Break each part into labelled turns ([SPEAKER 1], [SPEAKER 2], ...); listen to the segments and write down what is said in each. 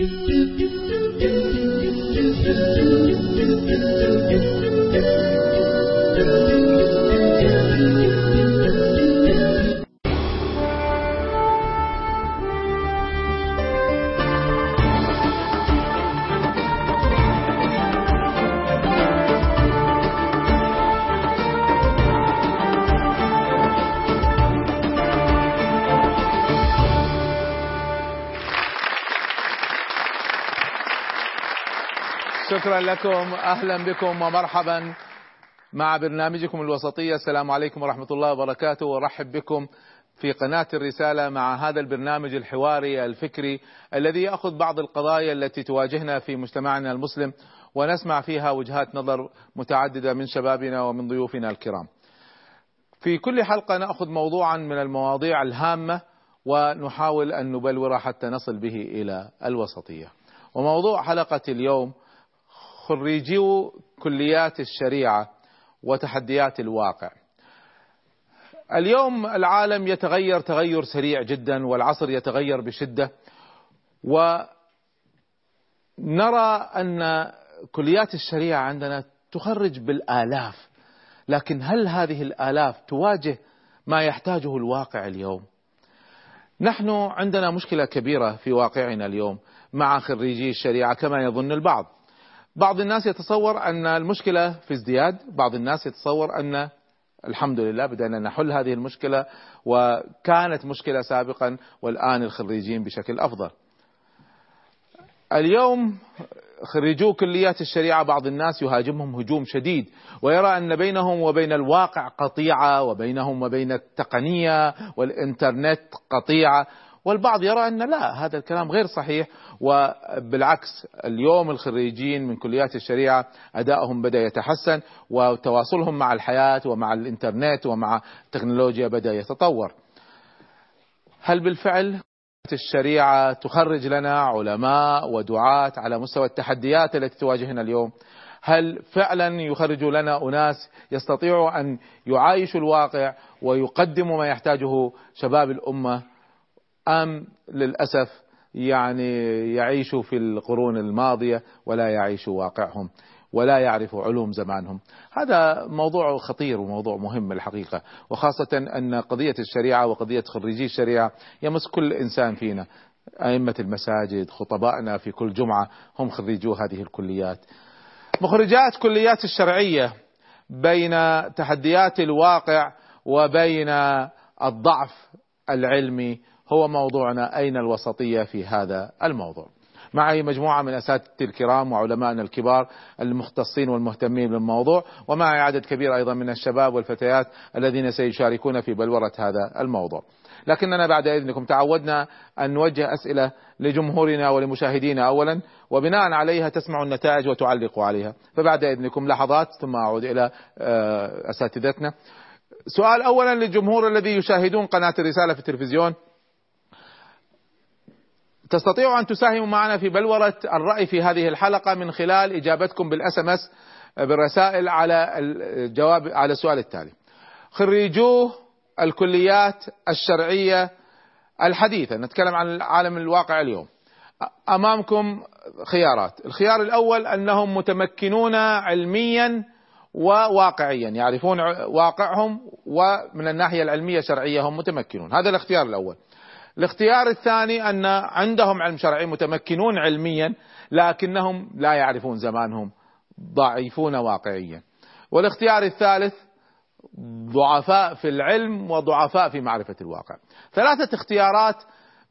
[SPEAKER 1] شكرا لكم أهلا بكم ومرحبا مع برنامجكم الوسطية السلام عليكم ورحمة الله وبركاته وارحب بكم في قناة الرسالة مع هذا البرنامج الحواري الفكري الذي يأخذ بعض القضايا التي تواجهنا في مجتمعنا المسلم ونسمع فيها وجهات نظر متعددة من شبابنا ومن ضيوفنا الكرام. في كل حلقة نأخذ موضوعا من المواضيع الهامة ونحاول أن نبلور حتى نصل به إلى الوسطية. وموضوع حلقة اليوم خريجو كليات الشريعة وتحديات الواقع. اليوم العالم يتغير تغير سريع جدا والعصر يتغير بشدة ونرى أن كليات الشريعة عندنا تخرج بالآلاف لكن هل هذه الآلاف تواجه ما يحتاجه الواقع اليوم؟ نحن عندنا مشكلة كبيرة في واقعنا اليوم مع خريجي الشريعة كما يظن البعض. بعض الناس يتصور أن المشكلة في ازدياد، بعض الناس يتصور أن الحمد لله بدأنا نحل هذه المشكلة وكانت مشكلة سابقا والآن الخريجين بشكل أفضل. اليوم خريجو كليات الشريعة بعض الناس يهاجمهم هجوم شديد ويرى أن بينهم وبين الواقع قطيعة وبينهم وبين التقنية والإنترنت قطيعة. والبعض يرى أن لا هذا الكلام غير صحيح وبالعكس اليوم الخريجين من كليات الشريعة أدائهم بدأ يتحسن وتواصلهم مع الحياة ومع الإنترنت ومع التكنولوجيا بدأ يتطور. هل بالفعل الشريعة تخرج لنا علماء ودعاة على مستوى التحديات التي تواجهنا اليوم؟ هل فعلا يخرج لنا أناس يستطيعوا أن يعايشوا الواقع ويقدموا ما يحتاجه شباب الأمة؟ أم للأسف يعني يعيشوا في القرون الماضية ولا يعيشوا واقعهم ولا يعرفوا علوم زمانهم. هذا موضوع خطير وموضوع مهم الحقيقة وخاصة أن قضية الشريعة وقضية خريجي الشريعة يمس كل إنسان فينا. أئمة المساجد خطبائنا في كل جمعة هم خريجو هذه الكليات. مخرجات كليات الشرعية بين تحديات الواقع وبين الضعف العلمي هو موضوعنا أين الوسطية في هذا الموضوع. معي مجموعة من أساتذتي الكرام وعلمائنا الكبار المختصين والمهتمين بالموضوع ومعي عدد كبير أيضا من الشباب والفتيات الذين سيشاركون في بلورة هذا الموضوع. لكننا بعد إذنكم تعودنا أن نوجه أسئلة لجمهورنا ولمشاهدينا أولا وبناء عليها تسمعوا النتائج وتعلقوا عليها. فبعد إذنكم لحظات ثم أعود إلى أساتذتنا. سؤال أولا للجمهور الذي يشاهدون قناة الرسالة في التلفزيون. تستطيعوا أن تساهموا معنا في بلورة الرأي في هذه الحلقة من خلال إجابتكم بالأس ام اس بالرسائل على الجواب على السؤال التالي. خريجوه الكليات الشرعية الحديثة، نتكلم عن العالم الواقع اليوم. أمامكم خيارات، الخيار الأول أنهم متمكنون علميا وواقعيا، يعرفون واقعهم ومن الناحية العلمية شرعية هم متمكنون، هذا الاختيار الأول. الاختيار الثاني أن عندهم علم شرعي متمكنون علميا لكنهم لا يعرفون زمانهم ضعيفون واقعيا. والاختيار الثالث ضعفاء في العلم وضعفاء في معرفة الواقع. ثلاثة اختيارات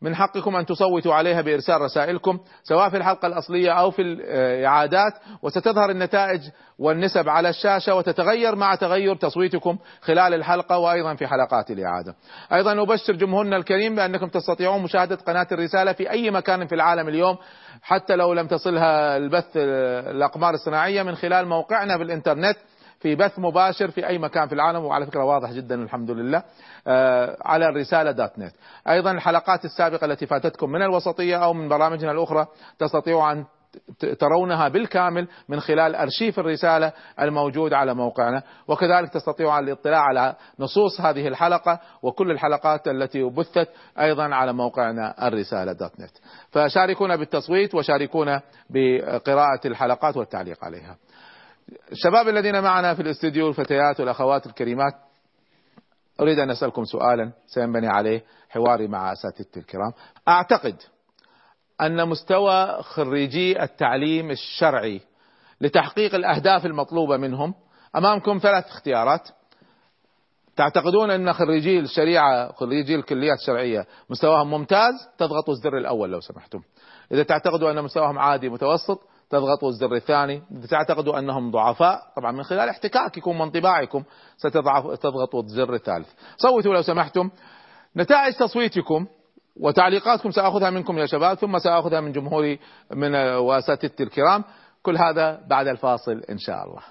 [SPEAKER 1] من حقكم أن تصوتوا عليها بإرسال رسائلكم سواء في الحلقة الأصلية أو في الإعادات وستظهر النتائج والنسب على الشاشة وتتغير مع تغير تصويتكم خلال الحلقة وأيضا في حلقات الإعادة. أيضا نبشر جمهورنا الكريم بأنكم تستطيعون مشاهدة قناة الرسالة في أي مكان في العالم اليوم حتى لو لم تصلها البث الأقمار الصناعية من خلال موقعنا بالإنترنت. في بث مباشر في أي مكان في العالم وعلى فكرة واضح جدا الحمد لله آه على الرسالة دوت نت. أيضا الحلقات السابقة التي فاتتكم من الوسطية أو من برامجنا الأخرى تستطيعوا أن ترونها بالكامل من خلال أرشيف الرسالة الموجود على موقعنا وكذلك تستطيعوا الاطلاع على نصوص هذه الحلقة وكل الحلقات التي بثت أيضا على موقعنا الرسالة دوت نت فشاركونا بالتصويت وشاركونا بقراءة الحلقات والتعليق عليها الشباب الذين معنا في الاستديو الفتيات والأخوات الكريمات أريد أن أسألكم سؤالا سينبني عليه حواري مع أساتذتي الكرام. أعتقد أن مستوى خريجي التعليم الشرعي لتحقيق الأهداف المطلوبة منهم أمامكم ثلاث اختيارات. تعتقدون أن خريجي الشريعة خريجي الكليات الشرعية مستواهم ممتاز؟ تضغطوا الزر الأول لو سمحتم. إذا تعتقدوا أن مستواهم عادي متوسط تضغطوا الزر الثاني. تعتقدوا أنهم ضعفاء؟ طبعا من خلال احتكاككم وانطباعكم ستضغطوا الزر الثالث. صوتوا لو سمحتم. نتائج تصويتكم وتعليقاتكم سأخذها منكم يا شباب ثم سأخذها من جمهوري من واساتذتي الكرام. كل هذا بعد الفاصل إن شاء الله.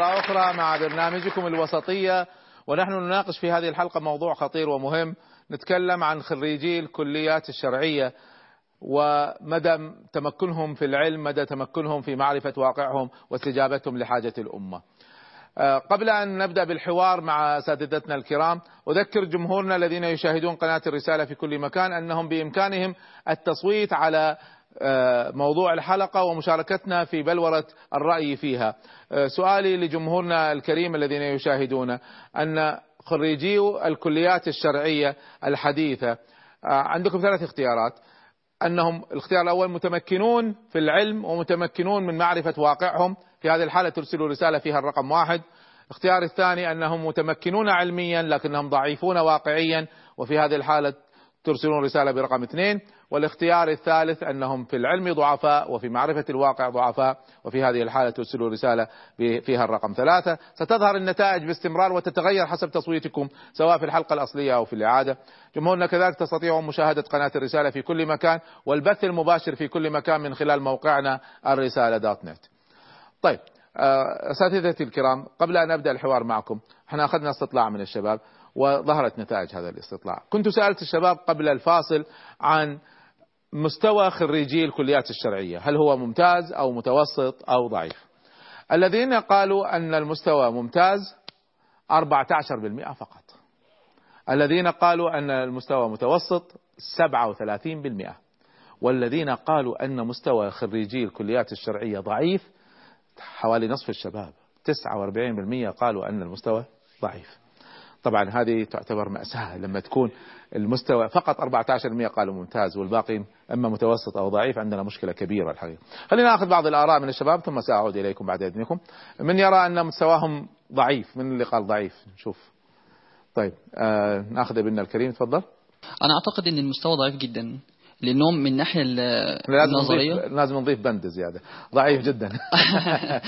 [SPEAKER 1] مرة أخرى مع برنامجكم الوسطية ونحن نناقش في هذه الحلقة موضوع خطير ومهم. نتكلم عن خريجي الكليات الشرعية ومدى تمكنهم في العلم مدى تمكنهم في معرفة واقعهم واستجابتهم لحاجة الأمة. آه، قبل أن نبدأ بالحوار مع اساتذتنا الكرام أذكر جمهورنا الذين يشاهدون قناة الرسالة في كل مكان أنهم بإمكانهم التصويت على موضوع الحلقة ومشاركتنا في بلورة الرأي فيها. آه، سؤالي لجمهورنا الكريم الذين يشاهدون أن خريجي الكليات الشرعية الحديثة آه، عندكم ثلاث اختيارات. أنهم الاختيار الأول متمكنون في العلم ومتمكنون من معرفة واقعهم. في هذه الحالة ترسلوا رسالة فيها الرقم واحد. الاختيار الثاني أنهم متمكنون علميا لكنهم ضعيفون واقعيا. وفي هذه الحالة ترسلون رسالة برقم اثنين والاختيار الثالث أنهم في العلم ضعفاء وفي معرفة الواقع ضعفاء وفي هذه الحالة ترسلوا رسالة فيها الرقم ثلاثة. ستظهر النتائج باستمرار وتتغير حسب تصويتكم سواء في الحلقة الأصلية أو في الإعادة. جمهورنا كذلك تستطيعون مشاهدة قناة الرسالة في كل مكان والبث المباشر في كل مكان من خلال موقعنا الرسالة دوت نت. طيب آه، أساتذتي الكرام قبل أن أبدأ الحوار معكم إحنا أخذنا استطلاع من الشباب. وظهرت نتائج هذا الاستطلاع. كنت سألت الشباب قبل الفاصل عن مستوى خريجي الكليات الشرعية. هل هو ممتاز أو متوسط أو ضعيف؟ الذين قالوا أن المستوى ممتاز 14% فقط. الذين قالوا أن المستوى متوسط 37% والذين قالوا أن مستوى خريجي الكليات الشرعية ضعيف حوالي نصف الشباب 49% قالوا أن المستوى ضعيف. طبعا هذه تعتبر مأساة لما تكون المستوى فقط 14% قالوا ممتاز والباقي إما متوسط أو ضعيف عندنا مشكلة كبيرة الحقيقة. خلينا نأخذ بعض الآراء من الشباب ثم سأعود إليكم بعد إذنكم. من يرى أن مستواهم ضعيف؟ من اللي قال ضعيف؟ نشوف. طيب آه نأخذ ابننا الكريم تفضل.
[SPEAKER 2] أنا أعتقد إن المستوى ضعيف جدا لانهم من الناحيه النظرية؟
[SPEAKER 1] لازم نضيف بند زيادة. ضعيف جدا.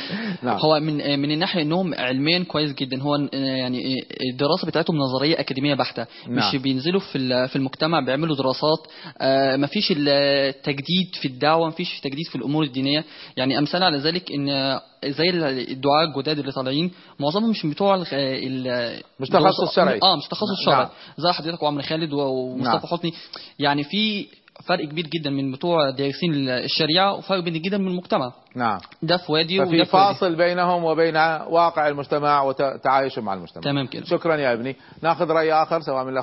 [SPEAKER 2] نعم. هو من من الناحية انهم علميا كويس جدا. هو يعني الدراسة بتاعتهم نظرية أكاديمية بحتة. نعم. مش بينزلوا في في المجتمع بيعملوا دراسات. آه، ما فيش التجديد في الدعوة ما فيش تجديد في الأمور الدينية. يعني امثله على ذلك إن زي الدعاء الجداد اللي طالعين معظمهم مش بتوع
[SPEAKER 1] مش تخصص شرعي.
[SPEAKER 2] آه مش تخصص شرعي. نعم. زي حضرتك وعمرو خالد ومصطفى نعم. حسني. يعني في فرق كبير جدا من بتوع دارسين الشريعة وفرق كبير جدا من المجتمع.
[SPEAKER 1] نعم.
[SPEAKER 2] ده في وادي
[SPEAKER 1] ففي فاصل بينهم وبين واقع المجتمع وتعايشهم مع المجتمع.
[SPEAKER 2] تمام كده.
[SPEAKER 1] شكرا يا ابني. ناخذ رأي آخر سواء من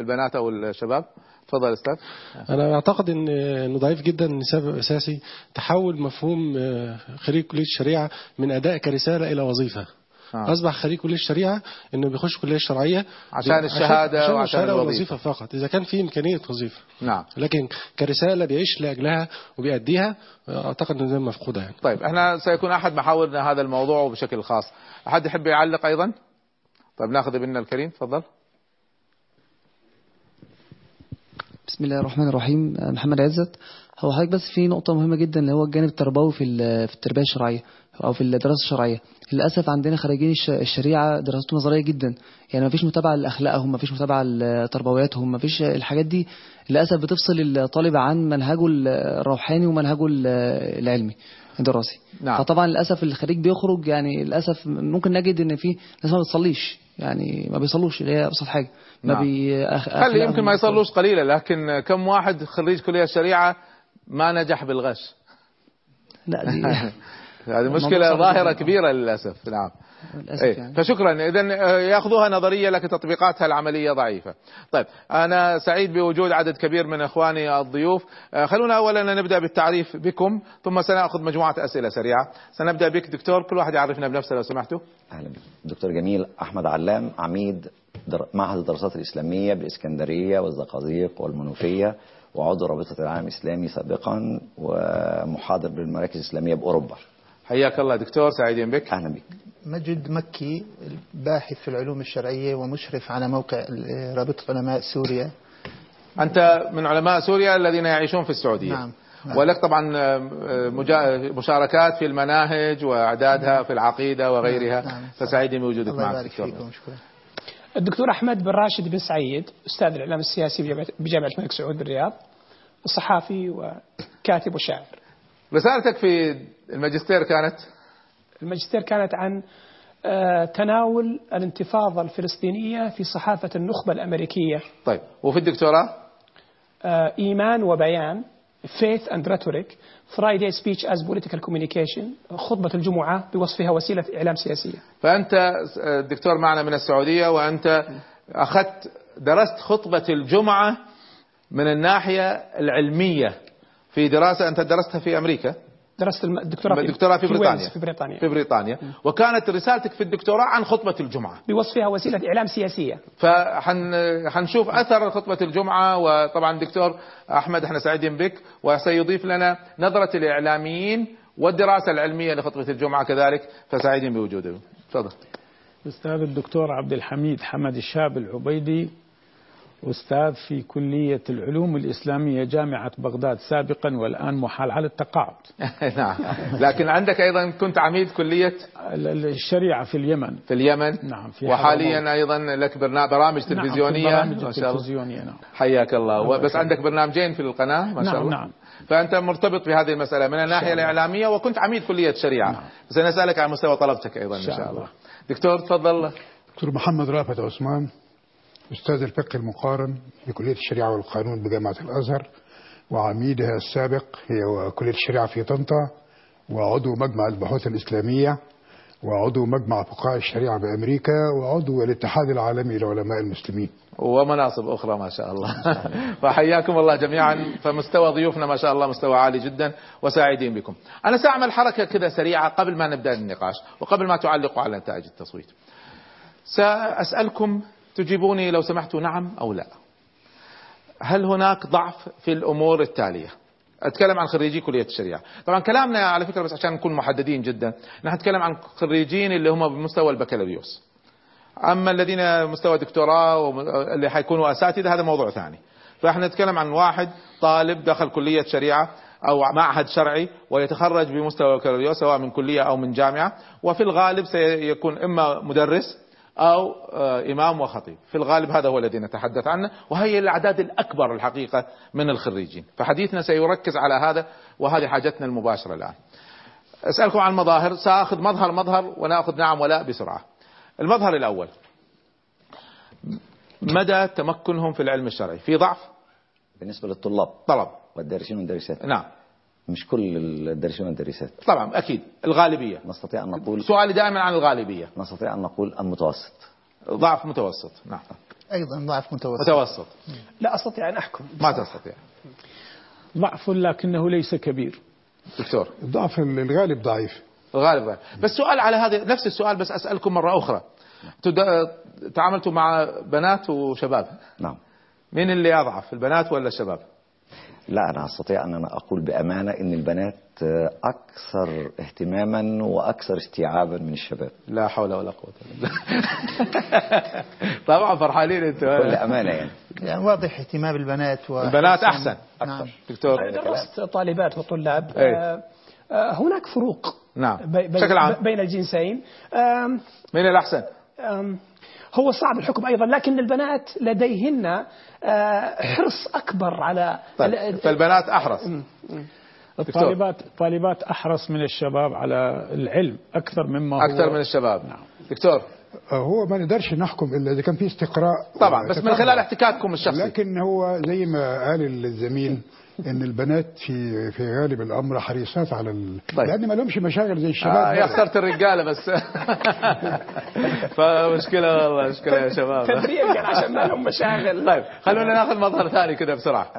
[SPEAKER 1] البنات أو الشباب. تفضل أستاذ.
[SPEAKER 3] أنا أعتقد إن انه ضعيف جدا لسبب أساسي تحول مفهوم خريج كلية الشريعة من أداء كرسالة إلى وظيفة. آه. أصبح خريج كلية الشريعة إنه بيخش كلية الشرعيه
[SPEAKER 1] عشان الشهادة
[SPEAKER 3] عشان وعشان الوظيفة. فقط. إذا كان في إمكانية وظيفة.
[SPEAKER 1] نعم.
[SPEAKER 3] لكن كرسالة بيعيش لأجلها وبيأديها أعتقد ان ده مفقودة يعني.
[SPEAKER 1] طيب إحنا سيكون أحد محاورنا هذا الموضوع بشكل خاص. أحد يحب يعلق أيضا؟ طيب نأخذ ابننا الكريم تفضل.
[SPEAKER 4] بسم الله الرحمن الرحيم. محمد عزت. هو حضرتك بس في نقطة مهمة جدا اللي هو الجانب التربوي في في التربية الشرعية أو في الدراسة الشرعية. للأسف عندنا خريجين الشريعة دراستهم نظرية جدا. يعني ما فيش متابعة لأخلاقهم ما فيش متابعة لتربوياتهم ما فيش الحاجات دي للأسف بتفصل الطالب عن منهجه الروحاني ومنهجه العلمي الدراسي. نعم. فطبعا للأسف الخريج بيخرج يعني للأسف ممكن نجد إن في ناس ما بتصليش يعني ما بيصلوش اللي هي أبسط حاجة. ما
[SPEAKER 1] نعم. بي أخ... خلي يمكن ما يصلوش قليلا؟ لكن كم واحد خريج كلية الشريعة ما نجح بالغش؟
[SPEAKER 4] لا دي
[SPEAKER 1] هذه مشكلة ظاهرة كبيرة للأسف. نعم.
[SPEAKER 4] للأسف إيه.
[SPEAKER 1] يعني. فشكرا. إذا يأخذوها نظرية لكن تطبيقاتها العملية ضعيفة. طيب أنا سعيد بوجود عدد كبير من إخواني الضيوف. خلونا أولا نبدأ بالتعريف بكم ثم سنأخذ مجموعة أسئلة سريعة. سنبدأ بك دكتور كل واحد يعرفنا بنفسه لو سمحتوا.
[SPEAKER 5] أهلا. دكتور جميل أحمد علام عميد در... معهد الدراسات الإسلامية بالإسكندرية والزقازيق والمنوفية وعضو رابطة العالم الإسلامي سابقا ومحاضر بالمراكز الإسلامية بأوروبا.
[SPEAKER 1] حياك الله دكتور سعيدين بك
[SPEAKER 5] أهلا بك.
[SPEAKER 6] مجد مكي باحث في العلوم الشرعية ومشرف على موقع رابطة علماء سوريا.
[SPEAKER 1] أنت من علماء سوريا الذين يعيشون في السعودية.
[SPEAKER 6] نعم. نعم.
[SPEAKER 1] ولك طبعا مشاركات في المناهج وإعدادها في العقيدة وغيرها.
[SPEAKER 6] نعم.
[SPEAKER 1] فسعيدين بوجودك
[SPEAKER 6] فيكم شكرا.
[SPEAKER 7] الدكتور أحمد بن راشد بن سعيد أستاذ الإعلام السياسي بجامعة الملك سعود بالرياض صحافي وكاتب وشاعر.
[SPEAKER 1] رسالتك في الماجستير كانت؟
[SPEAKER 7] الماجستير كانت عن تناول الانتفاضة الفلسطينية في صحافة النخبة الأمريكية.
[SPEAKER 1] طيب وفي الدكتوراه؟
[SPEAKER 7] إيمان وبيان Faith and Rhetoric Friday Speech as Political Communication خطبة الجمعة بوصفها وسيلة إعلام سياسية.
[SPEAKER 1] فأنت دكتور معنا من السعودية وأنت أخذت درست خطبة الجمعة من الناحية العلمية في دراسة أنت درستها في أمريكا.
[SPEAKER 7] درست الدكتوراه في,
[SPEAKER 1] الدكتوراه في,
[SPEAKER 7] في
[SPEAKER 1] بريطانيا.
[SPEAKER 7] في بريطانيا.
[SPEAKER 1] في بريطانيا. وكانت رسالتك في الدكتوراه عن خطبة الجمعة.
[SPEAKER 7] بوصفها وسيلة إعلام سياسية.
[SPEAKER 1] فحنشوف أثر خطبة الجمعة وطبعا دكتور أحمد إحنا سعيدين بك وسيضيف لنا نظرة الإعلاميين والدراسة العلمية لخطبة الجمعة كذلك فسعيدين بوجوده تفضل.
[SPEAKER 8] أستاذ الدكتور عبد الحميد حمد الشاب العبيدي أستاذ في كلية العلوم الإسلامية جامعة بغداد سابقا والآن محال على التقاعد.
[SPEAKER 1] نعم. لكن عندك أيضا كنت عميد كلية؟
[SPEAKER 8] الشريعة في اليمن.
[SPEAKER 1] في اليمن؟
[SPEAKER 8] نعم في
[SPEAKER 1] وحاليا أيضا لك برامج تلفزيونية.
[SPEAKER 8] نعم برامج تلفزيونية نعم.
[SPEAKER 1] حياك الله. بس عندك برنامجين في القناة ما شاء
[SPEAKER 8] نعم
[SPEAKER 1] الله.
[SPEAKER 8] نعم.
[SPEAKER 1] فأنت مرتبط بهذه المسألة من الناحية الإعلامية وكنت عميد كلية الشريعة
[SPEAKER 8] نعم.
[SPEAKER 1] سنسألك عن مستوى طلبتك أيضا إن شاء الله. دكتور تفضل.
[SPEAKER 9] دكتور محمد رافت عثمان. أستاذ الفقه المقارن بكلية الشريعة والقانون بجامعة الأزهر وعميدها السابق هي كلية الشريعة في طنطا وعضو مجمع البحوث الإسلامية وعضو مجمع فقهاء الشريعة بأمريكا وعضو الاتحاد العالمي لعلماء المسلمين.
[SPEAKER 1] ومناصب أخرى ما شاء الله. فحياكم الله جميعا. فمستوى ضيوفنا ما شاء الله مستوى عالي جدا وسعيدين بكم. أنا سأعمل حركة كذا سريعة قبل ما نبدأ النقاش وقبل ما تعلقوا على نتائج التصويت. سأسألكم تجيبوني لو سمحتوا نعم أو لا. هل هناك ضعف في الأمور التالية؟ أتكلم عن خريجي كلية الشريعة. طبعا كلامنا على فكرة بس عشان نكون محددين جدا نحن نتكلم عن خريجين اللي هم بمستوى البكالوريوس. أما الذين مستوى دكتوراه اللي حيكونوا أساتذة هذا موضوع ثاني. فإحنا نتكلم عن واحد طالب دخل كلية شريعة أو معهد شرعي ويتخرج بمستوى البكالوريوس سواء من كلية أو من جامعة وفي الغالب سيكون إما مدرس أو إمام وخطيب. في الغالب هذا هو الذي نتحدث عنه وهي الأعداد الأكبر الحقيقة من الخريجين. فحديثنا سيركز على هذا وهذه حاجتنا المباشرة الآن. أسألكم عن المظاهر سأخذ مظهر مظهر ونأخذ نعم ولا بسرعة. المظهر الأول. مدى تمكنهم في العلم الشرعي؟ في ضعف؟
[SPEAKER 5] بالنسبة للطلاب.
[SPEAKER 1] طلب.
[SPEAKER 5] والدارسين والدارسات
[SPEAKER 1] نعم.
[SPEAKER 5] مش كل والدارسات
[SPEAKER 1] طبعا أكيد. الغالبية.
[SPEAKER 5] نستطيع أن نقول
[SPEAKER 1] سؤالي دائما عن الغالبية.
[SPEAKER 5] نستطيع أن نقول المتوسط.
[SPEAKER 1] ضعف متوسط. نعم.
[SPEAKER 6] أيضا ضعف متوسط.
[SPEAKER 1] متوسط.
[SPEAKER 7] لا أستطيع أن أحكم.
[SPEAKER 1] ما تستطيع.
[SPEAKER 8] ضعف لكنه ليس كبير.
[SPEAKER 1] دكتور.
[SPEAKER 9] الضعف الغالب ضعيف.
[SPEAKER 1] الغالب ضعيف. بس سؤال على هذا نفس السؤال بس أسألكم مرة أخرى. تعاملتوا مع بنات وشباب؟
[SPEAKER 5] نعم.
[SPEAKER 1] مين اللي أضعف البنات ولا الشباب؟
[SPEAKER 5] لا أنا أستطيع أن أنا أقول بأمانة أن البنات أكثر اهتماما وأكثر استيعابا من الشباب.
[SPEAKER 1] لا حول ولا قوة إلا بالله. طبعا فرحانين أنتوا.
[SPEAKER 5] بكل أمانة يعني.
[SPEAKER 6] يعني واضح اهتمام البنات و
[SPEAKER 1] البنات أحسن.
[SPEAKER 6] نعم.
[SPEAKER 1] أكثر دكتور
[SPEAKER 7] درست طالبات وطلاب.
[SPEAKER 1] إيه.
[SPEAKER 7] آه، آه، هناك فروق
[SPEAKER 1] نعم. بشكل عام.
[SPEAKER 7] بين الجنسين.
[SPEAKER 1] الأحسن؟
[SPEAKER 7] آم، هو صعب الحكم أيضا لكن البنات لديهن آه، حرص أكبر على
[SPEAKER 1] طيب
[SPEAKER 7] ال-
[SPEAKER 1] فالبنات أحرص.
[SPEAKER 8] الطالبات الطالبات أحرص من الشباب على العلم أكثر مما هو
[SPEAKER 1] أكثر من الشباب.
[SPEAKER 8] نعم.
[SPEAKER 1] دكتور.
[SPEAKER 9] هو ما نقدرش نحكم إلا إذا كان في استقراء
[SPEAKER 1] طبعا بس من. خلال احتكاككم الشخصي.
[SPEAKER 9] لكن هو زي ما قال الزميل إن البنات في في غالب الأمر حريصات على ال...
[SPEAKER 1] طيب.
[SPEAKER 9] لأن ما لهمش مشاغل زي الشباب
[SPEAKER 1] آه يا. خسرت الرجالة بس. فمشكلة والله مشكلة يا شباب.
[SPEAKER 7] تدريجا عشان ما لهم مشاغل.
[SPEAKER 1] طيب خلونا ناخذ مظهر ثاني كده
[SPEAKER 5] بسرعة.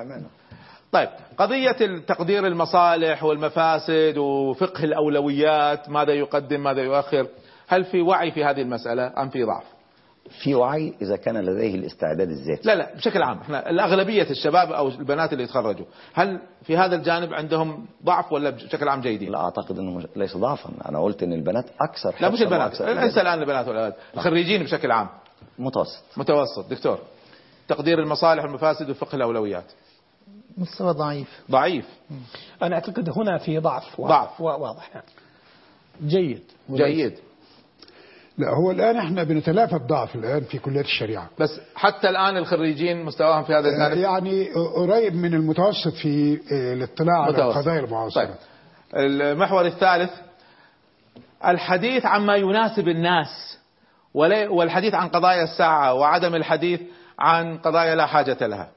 [SPEAKER 1] طيب قضية تقدير المصالح والمفاسد وفقه الأولويات ماذا يقدم ماذا يؤخر؟ هل في وعي في هذه المسألة أم في ضعف؟
[SPEAKER 5] في وعي إذا كان لديه الاستعداد الذاتي.
[SPEAKER 1] لا لا بشكل عام إحنا الأغلبية الشباب أو البنات اللي يتخرجوا هل في هذا الجانب عندهم ضعف ولا بشكل عام جيدين؟
[SPEAKER 5] لا أعتقد أنه مش- ليس ضعفا. أنا قلت أن البنات أكثر
[SPEAKER 1] لا مش البنات. انسى الآن البنات والأولاد الخريجين بشكل عام.
[SPEAKER 5] متوسط.
[SPEAKER 1] متوسط. دكتور تقدير المصالح والمفاسد وفقه الأولويات.
[SPEAKER 6] مستوى ضعيف.
[SPEAKER 1] ضعيف.
[SPEAKER 7] أنا أعتقد هنا في ضعف واضح-
[SPEAKER 1] ضعف.
[SPEAKER 7] واضح. نعم
[SPEAKER 8] جيد.
[SPEAKER 1] جيد.
[SPEAKER 9] لا هو الآن إحنا بنتلافى الضعف الآن في كليات الشريعة.
[SPEAKER 1] بس حتى الآن الخريجين مستواهم في هذا الجانب
[SPEAKER 9] يعني قريب من المتوسط في الاطلاع على
[SPEAKER 1] متوسط.
[SPEAKER 9] القضايا المعاصرة.
[SPEAKER 1] طيب. المحور الثالث الحديث عما يناسب الناس والحديث عن قضايا الساعة وعدم الحديث عن قضايا لا حاجة لها.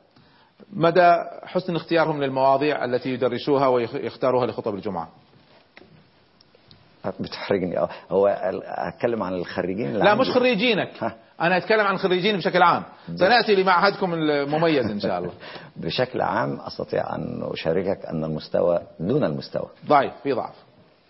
[SPEAKER 1] مدى حسن اختيارهم للمواضيع التي يدرسوها ويختاروها لخطب الجمعة؟
[SPEAKER 5] بتحرجني. آه هو أتكلم عن الخريجين
[SPEAKER 1] لا. مش خريجينك.
[SPEAKER 5] ها.
[SPEAKER 1] أنا أتكلم عن خريجين بشكل عام. سنأتي لمعهدكم المميز إن شاء الله.
[SPEAKER 5] بشكل عام أستطيع أن أشاركك أن المستوى دون المستوى.
[SPEAKER 1] ضعيف في ضعف.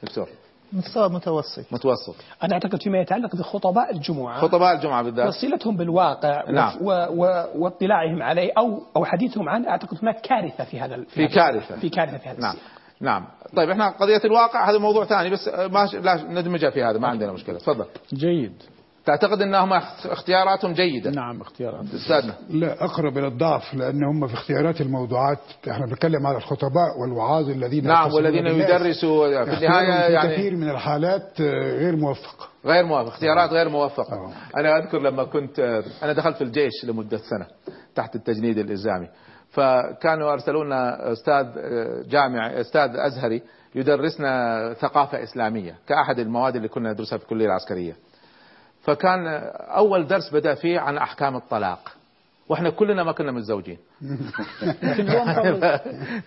[SPEAKER 1] دكتور.
[SPEAKER 6] مستوى متوسط.
[SPEAKER 1] متوسط.
[SPEAKER 7] أنا أعتقد فيما يتعلق بخطباء الجمعة
[SPEAKER 1] خطباء الجمعة بالذات.
[SPEAKER 7] وصلتهم بالواقع
[SPEAKER 1] نعم.
[SPEAKER 7] و... و... واطلاعهم عليه أو أو حديثهم عنه أعتقد هناك كارثة في هذا
[SPEAKER 1] في
[SPEAKER 7] هذا-
[SPEAKER 1] كارثة.
[SPEAKER 7] في كارثة في هذا
[SPEAKER 1] نعم.
[SPEAKER 7] السياق.
[SPEAKER 1] نعم. طيب إحنا قضية الواقع هذا موضوع ثاني بس ما ش... لا ندمجها في هذا ما عندنا مشكلة. تفضل.
[SPEAKER 8] جيد.
[SPEAKER 1] تعتقد إنهم اختياراتهم جيدة؟
[SPEAKER 8] نعم اختيارات
[SPEAKER 1] أستاذنا.
[SPEAKER 9] لا أقرب إلى الضعف لأن هم في اختيارات الموضوعات إحنا بنتكلم على الخطباء والوعاظ الذين
[SPEAKER 1] نعم والذين. يدرسوا في
[SPEAKER 9] في
[SPEAKER 1] يعني
[SPEAKER 9] كثير من الحالات آه، غير موفق.
[SPEAKER 1] غير موافق اختيارات غير موفقة.
[SPEAKER 9] آه.
[SPEAKER 1] أنا أذكر لما كنت أنا دخلت في الجيش لمدة سنة تحت التجنيد الالزامي فكانوا ارسلوا لنا أستاذ جامع أستاذ أزهري يدرسنا ثقافة إسلامية كأحد المواد اللي كنا ندرسها في الكلية العسكرية. فكان أول درس بدأ فيه عن أحكام الطلاق. وإحنا كلنا ما كنا متزوجين.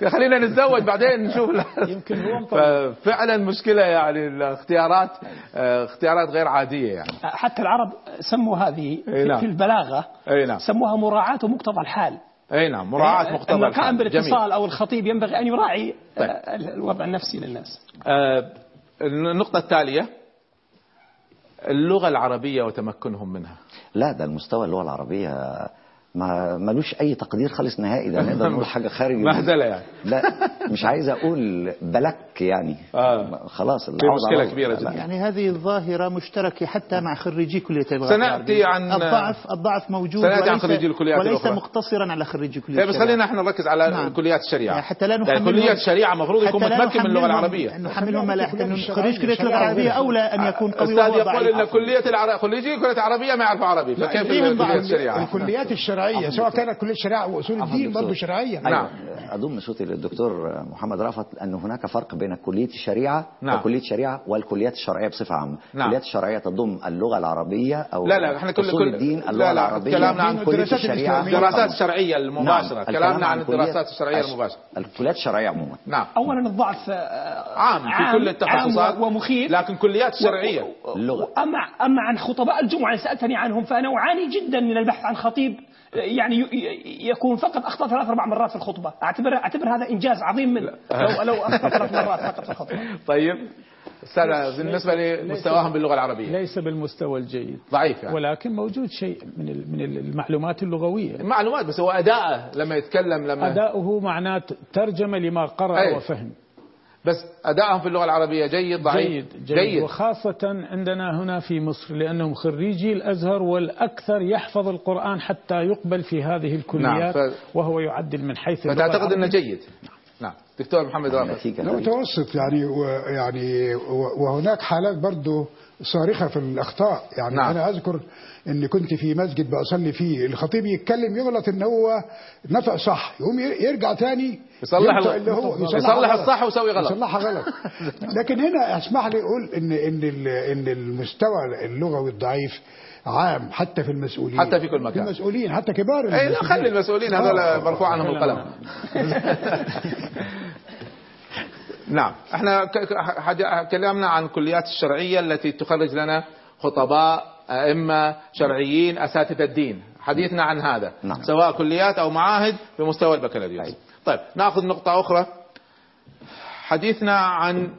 [SPEAKER 1] خلينا نتزوج بعدين نشوف.
[SPEAKER 8] يمكن هو
[SPEAKER 1] ففعلا مشكلة يعني الاختيارات آه، اختيارات غير عادية يعني.
[SPEAKER 7] حتى العرب سموا هذه
[SPEAKER 1] نعم.
[SPEAKER 7] في
[SPEAKER 1] البلاغة نعم.
[SPEAKER 7] سموها مراعاة ومقتضى الحال.
[SPEAKER 1] أي نعم مراعاة
[SPEAKER 7] أن
[SPEAKER 1] مقتضى
[SPEAKER 7] القائم بالاتصال أو الخطيب ينبغي أن يراعي
[SPEAKER 1] طيب.
[SPEAKER 7] آه، الوضع النفسي للناس.
[SPEAKER 1] آه، النقطة التالية اللغة العربية وتمكنهم منها.
[SPEAKER 5] لا ده المستوى اللغة العربية ما ملوش أي تقدير خالص نهائي ده نقدر نقول حاجة خارج
[SPEAKER 1] مهزله يعني.
[SPEAKER 5] لا مش عايز أقول بلك يعني
[SPEAKER 1] آه.
[SPEAKER 5] خلاص
[SPEAKER 1] في مشكلة كبيرة جدا
[SPEAKER 6] يعني هذه الظاهرة مشتركة حتى مع خريجي كلية اللغة
[SPEAKER 1] سنأتي
[SPEAKER 6] العربية.
[SPEAKER 1] عن-
[SPEAKER 6] الضعف الضعف موجود
[SPEAKER 1] سنأتي عن
[SPEAKER 6] وليس-
[SPEAKER 1] خريجي الكليات
[SPEAKER 6] وليس
[SPEAKER 1] الأخرى.
[SPEAKER 6] مقتصرا على خريجي كلية
[SPEAKER 1] إيه بس
[SPEAKER 6] الشريعة.
[SPEAKER 1] خلينا إحنا نركز على
[SPEAKER 6] نعم.
[SPEAKER 1] كليات الشريعة
[SPEAKER 6] يعني حتى لا
[SPEAKER 1] لأن
[SPEAKER 6] نحملهم-
[SPEAKER 1] كليات الشريعة المفروض يكون
[SPEAKER 6] لا
[SPEAKER 1] متمكن من العربية
[SPEAKER 6] أن نحملهم
[SPEAKER 9] كلية
[SPEAKER 6] أن
[SPEAKER 9] الشريعة-
[SPEAKER 6] خريج كلية اللغة العربية أولى أن يكون قوي
[SPEAKER 1] أستاذ
[SPEAKER 6] وهو
[SPEAKER 1] يقول
[SPEAKER 6] ضعيف.
[SPEAKER 1] إن كلية العربيه خريجي كليه عربيه ما يعرفوا عربي فكيف
[SPEAKER 9] فيهم
[SPEAKER 1] كليه الشريعة
[SPEAKER 9] الكليات الشرعية سواء كانت كلية الشريعة واصول الدين برضه شرعيه
[SPEAKER 1] نعم.
[SPEAKER 5] اضم صوتي للدكتور محمد رافت أن هناك فرق بين كلية الشريعة
[SPEAKER 1] نعم.
[SPEAKER 5] وكلية الشريعة والكليات الشرعية بصفة عامة.
[SPEAKER 1] نعم.
[SPEAKER 5] الكليات الشرعية تضم اللغة العربية أو
[SPEAKER 1] لا لا إحنا كل
[SPEAKER 5] أصول
[SPEAKER 1] كل
[SPEAKER 5] الدين
[SPEAKER 1] لا
[SPEAKER 5] اللغة
[SPEAKER 1] لا
[SPEAKER 5] العربية.
[SPEAKER 1] كلامنا عن
[SPEAKER 5] الشريعة.
[SPEAKER 9] الإسلامية.
[SPEAKER 1] الدراسات الشرعية المباشرة.
[SPEAKER 5] نعم.
[SPEAKER 1] كلامنا عن الدراسات الشرعية
[SPEAKER 5] الش-
[SPEAKER 1] المباشرة.
[SPEAKER 5] الكليات الشرعية عموما.
[SPEAKER 1] نعم.
[SPEAKER 7] اولا الضعف آه،
[SPEAKER 1] عام في كل التخصصات
[SPEAKER 7] عام ومخيف.
[SPEAKER 1] لكن كليات الشرعيه
[SPEAKER 5] اللغة.
[SPEAKER 7] أما أما عن خطباء الجمعة سألتني عنهم فأنا أعاني جدا من البحث عن خطيب. يعني يكون فقط أخطأ ثلاث أربع مرات في الخطبة. اعتبر أعتبر هذا إنجاز عظيم منه لو لو أخطأ ثلاث مرات فقط في الخطبة.
[SPEAKER 1] طيب. أستاذ بالنسبة لمستواهم باللغة العربية.
[SPEAKER 8] ليس بالمستوى الجيد.
[SPEAKER 1] ضعيف يعني.
[SPEAKER 8] ولكن موجود شيء من من المعلومات اللغوية.
[SPEAKER 1] المعلومات بس هو أداءه لما يتكلم لما
[SPEAKER 8] أداؤه معناه ترجمة لما قرأ أي. وفهم.
[SPEAKER 1] بس أدائهم في اللغة العربية جيد ضعيف.
[SPEAKER 8] جيد, جيد, جيد. وخاصة عندنا هنا في مصر لأنهم خريجي الأزهر والأكثر يحفظ القرآن حتى يقبل في هذه الكليات نعم ف... وهو يعدل من حيث
[SPEAKER 1] فتعتقد أنه جيد. نعم. دكتور محمد
[SPEAKER 9] رافع متوسط يعني ويعني وهناك حالات برضه صارخة في الأخطاء. يعني نعم. أنا أذكر إني كنت في مسجد بصلي فيه الخطيب يتكلم يغلط إن هو نطق صح يقوم يرجع تاني
[SPEAKER 1] يصلح اللي هو يصلح الصح ويسوي غلط.
[SPEAKER 9] يصلحها غلط. لكن هنا اسمح لي أقول ان إن إن المستوى اللغوي الضعيف عام حتى في المسؤولين.
[SPEAKER 1] حتى في كل مكان.
[SPEAKER 9] في المسؤولين حتى كبار
[SPEAKER 1] اي لا خلي المسؤولين هذول آه. مرفوع عنهم القلم. نعم. إحنا كلامنا عن كليات الشرعية التي تخرج لنا خطباء أئمة شرعيين أساتذة الدين. حديثنا عن هذا. نعم. سواء كليات أو معاهد في مستوى البكالوريوس. طيب. ناخذ نقطة أخرى. حديثنا عن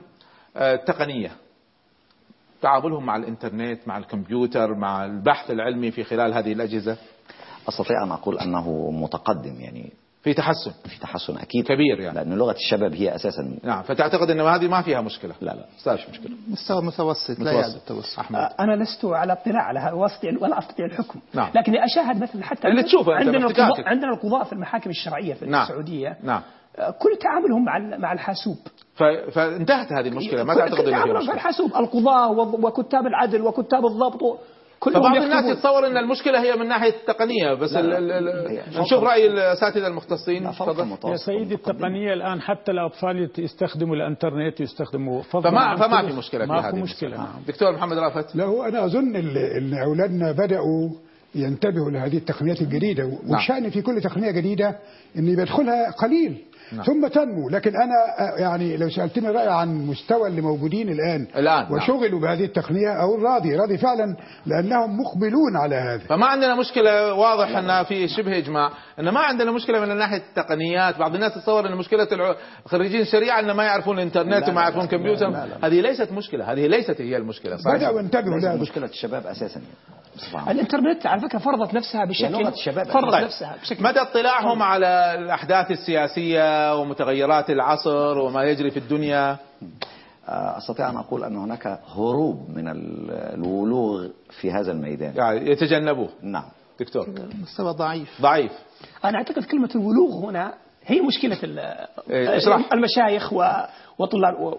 [SPEAKER 1] التقنية. تعاملهم مع الإنترنت مع الكمبيوتر مع البحث العلمي في خلال هذه الأجهزة.
[SPEAKER 5] أستطيع أن أقول أنه متقدم يعني
[SPEAKER 1] في تحسن.
[SPEAKER 5] في تحسن أكيد.
[SPEAKER 1] كبير يعني.
[SPEAKER 5] لأن لغة الشباب هي أساسا
[SPEAKER 1] نعم فتعتقد إن هذه ما فيها مشكلة.
[SPEAKER 5] لا لا.
[SPEAKER 1] ما مشكلة.
[SPEAKER 6] مستوى متوسط لا يعد التوسط
[SPEAKER 7] أحمد. أنا لست على اطلاع على هذا ولا أستطيع الحكم.
[SPEAKER 1] نعم.
[SPEAKER 7] لكني اشاهد مثلا حتى
[SPEAKER 1] اللي تشوفه
[SPEAKER 7] عندنا القضاء عندنا القضاء في المحاكم الشرعية في نعم. السعودية.
[SPEAKER 1] نعم.
[SPEAKER 7] كل تعاملهم مع مع الحاسوب.
[SPEAKER 1] فانتهت هذه المشكلة. ما تعتقد
[SPEAKER 7] ان هي مشكلة؟ الحاسوب. القضاة وكتاب العدل وكتاب الضبط
[SPEAKER 1] فبعض الناس يتصور إن المشكلة هي من ناحية التقنية بس ال ال ال نشوف رأي الأساتذة المختصين.
[SPEAKER 8] يا سيدي التقنية الآن حتى الأطفال يستخدموا الإنترنت يستخدموا
[SPEAKER 1] فما فما في مشكلة في
[SPEAKER 8] هذه مشكلة. نعم.
[SPEAKER 1] دكتور محمد رافت.
[SPEAKER 9] لا هو أنا أظن إن أولادنا بدأوا ينتبهوا لهذه التقنيات الجديدة. نعم. والشأن في كل تقنية جديدة ان بيدخلها قليل. نعم. ثم تنمو. لكن أنا يعني لو سألتني رايي عن مستوى اللي موجودين الآن
[SPEAKER 1] الآن
[SPEAKER 9] نعم. وشغلوا نعم. بهذه التقنية أو راضي راضي فعلا لأنهم مقبلون على هذا.
[SPEAKER 1] فما عندنا مشكلة واضح أن في شبه إجماع أن ما عندنا مشكلة من ناحية التقنيات. بعض الناس تتصور أن مشكلة خريجين الشريعه إن ما يعرفون الإنترنت وما يعرفون الكمبيوتر هذه ليست مشكلة هذه ليست هي المشكلة.
[SPEAKER 9] صحيح. بدأوا ينتبهوا
[SPEAKER 5] لها مشكلة الشباب أساسا.
[SPEAKER 7] الإنترنت على فكرة فرضت نفسها بشكل
[SPEAKER 5] الشباب
[SPEAKER 7] فرضت طيب. نفسها
[SPEAKER 1] بشكل مدى اطلاعهم على الأحداث السياسية ومتغيرات العصر وما يجري في الدنيا.
[SPEAKER 5] آه، أستطيع أن أقول أن هناك هروب من الولوغ في هذا الميدان.
[SPEAKER 1] يعني يتجنبوه
[SPEAKER 5] نعم.
[SPEAKER 1] دكتور.
[SPEAKER 6] مستوى ضعيف.
[SPEAKER 1] ضعيف.
[SPEAKER 7] أنا أعتقد كلمة الولوغ هنا هي مشكلة
[SPEAKER 1] إيه،
[SPEAKER 7] المشايخ وطلاب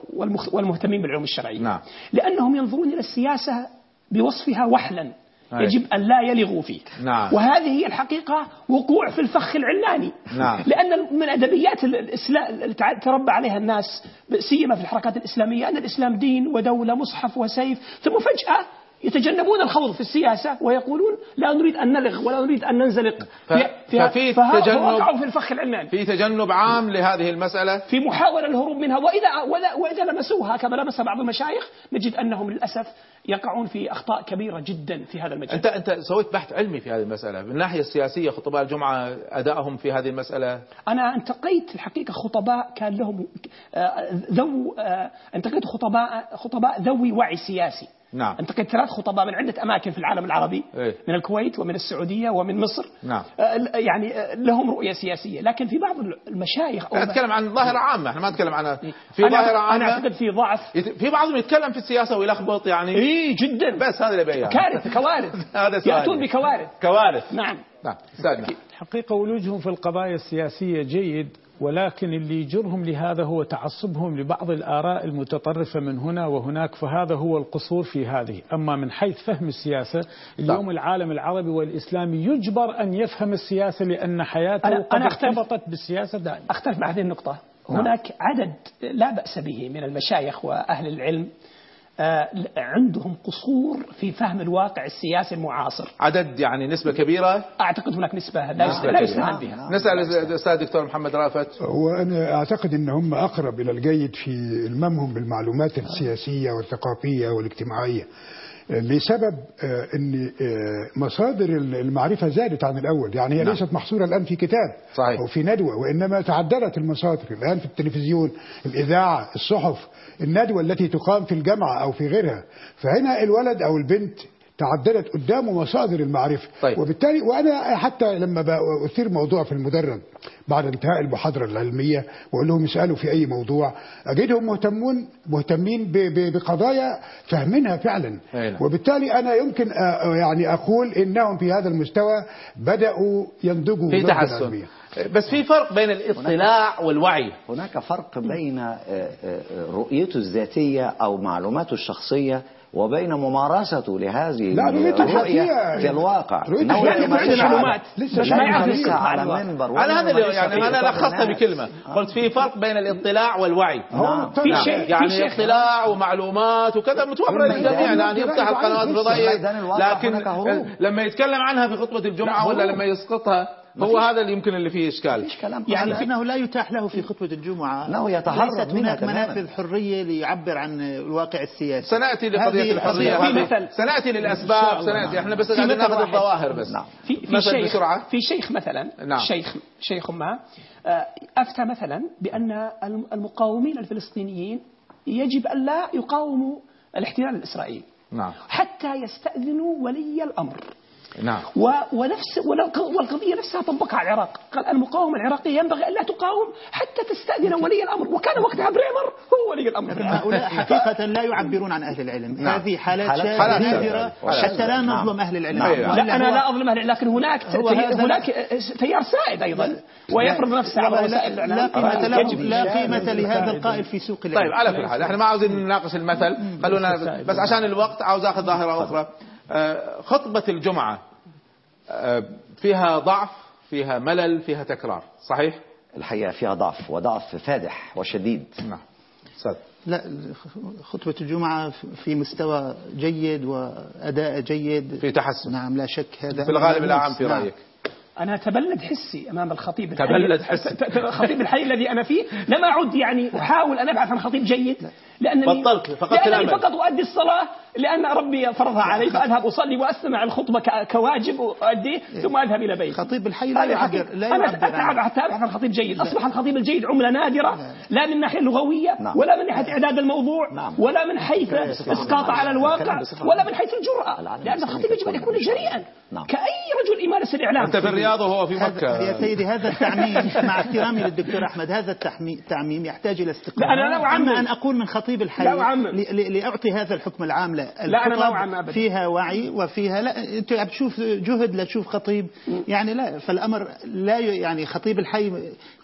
[SPEAKER 7] والمهتمين بالعلوم الشرعية.
[SPEAKER 1] نعم.
[SPEAKER 7] لأنهم ينظرون إلى السياسة بوصفها وحلا. يجب أن لا يلغوا فيه
[SPEAKER 1] نعم.
[SPEAKER 7] وهذه هي الحقيقة وقوع في الفخ العلاني.
[SPEAKER 1] نعم.
[SPEAKER 7] لأن من أدبيات الإسلام تربى عليها الناس سيما في الحركات الإسلامية أن الإسلام دين ودولة مصحف وسيف ثم فجأة يتجنبون الخوض في السياسة ويقولون لا نريد أن نلغ ولا نريد أن ننزلق.
[SPEAKER 1] ف... ففي تجنب
[SPEAKER 7] في الفخ العلماني
[SPEAKER 1] في تجنب عام لهذه المسألة.
[SPEAKER 7] في محاولة الهروب منها. وإذا وإذا لمسوها كما لمس بعض المشايخ نجد أنهم للأسف يقعون في أخطاء كبيرة جدا في هذا المجال.
[SPEAKER 1] أنت أنت سويت بحث علمي في هذه المسألة. من الناحية السياسية خطباء الجمعة أدائهم في هذه المسألة؟
[SPEAKER 7] أنا انتقيت الحقيقة خطباء كان لهم آه، ذو آه، انتقيت خطباء خطباء ذوي وعي سياسي.
[SPEAKER 1] نعم.
[SPEAKER 7] انتقيت ثلاث خطباء من عدة أماكن في العالم العربي
[SPEAKER 1] إيه؟
[SPEAKER 7] من الكويت ومن السعودية ومن مصر.
[SPEAKER 1] نعم.
[SPEAKER 7] آه، يعني آه، لهم رؤية سياسية. لكن في بعض المشايخ
[SPEAKER 1] أو نتكلم عن ظاهرة عامة إحنا ما نتكلم عن في ظاهرة عامة.
[SPEAKER 7] أنا أعتقد في ضعف.
[SPEAKER 1] في بعضهم يتكلم في السياسة ويلخبط يعني.
[SPEAKER 7] اي جدا.
[SPEAKER 1] بس هذا اللي بيان
[SPEAKER 7] كارثة كوارث.
[SPEAKER 1] هذا سؤال
[SPEAKER 7] يأتون بكوارث.
[SPEAKER 1] كوارث.
[SPEAKER 7] نعم.
[SPEAKER 1] نعم استاذنا
[SPEAKER 8] الحقيقة ولوجهم في القضايا السياسية جيد. ولكن اللي يجرهم لهذا هو تعصبهم لبعض الآراء المتطرفة من هنا وهناك فهذا هو القصور في هذه أما من حيث فهم السياسة اليوم طيب. العالم العربي والإسلامي يجبر أن يفهم السياسة لأن حياته
[SPEAKER 7] أنا
[SPEAKER 8] قد ارتبطت بالسياسة دائما
[SPEAKER 7] أختلف مع هذه النقطة نعم. هناك عدد لا بأس به من المشايخ وأهل العلم عندهم قصور في فهم الواقع السياسي المعاصر.
[SPEAKER 1] عدد يعني نسبة كبيرة؟
[SPEAKER 7] أعتقد هناك نسبة لا, لا يستهان بها.
[SPEAKER 1] نسأل الأستاذ الدكتور محمد رافت.
[SPEAKER 9] وأنا أعتقد أن هم أقرب إلى الجيد في الممهم بالمعلومات السياسية والثقافية والاجتماعية. لسبب آه، إن آه، مصادر المعرفة زادت عن الأول يعني هي
[SPEAKER 1] نعم.
[SPEAKER 9] ليست محصورة الآن في كتاب
[SPEAKER 1] صحيح.
[SPEAKER 9] أو في ندوة وإنما تعددت المصادر الآن في التلفزيون الإذاعة الصحف الندوة التي تقام في الجامعة أو في غيرها فهنا الولد أو البنت تعددت قدامه مصادر المعرفة
[SPEAKER 1] طيب.
[SPEAKER 9] وبالتالي وأنا حتى لما بأثير موضوع في المدرج بعد انتهاء المحاضرة العلمية وأقول لهم اسألوا في أي موضوع اجدهم مهتمون مهتمين بقضايا فاهمينها فعلا
[SPEAKER 1] أي نعم.
[SPEAKER 9] وبالتالي أنا يمكن يعني أقول إنهم في هذا المستوى بدأوا ينضجوا
[SPEAKER 1] في تحسن. بس في فرق بين الاطلاع والوعي
[SPEAKER 5] هناك فرق بين آه، آه، رؤيته الذاتية أو معلوماته الشخصية وبين ممارسته لهذه الرؤية. في الواقع
[SPEAKER 7] معلومات.
[SPEAKER 5] على- لا
[SPEAKER 7] ما يعرف
[SPEAKER 5] على
[SPEAKER 7] على
[SPEAKER 5] منبر
[SPEAKER 1] أنا هذا يعني أنا
[SPEAKER 5] وسط
[SPEAKER 1] لخصت
[SPEAKER 5] الناس.
[SPEAKER 1] بكلمه قلت في فرق بين الاطلاع والوعي
[SPEAKER 5] نعم.
[SPEAKER 7] في شيء-
[SPEAKER 1] يعني اطلاع ومعلومات وكذا
[SPEAKER 5] متوفرة
[SPEAKER 1] للجميع يعني يفتح القنوات. الفضائيه لكن. لما يتكلم عنها في خطبة الجمعة
[SPEAKER 9] لا،
[SPEAKER 1] ولا. لما يسقطها هو هذا اللي يمكن اللي فيه إشكال.
[SPEAKER 5] مفيش كلام.
[SPEAKER 6] يعني أنه لا يتاح له في خطبة الجمعة.
[SPEAKER 5] أنه يتهرب
[SPEAKER 6] ليست هناك. منافذ حرية ليعبر عن الواقع السياسي.
[SPEAKER 1] سنأتي لقضية
[SPEAKER 6] هذه
[SPEAKER 1] الحريه
[SPEAKER 7] في
[SPEAKER 1] هذه
[SPEAKER 7] مثل.
[SPEAKER 1] سنأتي للأسباب. سنأتي. إحنا بس قاعدين ناخذ. الظواهر بس.
[SPEAKER 5] نعم.
[SPEAKER 7] في في شيخ
[SPEAKER 1] بسرعة.
[SPEAKER 7] في شيخ مثلا.
[SPEAKER 1] نعم.
[SPEAKER 7] شيخ شيخ ما. آه، أفتى مثلا بأن الم- المقاومين الفلسطينيين يجب الا يقاوموا الاحتلال الإسرائيلي.
[SPEAKER 1] نعم.
[SPEAKER 7] حتى يستأذنوا ولي الأمر.
[SPEAKER 1] نعم.
[SPEAKER 7] و- ونفس ولو- والقضية نفسها طبقها على العراق. قال المقاومة العراقية ينبغي ألا تقاوم حتى تستأذن ولي الأمر. وكان وقتها بريمر هو ولي
[SPEAKER 6] الأمر. هؤلاء حقيقة لا يعبرون عن أهل العلم.
[SPEAKER 1] نعم.
[SPEAKER 6] هذه حالات شاذة. حتى لا
[SPEAKER 5] نعم.
[SPEAKER 6] نظلم أهل العلم.
[SPEAKER 5] نعم.
[SPEAKER 7] لا
[SPEAKER 6] أنا
[SPEAKER 7] لا أظلم أهل لكن هناك
[SPEAKER 6] هو
[SPEAKER 7] تي-
[SPEAKER 6] هذا-
[SPEAKER 7] هناك تيار سائد أيضا. ويفرض نفسه على
[SPEAKER 6] لا-
[SPEAKER 7] وسائل
[SPEAKER 6] لا
[SPEAKER 7] الإعلام.
[SPEAKER 6] قيمة له
[SPEAKER 7] يجب
[SPEAKER 6] لا قيمة لهذا القائل في سوق العلم
[SPEAKER 1] طيب على كل حال إحنا ما عاوزين نناقش المثل. خلونا بس عشان الوقت عاوز آخذ ظاهرة أخرى. آه، خطبة الجمعة آه، فيها ضعف فيها ملل فيها تكرار صحيح؟
[SPEAKER 5] الحقيقة فيها ضعف وضعف فادح وشديد.
[SPEAKER 1] نعم. أستاذ
[SPEAKER 6] لا خطبة الجمعة في مستوى جيد وأداء جيد.
[SPEAKER 1] في تحسن.
[SPEAKER 6] نعم لا شك هذا
[SPEAKER 1] في الغالب الاعم في
[SPEAKER 6] نعم.
[SPEAKER 1] رأيك.
[SPEAKER 7] أنا تبلد حسي أمام الخطيب الحي
[SPEAKER 1] تبلد حسي.
[SPEAKER 7] الخطيب الحي الذي أنا فيه لم أعد يعني أحاول أن أبحث عن خطيب جيد. لانني
[SPEAKER 1] بطلت، فقدت
[SPEAKER 7] لانني
[SPEAKER 1] الأمل.
[SPEAKER 7] فقط أؤدي الصلاة لأن ربي فرضها علي فأذهب أصلي واستمع الخطبة ك- كواجب واؤديه ثم أذهب إلى بيتي.
[SPEAKER 6] خطيب الحي لا يعبر. لا يعبر عن-
[SPEAKER 7] أتعب حتى ابحث عن خطيب جيد. أصبح الخطيب الجيد عملة نادرة. لا من الناحيه اللغوية
[SPEAKER 5] نعم.
[SPEAKER 7] ولا من ناحية إعداد الموضوع
[SPEAKER 5] نعم.
[SPEAKER 7] ولا من حيث إسقاط على الواقع ولا. من حيث لأن
[SPEAKER 5] الإسلامي
[SPEAKER 7] الخطيب يجب أن يكون جريئا.
[SPEAKER 5] نعم.
[SPEAKER 7] كأي رجل يمارس الاعلام
[SPEAKER 1] أنت في الرياض وهو في مكة.
[SPEAKER 6] يا سيدي هذا التعميم. مع احترامي للدكتور أحمد هذا التعميم يحتاج إلى استقامه
[SPEAKER 7] لا، أنا لا
[SPEAKER 6] أن أقول من خطيب الحي
[SPEAKER 7] لا أعمم.
[SPEAKER 6] ل- ل- لأعطي هذا الحكم العام لا
[SPEAKER 7] لا، أنا
[SPEAKER 6] الخطب
[SPEAKER 7] أعمم أبداً.
[SPEAKER 6] فيها وعي وفيها لا أنت عم تشوف جهد لتشوف خطيب. يعني لا فالأمر لا يعني خطيب الحي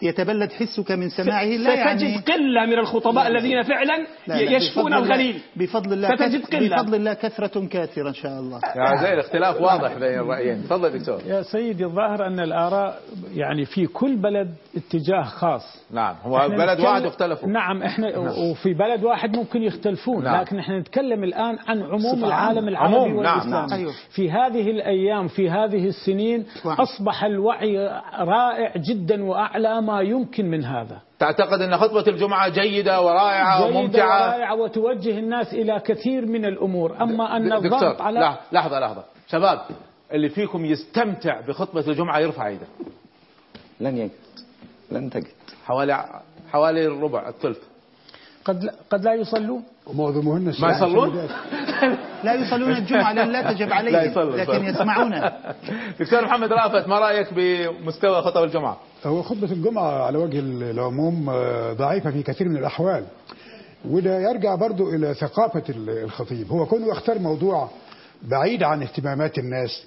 [SPEAKER 6] يتبلد حسك من سماعه لا يعني
[SPEAKER 7] ستجد قلة من الخطباء الذين فعلا
[SPEAKER 6] لا لا
[SPEAKER 7] يشفون الغليل.
[SPEAKER 6] بفضل الله
[SPEAKER 7] ستجد قلة.
[SPEAKER 6] بفضل الله كثرة كاثرة إن شاء الله.
[SPEAKER 1] يا زين الاختلاف واضح بين الرأيين. تفضل دكتور.
[SPEAKER 8] يا سيدي الظاهر أن الآراء يعني في كل بلد اتجاه خاص.
[SPEAKER 1] نعم هو بلد واحد واختلفوا.
[SPEAKER 8] نعم إحنا وفي بلد واحد ممكن يختلفون
[SPEAKER 1] نعم.
[SPEAKER 8] لكن إحنا نتكلم الآن عن عموم العالم. العربي
[SPEAKER 1] عموم، نعم،
[SPEAKER 8] والاسلامي
[SPEAKER 6] نعم. أيوه.
[SPEAKER 8] في هذه الأيام في هذه السنين
[SPEAKER 6] نعم.
[SPEAKER 8] أصبح الوعي رائع جدا وأعلى ما يمكن من هذا
[SPEAKER 1] تعتقد أن خطبة الجمعة جيدة ورائعة
[SPEAKER 8] جيدة
[SPEAKER 1] وممتعة
[SPEAKER 8] ورائعة وتوجه الناس إلى كثير من الأمور أما أن
[SPEAKER 1] دكتور
[SPEAKER 8] الضغط على
[SPEAKER 1] لا لحظة لحظة شباب اللي فيكم يستمتع بخطبة الجمعة يرفع ايده
[SPEAKER 5] لن يجد لن تجد
[SPEAKER 1] حوالي حوالي الربع الثلث
[SPEAKER 8] قد لا قد لا يصلون؟
[SPEAKER 9] ومعظمهن
[SPEAKER 1] ما يصلون.
[SPEAKER 6] لا يصلون الجمعة لأن لا تجب عليهم لكن يسمعونه
[SPEAKER 1] دكتور محمد رافت ما رأيك بمستوى خطب الجمعة؟
[SPEAKER 9] هو خطبة الجمعة على وجه العموم آه، ضعيفة في كثير من الأحوال. وده يرجع برضو إلى ثقافة الخطيب. هو كونه يختار موضوع بعيد عن اهتمامات الناس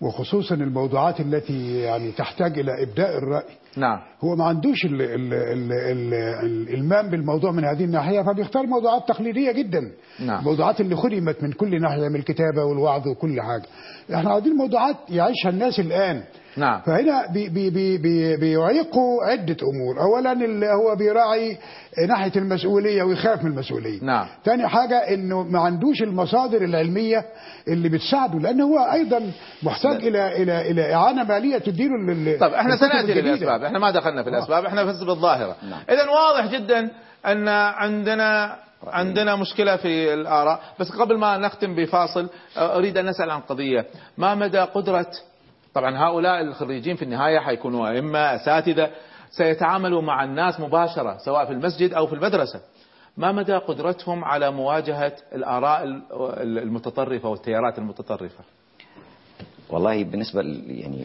[SPEAKER 9] وخصوصا الموضوعات التي يعني تحتاج إلى إبداء الرأي
[SPEAKER 1] نعم.
[SPEAKER 9] هو ما عندوش ال ال ال ال الإلمام بالموضوع من هذه الناحية فبيختار موضوعات تقليدية جدا.
[SPEAKER 1] نعم.
[SPEAKER 9] الموضوعات اللي خدمت من كل ناحية من الكتابة والوعظ وكل حاجة. إحنا عاوزين موضوعات يعيشها الناس الآن.
[SPEAKER 1] نعم.
[SPEAKER 9] فهنا بي بي بي بي بيعيقوا عدة أمور. أولا اللي هو بيراعي ناحية المسؤولية ويخاف من المسؤولية.
[SPEAKER 1] نعم.
[SPEAKER 9] تاني حاجة إنه ما عندوش المصادر العلمية اللي بتساعده لأنه هو أيضا محتاج إلى إلى إلى إعانة مالية تديله لل
[SPEAKER 1] إحنا
[SPEAKER 9] الكتب
[SPEAKER 1] سناتي
[SPEAKER 9] الجديدة.
[SPEAKER 1] للاسباب إحنا ما دخلنا في الأسباب إحنا بس بالظاهرة. اذا واضح جدا أن عندنا عندنا مشكلة في الآراء. بس قبل ما نختم بفاصل أريد أن نسأل عن قضية. ما مدى قدرة طبعا هؤلاء الخريجين في النهاية حيكونوا أئمة أساتذة سيتعاملوا مع الناس مباشرة سواء في المسجد أو في المدرسة. ما مدى قدرتهم على مواجهة الآراء المتطرفة والتيارات المتطرفة؟
[SPEAKER 5] والله بالنسبة يعني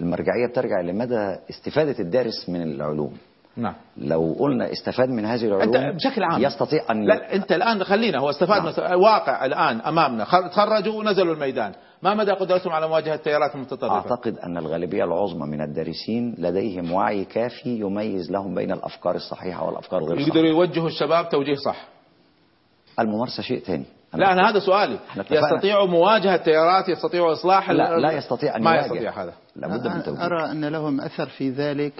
[SPEAKER 5] المرجعية بترجع لمدى استفادة الدارس من العلوم.
[SPEAKER 1] نعم.
[SPEAKER 5] لو قلنا استفاد من هذه العلوم
[SPEAKER 1] أنت بشكل عام.
[SPEAKER 5] يستطيع أن
[SPEAKER 1] لا أنت الآن خلينا هو استفاد نعم. واقع الآن أمامنا. تخرجوا ونزلوا الميدان. ما مدى قدرتهم على مواجهة التيارات المتطرفة؟
[SPEAKER 5] أعتقد أن الغالبية العظمى من الدارسين لديهم وعي كافي يميز لهم بين الأفكار الصحيحة والأفكار غير
[SPEAKER 1] الصحيحه يقدروا يوجهوا الشباب توجيه صح.
[SPEAKER 5] الممارسة شيء ثاني.
[SPEAKER 1] لا أنا هذا سؤالي. يستطيعوا مواجهة التيارات يستطيعوا إصلاح
[SPEAKER 5] لا, لا يستطيع أن
[SPEAKER 1] ما يستطيع هذا.
[SPEAKER 6] لابد من توجيه. أرى أن لهم أثر في ذلك.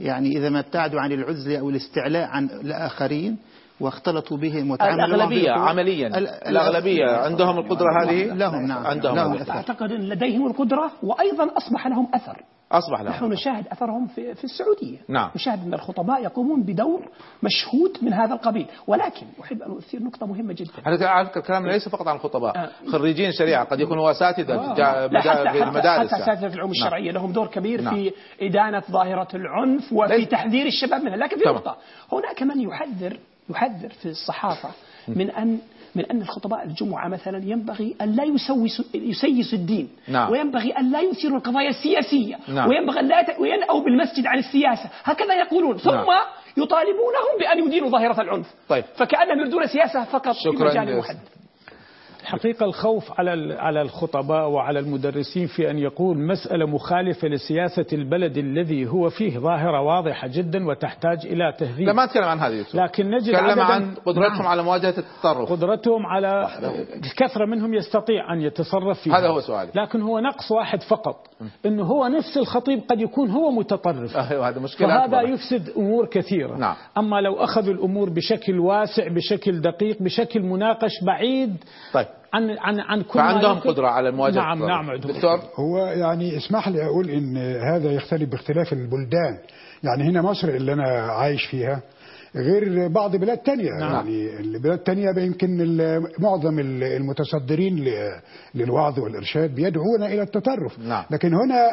[SPEAKER 6] يعني إذا ما ابتعدوا عن العزلة أو الاستعلاء عن الآخرين واختلطوا بهم
[SPEAKER 1] وتعاملوا الأغلبية عمليا. الأغلبية عندهم القدرة هذه؟
[SPEAKER 6] لهم نعم.
[SPEAKER 1] عندهم
[SPEAKER 7] لهم أعتقد أن لديهم القدرة وأيضا أصبح لهم أثر.
[SPEAKER 1] أصبح لهم.
[SPEAKER 7] نحن نشاهد أثرهم في, في السعودية.
[SPEAKER 1] نعم.
[SPEAKER 7] نشاهد أن الخطباء يقومون بدور مشهود من هذا القبيل. ولكن أحب أن أثير نقطة مهمة جدا.
[SPEAKER 1] على فكرة الكلام ليس فقط عن الخطباء. آه. خريجين شريعة قد يكونوا أساتذة آه. في المدارس
[SPEAKER 7] حتى أساتذة العلوم نعم. الشرعية لهم دور كبير نعم. في إدانة ظاهرة العنف وفي. تحذير الشباب منها. لكن في نقطة هناك من يحذر يحذر في الصحافة من أن من أن الخطباء الجمعة مثلا ينبغي أن لا يسوس يسيس الدين
[SPEAKER 1] نعم.
[SPEAKER 7] وينبغي أن لا يثيروا القضايا السياسية
[SPEAKER 1] نعم.
[SPEAKER 7] وينبغي أن لا وينأوا بالمسجد عن السياسة هكذا يقولون ثم نعم. يطالبونهم بأن يدينوا ظاهرة العنف
[SPEAKER 1] طيب.
[SPEAKER 7] فكأنهم يريدون سياسة فقط
[SPEAKER 1] شكرا
[SPEAKER 7] في مجال محدد
[SPEAKER 8] الحقيقة الخوف على على الخطباء وعلى المدرسين في أن يقول مسألة مخالفة لسياسة البلد الذي هو فيه ظاهرة واضحة جدا وتحتاج إلى تهذيب.
[SPEAKER 1] لا ما أتكلم عن هذه
[SPEAKER 8] لكن نجد
[SPEAKER 1] تكلم عن قدرتهم نعم. على مواجهة التطرف
[SPEAKER 8] قدرتهم على الكثرة منهم يستطيع أن يتصرف فيها.
[SPEAKER 1] هذا هو سؤالي.
[SPEAKER 8] لكن هو نقص واحد فقط. أنه هو نفس الخطيب قد يكون هو متطرف.
[SPEAKER 1] أيوة هذا مشكلة
[SPEAKER 8] فهذا أكبر. يفسد أمور كثيرة.
[SPEAKER 1] نعم.
[SPEAKER 8] أما لو أخذوا الأمور بشكل واسع بشكل دقيق بشكل مناقش بعيد
[SPEAKER 1] طيب.
[SPEAKER 8] عن عن عن كل
[SPEAKER 1] فعندهم قدرة على مواجهة
[SPEAKER 8] نعم نعم
[SPEAKER 1] دكتور.
[SPEAKER 9] هو يعني اسمح لي أقول إن هذا يختلف باختلاف البلدان. يعني هنا مصر اللي أنا عايش فيها غير بعض بلاد تانية. نعم. يعني البلاد التانية يمكن معظم المتصدرين للوعظ والإرشاد بيدعون إلى التطرف.
[SPEAKER 1] نعم.
[SPEAKER 9] لكن هنا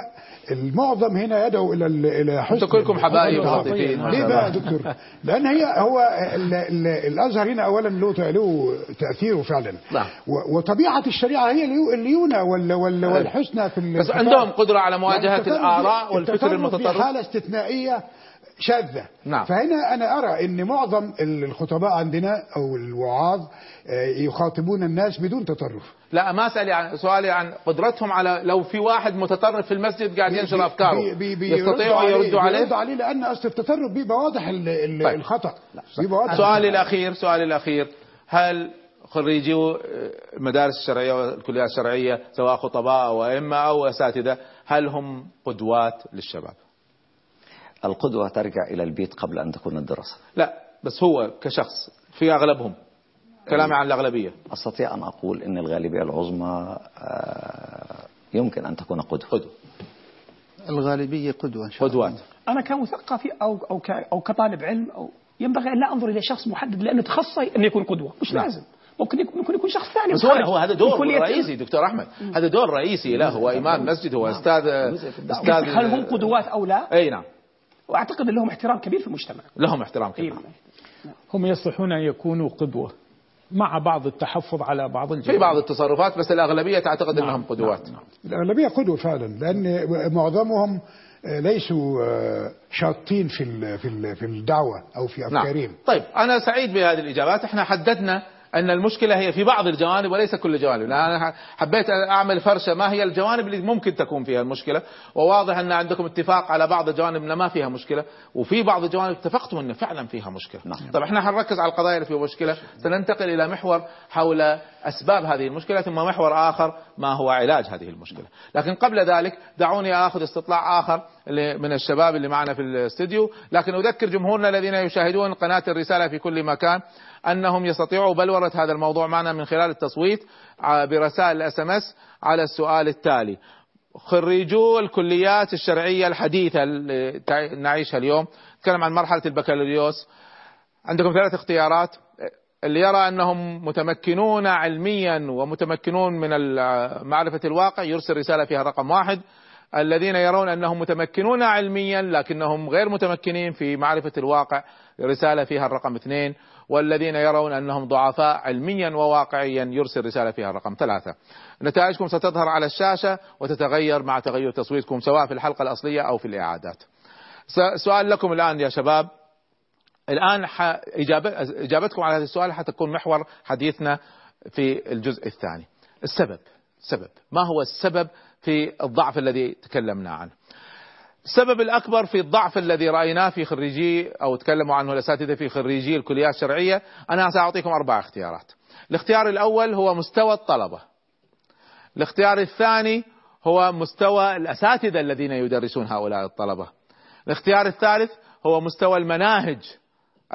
[SPEAKER 9] المعظم هنا يدعو إلى إلى
[SPEAKER 1] حسن. كلكم حبايب لطيفين
[SPEAKER 9] ليه بقى يا دكتور؟ لأن هي هو ال ال الأزهر هنا أولا له له تأثيره فعلا.
[SPEAKER 1] نعم.
[SPEAKER 9] وطبيعة الشريعة هي الليونة والحسنى في
[SPEAKER 1] بس عندهم قدرة على مواجهة الآراء والفكر المتطرف.
[SPEAKER 9] في حالة استثنائية شاذة.
[SPEAKER 1] نعم.
[SPEAKER 9] فهنا أنا أرى أن معظم الخطباء عندنا أو الوعاظ يخاطبون الناس بدون تطرف.
[SPEAKER 1] لا ما أسألي عن سؤالي عن قدرتهم على لو في واحد متطرف في المسجد قاعد ينشر أفكاره
[SPEAKER 9] بي بي
[SPEAKER 1] يستطيعوا أن يردوا عليه؟
[SPEAKER 9] يردوا عليه لأن أصل التطرف بيبقى واضح ال ال طيب. الخطأ.
[SPEAKER 1] بيبقى واضح سؤالي الأخير سؤالي الأخير. هل خريجي المدارس الشرعية والكليات الشرعية سواء خطباء أو أئمة أو أساتذة هل هم قدوات للشباب؟
[SPEAKER 5] القدوة ترجع إلى البيت قبل أن تكون الدراسة.
[SPEAKER 1] لا بس هو كشخص في أغلبهم كلامي عن الأغلبية.
[SPEAKER 5] أستطيع أن أقول أن الغالبية العظمى يمكن أن تكون قدوة.
[SPEAKER 1] قدوة.
[SPEAKER 6] الغالبية قدوة إن شاء
[SPEAKER 1] قدوات.
[SPEAKER 7] أنا كمثقف أو أو أو كطالب علم أو ينبغي أن لا أنظر إلى شخص محدد لأنه تخصصي أن يكون قدوة. مش لا. لازم. ممكن يكون ممكن يكون شخص ثاني
[SPEAKER 1] بس هو هذا دور رئيسي دكتور أحمد. هذا دور رئيسي له هو إمام مسجد هو أستاذ
[SPEAKER 7] أستاذ هل هم قدوات أو لا؟
[SPEAKER 1] إي نعم.
[SPEAKER 7] وأعتقد ان لهم احترام كبير في المجتمع.
[SPEAKER 1] لهم احترام كبير.
[SPEAKER 8] هم يصلحون أن يكونوا قدوة مع بعض التحفظ على بعض الجوانب
[SPEAKER 1] في بعض التصرفات بس الأغلبية تعتقد نعم إنهم قدوات.
[SPEAKER 9] نعم نعم. الأغلبية قدوة فعلا لأن معظمهم ليسوا شاطين في في في الدعوة أو في أفكارهم.
[SPEAKER 1] نعم. طيب أنا سعيد بهذه الإجابات. إحنا حددنا أن المشكلة هي في بعض الجوانب وليس كل الجوانب. أنا حبيت أعمل فرشة. ما هي الجوانب اللي ممكن تكون فيها المشكلة؟ وواضح أن عندكم اتفاق على بعض الجوانب أن ما فيها مشكلة وفي بعض الجوانب اتفقتم أن فعلا فيها مشكلة.
[SPEAKER 5] نعم.
[SPEAKER 1] طيب إحنا حنركز على القضايا اللي فيها مشكلة. سننتقل إلى محور حول أسباب هذه المشكلة ثم محور آخر ما هو علاج هذه المشكلة. لكن قبل ذلك دعوني أخذ استطلاع آخر من الشباب اللي معنا في الاستديو. لكن أذكر جمهورنا الذين يشاهدون قناة الرسالة في كل مكان. أنهم يستطيعوا بلورة هذا الموضوع معنا من خلال التصويت برسائل الإس إم إس على السؤال التالي. خريجو الكليات الشرعية الحديثة اللي نعيشها اليوم. نتكلم عن مرحلة البكالوريوس. عندكم ثلاث اختيارات. اللي يرى أنهم متمكنون علميا ومتمكنون من معرفة الواقع يرسل رسالة فيها رقم واحد. الذين يرون أنهم متمكنون علميا لكنهم غير متمكنين في معرفة الواقع رسالة فيها الرقم اثنين. والذين يرون أنهم ضعفاء علميا وواقعيا. يرسل رسالة فيها الرقم ثلاثة. نتائجكم ستظهر على الشاشة وتتغير مع تغير تصويتكم سواء في الحلقة الأصلية أو في الإعادات. سؤال لكم الآن يا شباب. الآن إجابتكم على هذا السؤال حتكون محور حديثنا في الجزء الثاني. السبب السبب ما هو السبب في الضعف الذي تكلمنا عنه؟ السبب الأكبر في الضعف الذي رأيناه في خريجي أو تكلموا عنه الأساتذة في خريجي الكليات الشرعية أنا سأعطيكم أربع اختيارات. الاختيار الأول هو مستوى الطلبة. الاختيار الثاني هو مستوى الأساتذة الذين يدرسون هؤلاء الطلبة. الاختيار الثالث هو مستوى المناهج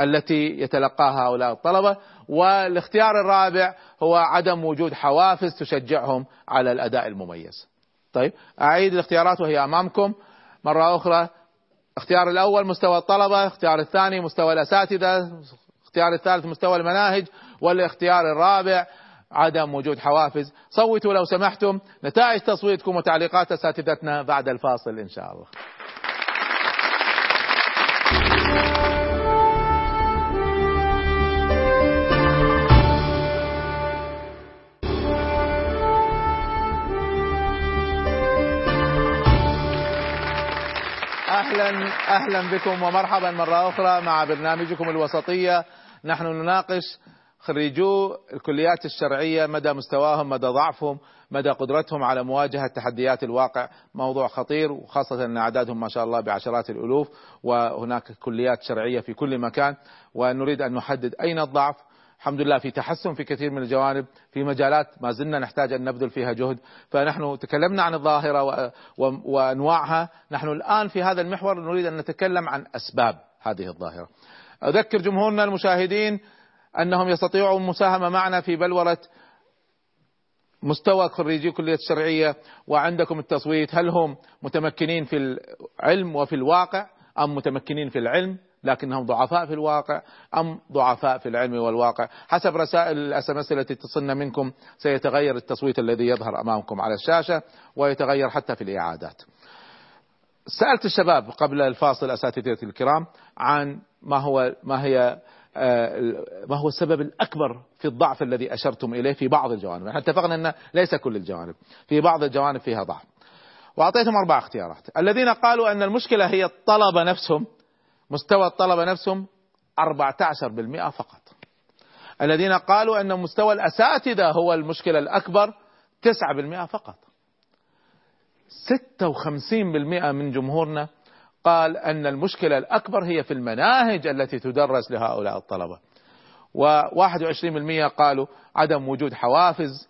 [SPEAKER 1] التي يتلقاها هؤلاء الطلبة. والاختيار الرابع هو عدم وجود حوافز تشجعهم على الأداء المميز. طيب أعيد الاختيارات وهي أمامكم. مرة أخرى اختيار الأول مستوى الطلبة اختيار الثاني مستوى الأساتذة اختيار الثالث مستوى المناهج والاختيار الرابع عدم وجود حوافز. صوتوا لو سمحتم نتائج تصويتكم وتعليقات أساتذتنا بعد الفاصل إن شاء الله. أهلا بكم ومرحبا مرة أخرى مع برنامجكم الوسطية. نحن نناقش خريجو الكليات الشرعية مدى مستواهم مدى ضعفهم مدى قدرتهم على مواجهة تحديات الواقع. موضوع خطير وخاصة أن أعدادهم ما شاء الله بعشرات الألوف وهناك كليات شرعية في كل مكان ونريد أن نحدد أين الضعف الحمد لله في تحسن في كثير من الجوانب في مجالات ما زلنا نحتاج أن نبذل فيها جهد. فنحن تكلمنا عن الظاهرة وأنواعها. نحن الآن في هذا المحور نريد أن نتكلم عن أسباب هذه الظاهرة. أذكر جمهورنا المشاهدين أنهم يستطيعوا المساهمة معنا في بلورة مستوى خريجي كلية الشرعية وعندكم التصويت هل هم متمكنين في العلم وفي الواقع أم متمكنين في العلم؟ لكنهم ضعفاء في الواقع أم ضعفاء في العلم والواقع. حسب رسائل الإس إم إس التي تصلنا منكم سيتغير التصويت الذي يظهر أمامكم على الشاشة ويتغير حتى في الإعادات. سألت الشباب قبل الفاصل أساتذتي الكرام عن ما هو ما هي آه، ما هو السبب الأكبر في الضعف الذي أشرتم إليه في بعض الجوانب. إحنا اتفقنا أن ليس كل الجوانب في بعض الجوانب فيها ضعف. وأعطيتهم أربع اختيارات. الذين قالوا أن المشكلة هي الطلبة نفسهم مستوى الطلبة نفسهم 14% فقط. الذين قالوا أن مستوى الأساتذة هو المشكلة الأكبر 9% فقط. 56% من جمهورنا قال أن المشكلة الأكبر هي في المناهج التي تدرس لهؤلاء الطلبة. و21% قالوا عدم وجود حوافز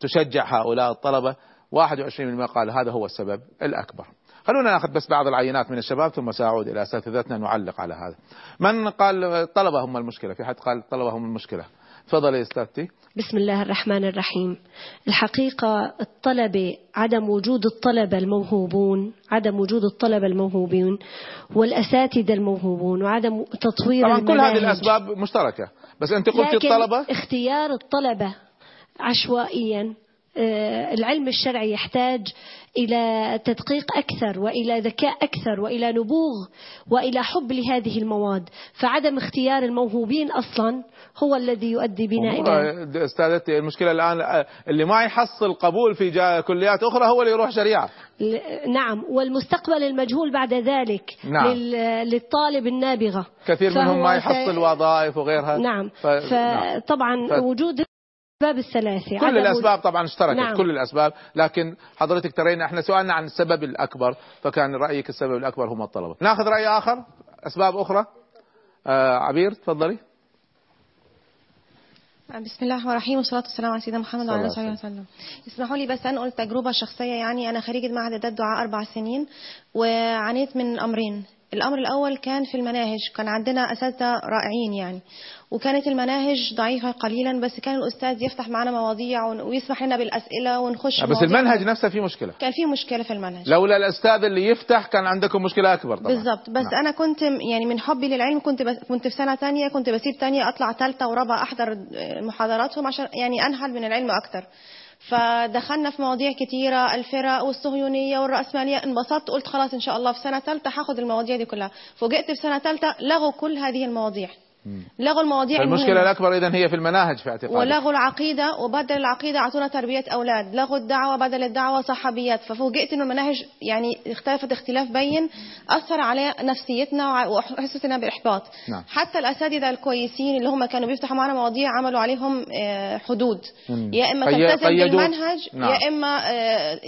[SPEAKER 1] تشجع هؤلاء الطلبة. 21% قال هذا هو السبب الأكبر. خلونا ناخذ بس بعض العينات من الشباب ثم سأعود إلى أساتذتنا نعلق على هذا. من قال الطلبة هم المشكلة؟ في حد قال الطلبة هم المشكلة. تفضلي أستاذتي.
[SPEAKER 10] بسم الله الرحمن الرحيم. الحقيقة الطلبة عدم وجود الطلبة الموهوبون عدم وجود الطلبة الموهوبين والأساتذة الموهوبون وعدم تطوير
[SPEAKER 1] طبعا كل هذه الأسباب مشتركة. بس أنت قلت الطلبة؟
[SPEAKER 10] اختيار الطلبة عشوائيا. العلم الشرعي يحتاج إلى تدقيق أكثر وإلى ذكاء أكثر وإلى نبوغ وإلى حب لهذه المواد. فعدم اختيار الموهوبين أصلا هو الذي يؤدي بنا
[SPEAKER 1] إلى أستاذتي المشكلة الآن اللي ما يحصل قبول في كليات أخرى هو اللي يروح شريعة.
[SPEAKER 10] نعم والمستقبل المجهول بعد ذلك نعم. للطالب النابغة.
[SPEAKER 1] كثير منهم ما يحصل وظائف وغيرها.
[SPEAKER 10] نعم. ف... فطبعا نعم. ف... وجود الأسباب الثلاثة
[SPEAKER 1] كل الأسباب طبعا اشتركت نعم. كل الأسباب لكن حضرتك ترين إحنا سؤالنا عن السبب الأكبر فكان رأيك السبب الأكبر هم الطلبة. ناخذ رأي آخر؟ أسباب أخرى؟ آه عبير تفضلي.
[SPEAKER 11] بسم الله الرحمن الرحيم والصلاة والسلام على سيدنا محمد وعلى آله وسلم. اسمحوا لي بس أنقل تجربة شخصية يعني أنا خريجة معهد الدعاء أربع سنين وعانيت من أمرين. الأمر الأول كان في المناهج كان عندنا أساتذة رائعين يعني وكانت المناهج ضعيفة قليلا بس كان الأستاذ يفتح معنا مواضيع ويسمح لنا بالأسئلة ونخش
[SPEAKER 1] بس المنهج نفسه فيه مشكلة.
[SPEAKER 11] كان في مشكلة في المنهج.
[SPEAKER 1] لولا الأستاذ اللي يفتح كان عندكم مشكلة أكبر طبعا.
[SPEAKER 11] بالضبط. بس نعم. أنا كنت يعني من حبي للعلم كنت بس كنت في سنة تانية كنت بسيب تانية أطلع ثالثة ورابعة أحضر محاضراتهم عشان يعني أنهل من العلم أكتر. فدخلنا في مواضيع كتيرة الفرق والصهيونية والرأسمالية. انبسطت قلت خلاص إن شاء الله في سنة ثالثة هاخد المواضيع دي كلها. فوجئت في سنة ثالثة لغوا كل هذه المواضيع. لغوا المواضيع
[SPEAKER 1] المشكلة الأكبر إذا هي في المناهج في اعتقادي
[SPEAKER 11] ولغوا العقيدة وبدل العقيدة أعطونا تربية أولاد. لغوا الدعوة بدل الدعوة صحابيات. ففوجئت إنه المناهج يعني اختلفت اختلاف بين أثر على نفسيتنا وحسيتنا بإحباط.
[SPEAKER 1] نعم.
[SPEAKER 11] حتى الأساتذة الكويسين اللي هم كانوا بيفتحوا معنا مواضيع عملوا عليهم حدود. يا إما تلتزم بالمنهج
[SPEAKER 1] نعم.
[SPEAKER 11] يا إما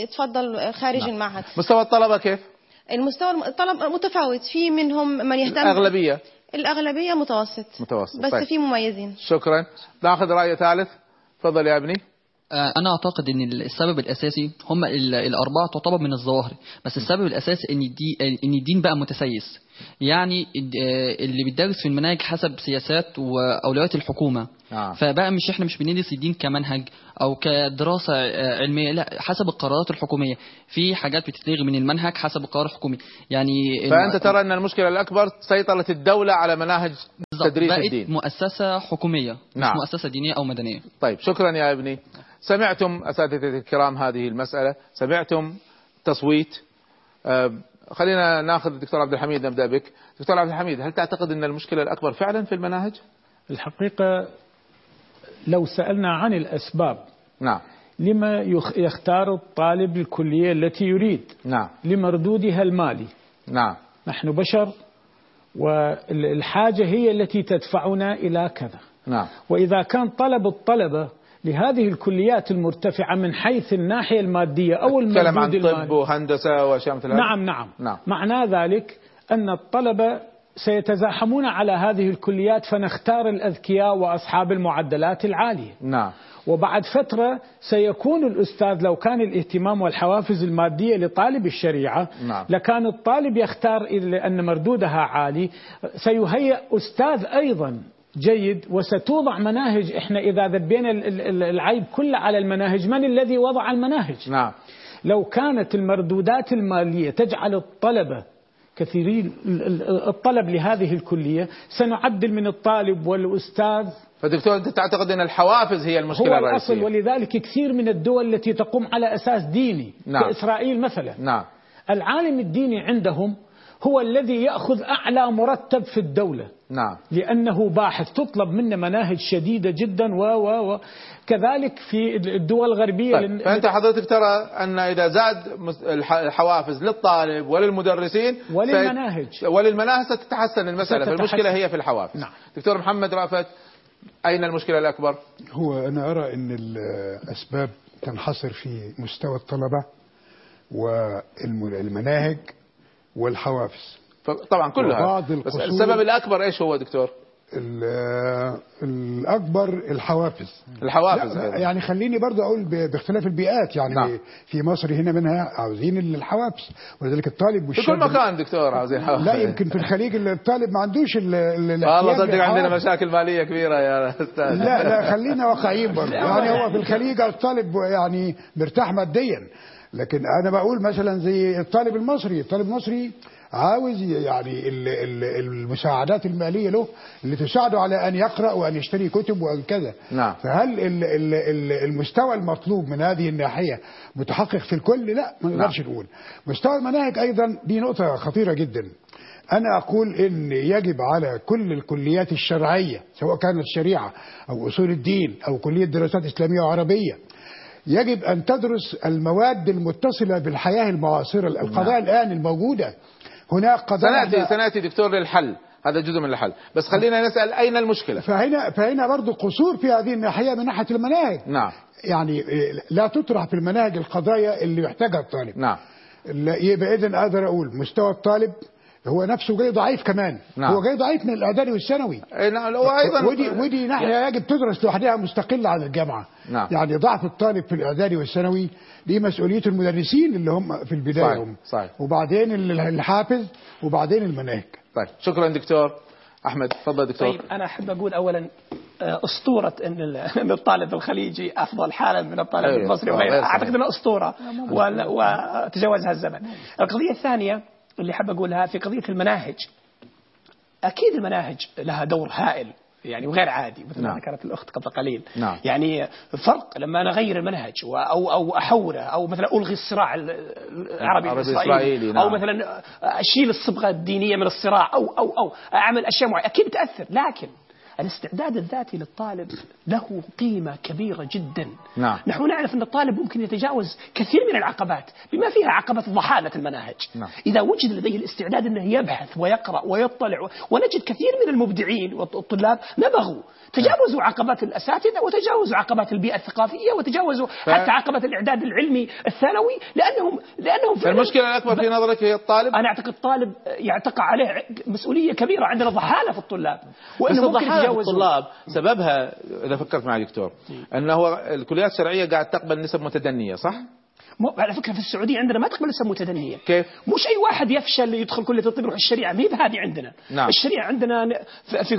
[SPEAKER 11] تفضل خارج
[SPEAKER 1] نعم.
[SPEAKER 11] المعهد.
[SPEAKER 1] مستوى الطلبة كيف؟
[SPEAKER 11] المستوى الطلب متفاوت. في منهم من يهتم
[SPEAKER 1] الأغلبية.
[SPEAKER 11] الأغلبية متوسط.
[SPEAKER 1] متوسط.
[SPEAKER 11] بس
[SPEAKER 1] طيب.
[SPEAKER 11] في مميزين.
[SPEAKER 1] شكرا. ناخذ رأي ثالث. تفضل يا أبني.
[SPEAKER 2] أنا أعتقد أن السبب الأساسي هم الأربعة تعتبر من الظواهر. بس السبب الأساسي أن الدين, إن الدين بقى متسيس. يعني اللي بيدرس في المناهج حسب سياسات وأولويات الحكومة.
[SPEAKER 1] آه.
[SPEAKER 2] فبقى مش إحنا مش بندرس الدين كمنهج أو كدراسة علمية لا حسب القرارات الحكومية. في حاجات بتتلغي من المنهج حسب القرار الحكومي. يعني
[SPEAKER 1] فأنت ترى أن المشكلة الأكبر سيطره الدولة على مناهج تدريس
[SPEAKER 2] بقت
[SPEAKER 1] الدين.
[SPEAKER 2] مؤسسة حكومية
[SPEAKER 1] نعم.
[SPEAKER 2] مش مؤسسة دينية أو مدنية.
[SPEAKER 1] طيب شكرا يا ابني. سمعتم اساتذتي الكرام هذه المسألة سمعتم تصويت. أه خلينا ناخذ الدكتور عبد الحميد نبدأ بك. دكتور عبد الحميد هل تعتقد أن المشكلة الأكبر فعلا في المناهج؟
[SPEAKER 8] الحقيقة لو سألنا عن الأسباب
[SPEAKER 1] نعم.
[SPEAKER 8] لما يختار الطالب الكلية التي يريد؟
[SPEAKER 1] نعم.
[SPEAKER 8] لمردودها المالي.
[SPEAKER 1] نعم.
[SPEAKER 8] نحن بشر والحاجة هي التي تدفعنا إلى كذا.
[SPEAKER 1] نعم.
[SPEAKER 8] وإذا كان طلب الطلبة لهذه الكليات المرتفعة من حيث الناحية المادية أو المردود
[SPEAKER 1] عن طب وهندسة وأشياء مثل
[SPEAKER 8] نعم نعم.
[SPEAKER 1] نعم.
[SPEAKER 8] معنى ذلك أن الطلبة سيتزاحمون على هذه الكليات فنختار الأذكياء وأصحاب المعدلات العالية.
[SPEAKER 1] نعم.
[SPEAKER 8] وبعد فترة سيكون الأستاذ لو كان الاهتمام والحوافز المادية لطالب الشريعة
[SPEAKER 1] نعم.
[SPEAKER 8] لكان الطالب يختار أن مردودها عالي. سيهيئ أستاذ أيضا جيد وستوضع مناهج. إحنا إذا ذبينا العيب كله على المناهج من الذي وضع المناهج؟
[SPEAKER 1] نعم.
[SPEAKER 8] لو كانت المردودات المالية تجعل الطلبة كثيرين الطلب لهذه الكلية. سنعدل من الطالب والأستاذ.
[SPEAKER 1] فدكتور أنت تعتقد أن الحوافز هي المشكلة
[SPEAKER 8] هو
[SPEAKER 1] الرئيسية؟
[SPEAKER 8] الأصل ولذلك كثير من الدول التي تقوم على أساس ديني
[SPEAKER 1] نعم.
[SPEAKER 8] كإسرائيل مثلا.
[SPEAKER 1] نعم.
[SPEAKER 8] العالم الديني عندهم هو الذي يأخذ أعلى مرتب في الدولة
[SPEAKER 1] نعم
[SPEAKER 8] لأنه باحث تطلب منه مناهج شديدة جدا و و و كذلك في الدول الغربية
[SPEAKER 1] طيب. لن... فأنت حضرتك ترى أن إذا زاد الحوافز للطالب وللمدرسين
[SPEAKER 8] وللمناهج
[SPEAKER 1] ست... وللمناهج ستتحسن المسألة
[SPEAKER 8] ستتحسن.
[SPEAKER 1] فالمشكلة هي في الحوافز
[SPEAKER 8] نعم.
[SPEAKER 1] دكتور محمد رأفت أين المشكلة الأكبر
[SPEAKER 9] هو أنا أرى أن الأسباب تنحصر في مستوى الطلبة والمناهج والحوافز.
[SPEAKER 1] طبعا كلها. بس السبب الأكبر إيش هو دكتور؟
[SPEAKER 9] الأكبر الحوافز.
[SPEAKER 1] الحوافز.
[SPEAKER 9] يعني خليني برضه أقول باختلاف البيئات يعني
[SPEAKER 1] نعم.
[SPEAKER 9] في مصر هنا منها عاوزين الحوافز ولذلك الطالب
[SPEAKER 1] في كل مكان دكتور عاوزين حوافز.
[SPEAKER 9] لا يمكن في الخليج الطالب ما عندوش
[SPEAKER 1] والله صدق عندنا مشاكل مالية كبيرة يا أستاذ.
[SPEAKER 9] لا لا خلينا واقعيين برضه. يعني هو في الخليج الطالب يعني مرتاح ماديا. لكن أنا بقول مثلا زي الطالب المصري الطالب المصري عاوز يعني المساعدات المالية له اللي تساعده على أن يقرأ وأن يشتري كتب وأن كذا.
[SPEAKER 1] نعم.
[SPEAKER 9] فهل المستوى المطلوب من هذه الناحية متحقق في الكل؟ لا ما نقدرش نقول. مستوى المناهج أيضا دي نقطة خطيرة جدا. أنا أقول إن يجب على كل الكليات الشرعية سواء كانت شريعة أو أصول الدين أو كلية دراسات إسلامية وعربية يجب أن تدرس المواد المتصلة بالحياة المعاصرة القضايا نعم. الآن الموجودة. هناك قضايا
[SPEAKER 1] سنأتي, سنأتي دكتور للحل. هذا جزء من الحل. بس خلينا نسأل أين المشكلة؟
[SPEAKER 9] فهنا, فهنا برضو قصور في هذه الناحية من ناحية المناهج.
[SPEAKER 1] نعم.
[SPEAKER 9] يعني لا تطرح في المناهج القضايا اللي محتاجها الطالب.
[SPEAKER 1] نعم.
[SPEAKER 9] يبقى إذن أقدر أقول مستوى الطالب هو نفسه جاي ضعيف كمان
[SPEAKER 1] نعم.
[SPEAKER 9] هو جاي ضعيف من الإعدادي والثانوي
[SPEAKER 1] إيه، نعم، هو أيضا
[SPEAKER 9] ودي ودي ناحية يجب تدرس لوحدها مستقلة عن الجامعة
[SPEAKER 1] نعم.
[SPEAKER 9] يعني ضعف الطالب في الإعدادي والثانوي دي مسؤولية المدرسين اللي هم في البداية
[SPEAKER 1] صحيح،
[SPEAKER 9] هم
[SPEAKER 1] صحيح.
[SPEAKER 9] وبعدين ال- الحافز وبعدين المناهج
[SPEAKER 1] طيب شكرا دكتور أحمد تفضل دكتور
[SPEAKER 7] طيب أنا أحب أقول اولا آه، أسطورة إن ال- إن الطالب الخليجي أفضل حالا من الطالب
[SPEAKER 1] أيوة،
[SPEAKER 7] المصري
[SPEAKER 1] آه،
[SPEAKER 7] وغيره
[SPEAKER 1] غير صحيح.
[SPEAKER 7] أعتقد انها أسطورة ولا- وتجاوزها الزمن. القضية الثانية اللي حاب أقولها في قضية المناهج أكيد المناهج لها دور هائل يعني وغير عادي مثل ما
[SPEAKER 1] نعم.
[SPEAKER 7] ذكرت الأخت قبل قليل
[SPEAKER 1] نعم.
[SPEAKER 7] يعني فرق لما أنا أغير المنهج أو أو احوله أو مثلا ألغي الصراع ال- العربي الاسرائيلي
[SPEAKER 1] الإسرائيلي،
[SPEAKER 7] أو
[SPEAKER 1] نعم.
[SPEAKER 7] مثلا أشيل الصبغة الدينية من الصراع أو أو أو أعمل أشياء معينة أكيد بتاثر لكن الاستعداد الذاتي للطالب له قيمة كبيرة جدا.
[SPEAKER 1] نعم.
[SPEAKER 7] نحن نعرف أن الطالب ممكن يتجاوز كثير من العقبات بما فيها عقبة ضحالة المناهج.
[SPEAKER 1] نعم.
[SPEAKER 7] إذا وجد لديه الاستعداد أنه يبحث ويقرأ ويطلع ونجد كثير من المبدعين والطلاب نبغوا. تجاوزوا عقبات الأساتذة وتجاوزوا عقبات البيئة الثقافية وتجاوزوا حتى عقبة الإعداد العلمي الثانوي لانهم لأنهم فعلاً-
[SPEAKER 1] فالمشكلة الأكبر في نظرك هي الطالب؟
[SPEAKER 7] أنا أعتقد الطالب يعتقى عليه مسؤولية كبيرة عندنا ضحالة في الطلاب.
[SPEAKER 1] بس
[SPEAKER 7] وأنه ممكن
[SPEAKER 1] الطلاب سببها إذا فكرت معي دكتور انه هو الكليات الشرعية قاعد تقبل نسب متدنية صح؟
[SPEAKER 7] على فكرة في السعودية عندنا ما تقبل نسب متدنيه
[SPEAKER 1] كيف؟
[SPEAKER 7] مش أي واحد يفشل يدخل كلية الطب يروح الشريعة ما هي بهذه عندنا
[SPEAKER 1] نعم.
[SPEAKER 7] الشريعة عندنا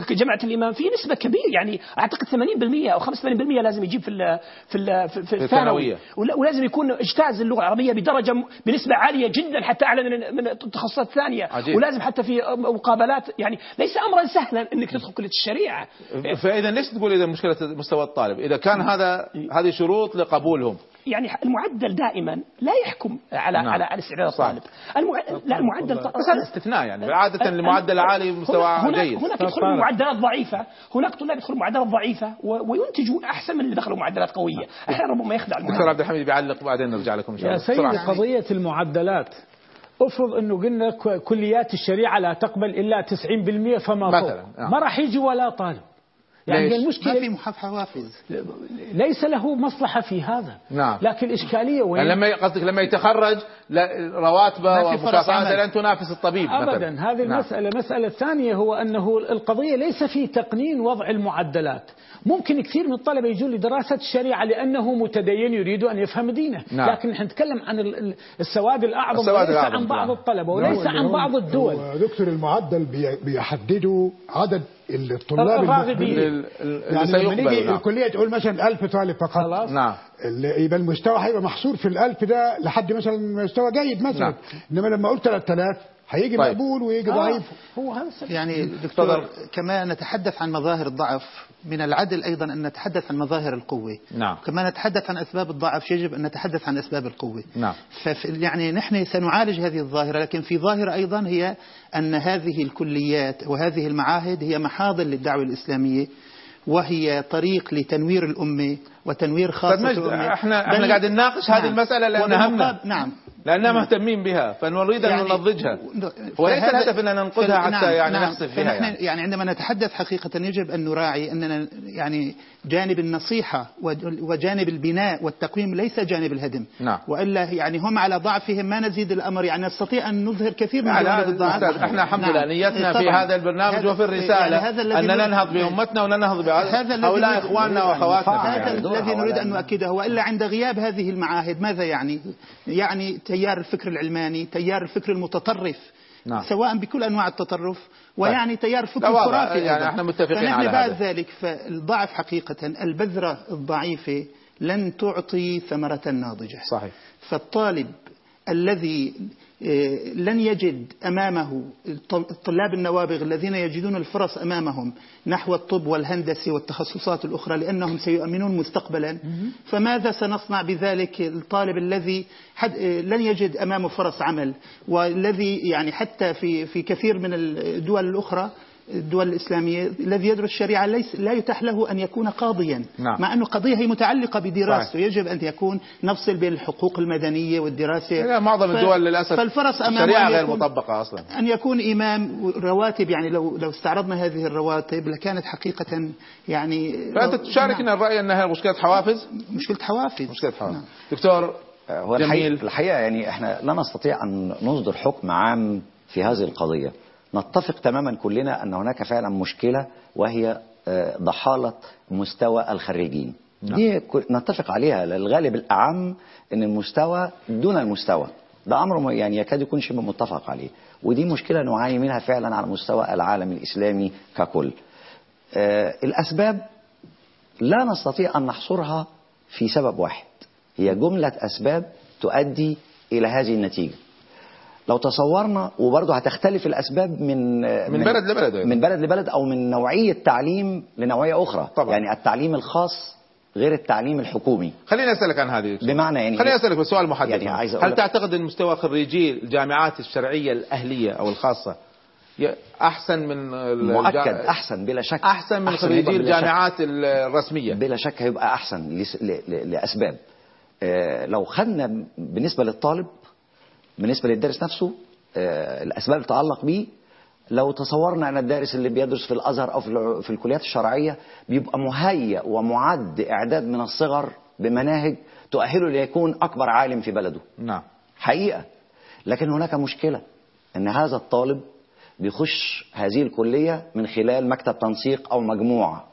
[SPEAKER 7] في- جامعه الإمام في نسبة كبيرة يعني أعتقد 80% أو 85% لازم يجيب في ال في ال في, في الثانوي
[SPEAKER 1] الثانوية.
[SPEAKER 7] ولا- ولازم يكون إجتاز اللغة العربية بدرجة بنسبة عالية جدا حتى اعلى من من التخصصات الثانية
[SPEAKER 1] عجيب.
[SPEAKER 7] ولازم حتى في مقابلات يعني ليس امرا سهلا إنك تدخل كلية الشريعة
[SPEAKER 1] فإذا ليش تقول إذا مشكلة مستوى الطالب؟ إذا كان هذا هذه شروط لقبولهم
[SPEAKER 7] يعني المعدل دائما لا يحكم على
[SPEAKER 1] نعم.
[SPEAKER 7] على على استعداد. الطالب. المع... لا المعدل
[SPEAKER 1] بس هذا استثناء يعني. عادة المعدل عالي مستوى
[SPEAKER 7] هناك
[SPEAKER 1] جيد.
[SPEAKER 7] هناك يدخلون معدلات ضعيفة. هناك طلاب يدخلون معدلات ضعيفة و... وينتجوا أحسن من اللي دخلوا معدلات قوية. أحيانا ربما يخدع
[SPEAKER 1] دكتور
[SPEAKER 7] المعدل
[SPEAKER 1] عبد الحميد بيعلق بعدين نرجع لكم إن شاء
[SPEAKER 8] يا
[SPEAKER 1] الله.
[SPEAKER 8] سيدي
[SPEAKER 1] بسرعة.
[SPEAKER 8] قضية المعدلات. افرض إنه قلنا ك- كليات الشريعة لا تقبل إلا 90% فما فوق.
[SPEAKER 1] مثلاً، نعم.
[SPEAKER 8] ما راح يجي ولا طالب. يعني
[SPEAKER 1] ليش؟
[SPEAKER 8] المشكلة
[SPEAKER 6] ما في حوافز
[SPEAKER 8] ليس له مصلحة في هذا
[SPEAKER 1] نعم.
[SPEAKER 8] لكن الإشكالية وين
[SPEAKER 1] يعني لما قصدك لما يتخرج لا- رواتبه ومكافآته. لن تنافس الطبيب
[SPEAKER 8] أبدا
[SPEAKER 1] مثلا
[SPEAKER 8] هذه
[SPEAKER 1] نعم.
[SPEAKER 8] المسألة المسألة الثانية هو أنه القضية ليس في تقنين وضع المعدلات ممكن كثير من الطلبة يجون لدراسة الشريعة لأنه متدين يريد أن يفهم دينه
[SPEAKER 1] نعم.
[SPEAKER 8] لكن نحن نتكلم عن ال- ال- السواد الأعظم
[SPEAKER 1] السواد
[SPEAKER 8] وليس
[SPEAKER 1] الأعظم
[SPEAKER 8] عن بعض
[SPEAKER 1] طبعاً.
[SPEAKER 8] الطلبة وليس
[SPEAKER 9] نعم،
[SPEAKER 8] عن بعض الدول
[SPEAKER 9] هو دكتور المعدل بي- بيحددوا عدد الطلاب
[SPEAKER 8] الراغبين.
[SPEAKER 1] اللي
[SPEAKER 9] يعني لما نيجي
[SPEAKER 1] نعم.
[SPEAKER 9] الكلية تقول مثلا 1000 طالب فقط
[SPEAKER 8] خلاص.
[SPEAKER 1] نعم
[SPEAKER 9] اللي يبقى المستوى هيبقى محصور في الألف ده لحد مثلا مستوى جيد مثلا
[SPEAKER 1] نعم.
[SPEAKER 9] إنما لما قلت 3000 هيجي
[SPEAKER 1] طيب.
[SPEAKER 9] مقبول ويجي
[SPEAKER 8] آه،
[SPEAKER 9] ضعيف
[SPEAKER 8] هو السبب.
[SPEAKER 6] يعني دكتور كما نتحدث عن مظاهر الضعف من العدل أيضا أن نتحدث عن مظاهر القوة
[SPEAKER 1] نعم.
[SPEAKER 6] كما نتحدث عن أسباب الضعف يجب أن نتحدث عن أسباب القوة
[SPEAKER 1] نعم.
[SPEAKER 6] يعني نحن سنعالج هذه الظاهرة لكن في ظاهرة أيضا هي أن هذه الكليات وهذه المعاهد هي محاضن للدعوة الإسلامية وهي طريق لتنوير الأمة وتنوير
[SPEAKER 1] طيب
[SPEAKER 6] خاصة
[SPEAKER 1] مجد
[SPEAKER 6] الأمة إحنا
[SPEAKER 1] إحنا قاعدين نناقش هذه
[SPEAKER 6] نعم.
[SPEAKER 1] لأن
[SPEAKER 6] وبالمقابل-
[SPEAKER 1] همنا
[SPEAKER 6] نعم
[SPEAKER 1] لأننا مهتمين بها فنريد أن
[SPEAKER 6] يعني-
[SPEAKER 1] ننضجها وليس الهدف ان ننقدها
[SPEAKER 6] فال-
[SPEAKER 1] حتى
[SPEAKER 6] نعم،
[SPEAKER 1] يعني
[SPEAKER 6] نعم.
[SPEAKER 1] نخسف فيها يعني.
[SPEAKER 6] يعني عندما نتحدث حقيقة يجب أن نراعي أننا يعني جانب النصيحة وج- وجانب البناء والتقويم ليس جانب الهدم
[SPEAKER 1] نعم.
[SPEAKER 6] وإلا يعني هم على ضعفهم ما نزيد الأمر يعني نستطيع أن نظهر كثير من جوانب الضعف
[SPEAKER 1] إحنا الحمد
[SPEAKER 6] نعم.
[SPEAKER 1] لله نيتنا في. هذا البرنامج وفي الرسالة
[SPEAKER 6] يعني هذا
[SPEAKER 1] أن ننهض بأمتنا وننهض
[SPEAKER 6] نريد-
[SPEAKER 1] إخواننا وأخواتنا
[SPEAKER 6] هذا. الذي نريد أن نؤكده وإلا عند غياب هذه المعاهد ماذا يعني يعني تيار الفكر العلماني تيار الفكر المتطرف
[SPEAKER 1] نعم.
[SPEAKER 6] سواء بكل أنواع التطرف ويعني تيار
[SPEAKER 1] واضح،
[SPEAKER 6] الخرافي
[SPEAKER 1] يعني. إحنا متفقين على
[SPEAKER 6] بعد
[SPEAKER 1] هذا.
[SPEAKER 6] ذلك فالضعف حقيقة البذرة الضعيفة لن تعطي ثمرة ناضجة
[SPEAKER 1] صحيح
[SPEAKER 6] فالطالب الذي لن يجد أمامه الطلاب النوابغ الذين يجدون الفرص أمامهم نحو الطب والهندسة والتخصصات الأخرى لأنهم سيؤمنون مستقبلا. فماذا سنصنع بذلك الطالب الذي لن يجد أمامه فرص عمل؟ والذي يعني حتى في في كثير من الدول الأخرى الدول الإسلامية الذي يدرس الشريعة ليس لا يتاح له أن يكون قاضيا
[SPEAKER 1] نعم.
[SPEAKER 6] مع أنه قضية هي متعلقة بدراسته.
[SPEAKER 1] صحيح.
[SPEAKER 6] يجب أن يكون نفصل بين الحقوق المدنية والدراسة.
[SPEAKER 1] لا، معظم
[SPEAKER 6] ف-
[SPEAKER 1] الدول للأسف
[SPEAKER 6] فالفرص أمامه
[SPEAKER 1] الشريعة
[SPEAKER 6] أن
[SPEAKER 1] غير
[SPEAKER 6] يكون-
[SPEAKER 1] مطبقة أصلا.
[SPEAKER 6] أن يكون إمام رواتب يعني لو لو استعرضنا هذه الرواتب لكانت حقيقة يعني
[SPEAKER 1] فأنت
[SPEAKER 6] لو-
[SPEAKER 1] تشاركنا الرأي أنها مشكلة حوافز؟
[SPEAKER 6] نعم، مشكلة حوافز.
[SPEAKER 1] مشكلة حوافز. دكتور
[SPEAKER 5] هو
[SPEAKER 1] جميل.
[SPEAKER 5] الحقيقة, الحقيقة يعني إحنا لا نستطيع أن نصدر حكم عام في هذه القضية. نتفق تماما كلنا أن هناك فعلا مشكلة وهي آه، ضحالة مستوى الخريجين. دي ك- نتفق عليها. الغالب الأعم أن المستوى دون المستوى. ده أمر يعني يكاد يكون شبه متفق عليه. ودي مشكلة نعاني منها فعلا على مستوى العالم الإسلامي ككل. آه، الأسباب لا نستطيع أن نحصرها في سبب واحد. هي جملة أسباب تؤدي إلى هذه النتيجة. لو تصورنا وبرضه هتختلف الأسباب من
[SPEAKER 1] من بلد لبلد أيضا.
[SPEAKER 5] من بلد لبلد أو من نوعية تعليم لنوعية أخرى.
[SPEAKER 1] طبعا.
[SPEAKER 5] يعني التعليم الخاص غير التعليم الحكومي.
[SPEAKER 1] خليني أسألك عن هذه.
[SPEAKER 5] بمعنى يعني
[SPEAKER 1] خليني أسألك بسؤال محدد
[SPEAKER 5] يعني عايز
[SPEAKER 1] هل تعتقد إن مستوى خريجي الجامعات الشرعية الأهلية أو الخاصة أحسن من الجا-
[SPEAKER 5] مؤكد أحسن بلا شك.
[SPEAKER 1] أحسن من خريجي
[SPEAKER 5] بلا شك.
[SPEAKER 1] الجامعات الرسمية.
[SPEAKER 5] بلا شك هيبقى أحسن لس- ل- ل- لأسباب. آه، لو خدنا بالنسبة للطالب بالنسبة للدارس نفسه آه، الأسباب اللي تتعلق بيه. لو تصورنا أن الدارس اللي بيدرس في الأزهر أو في الكليات الشرعية بيبقى مهيأ ومعد إعداد من الصغر بمناهج تؤهله ليكون أكبر عالم في بلده.
[SPEAKER 1] نعم.
[SPEAKER 5] حقيقة. لكن هناك مشكلة أن هذا الطالب بيخش هذه الكلية من خلال مكتب تنسيق أو مجموعة.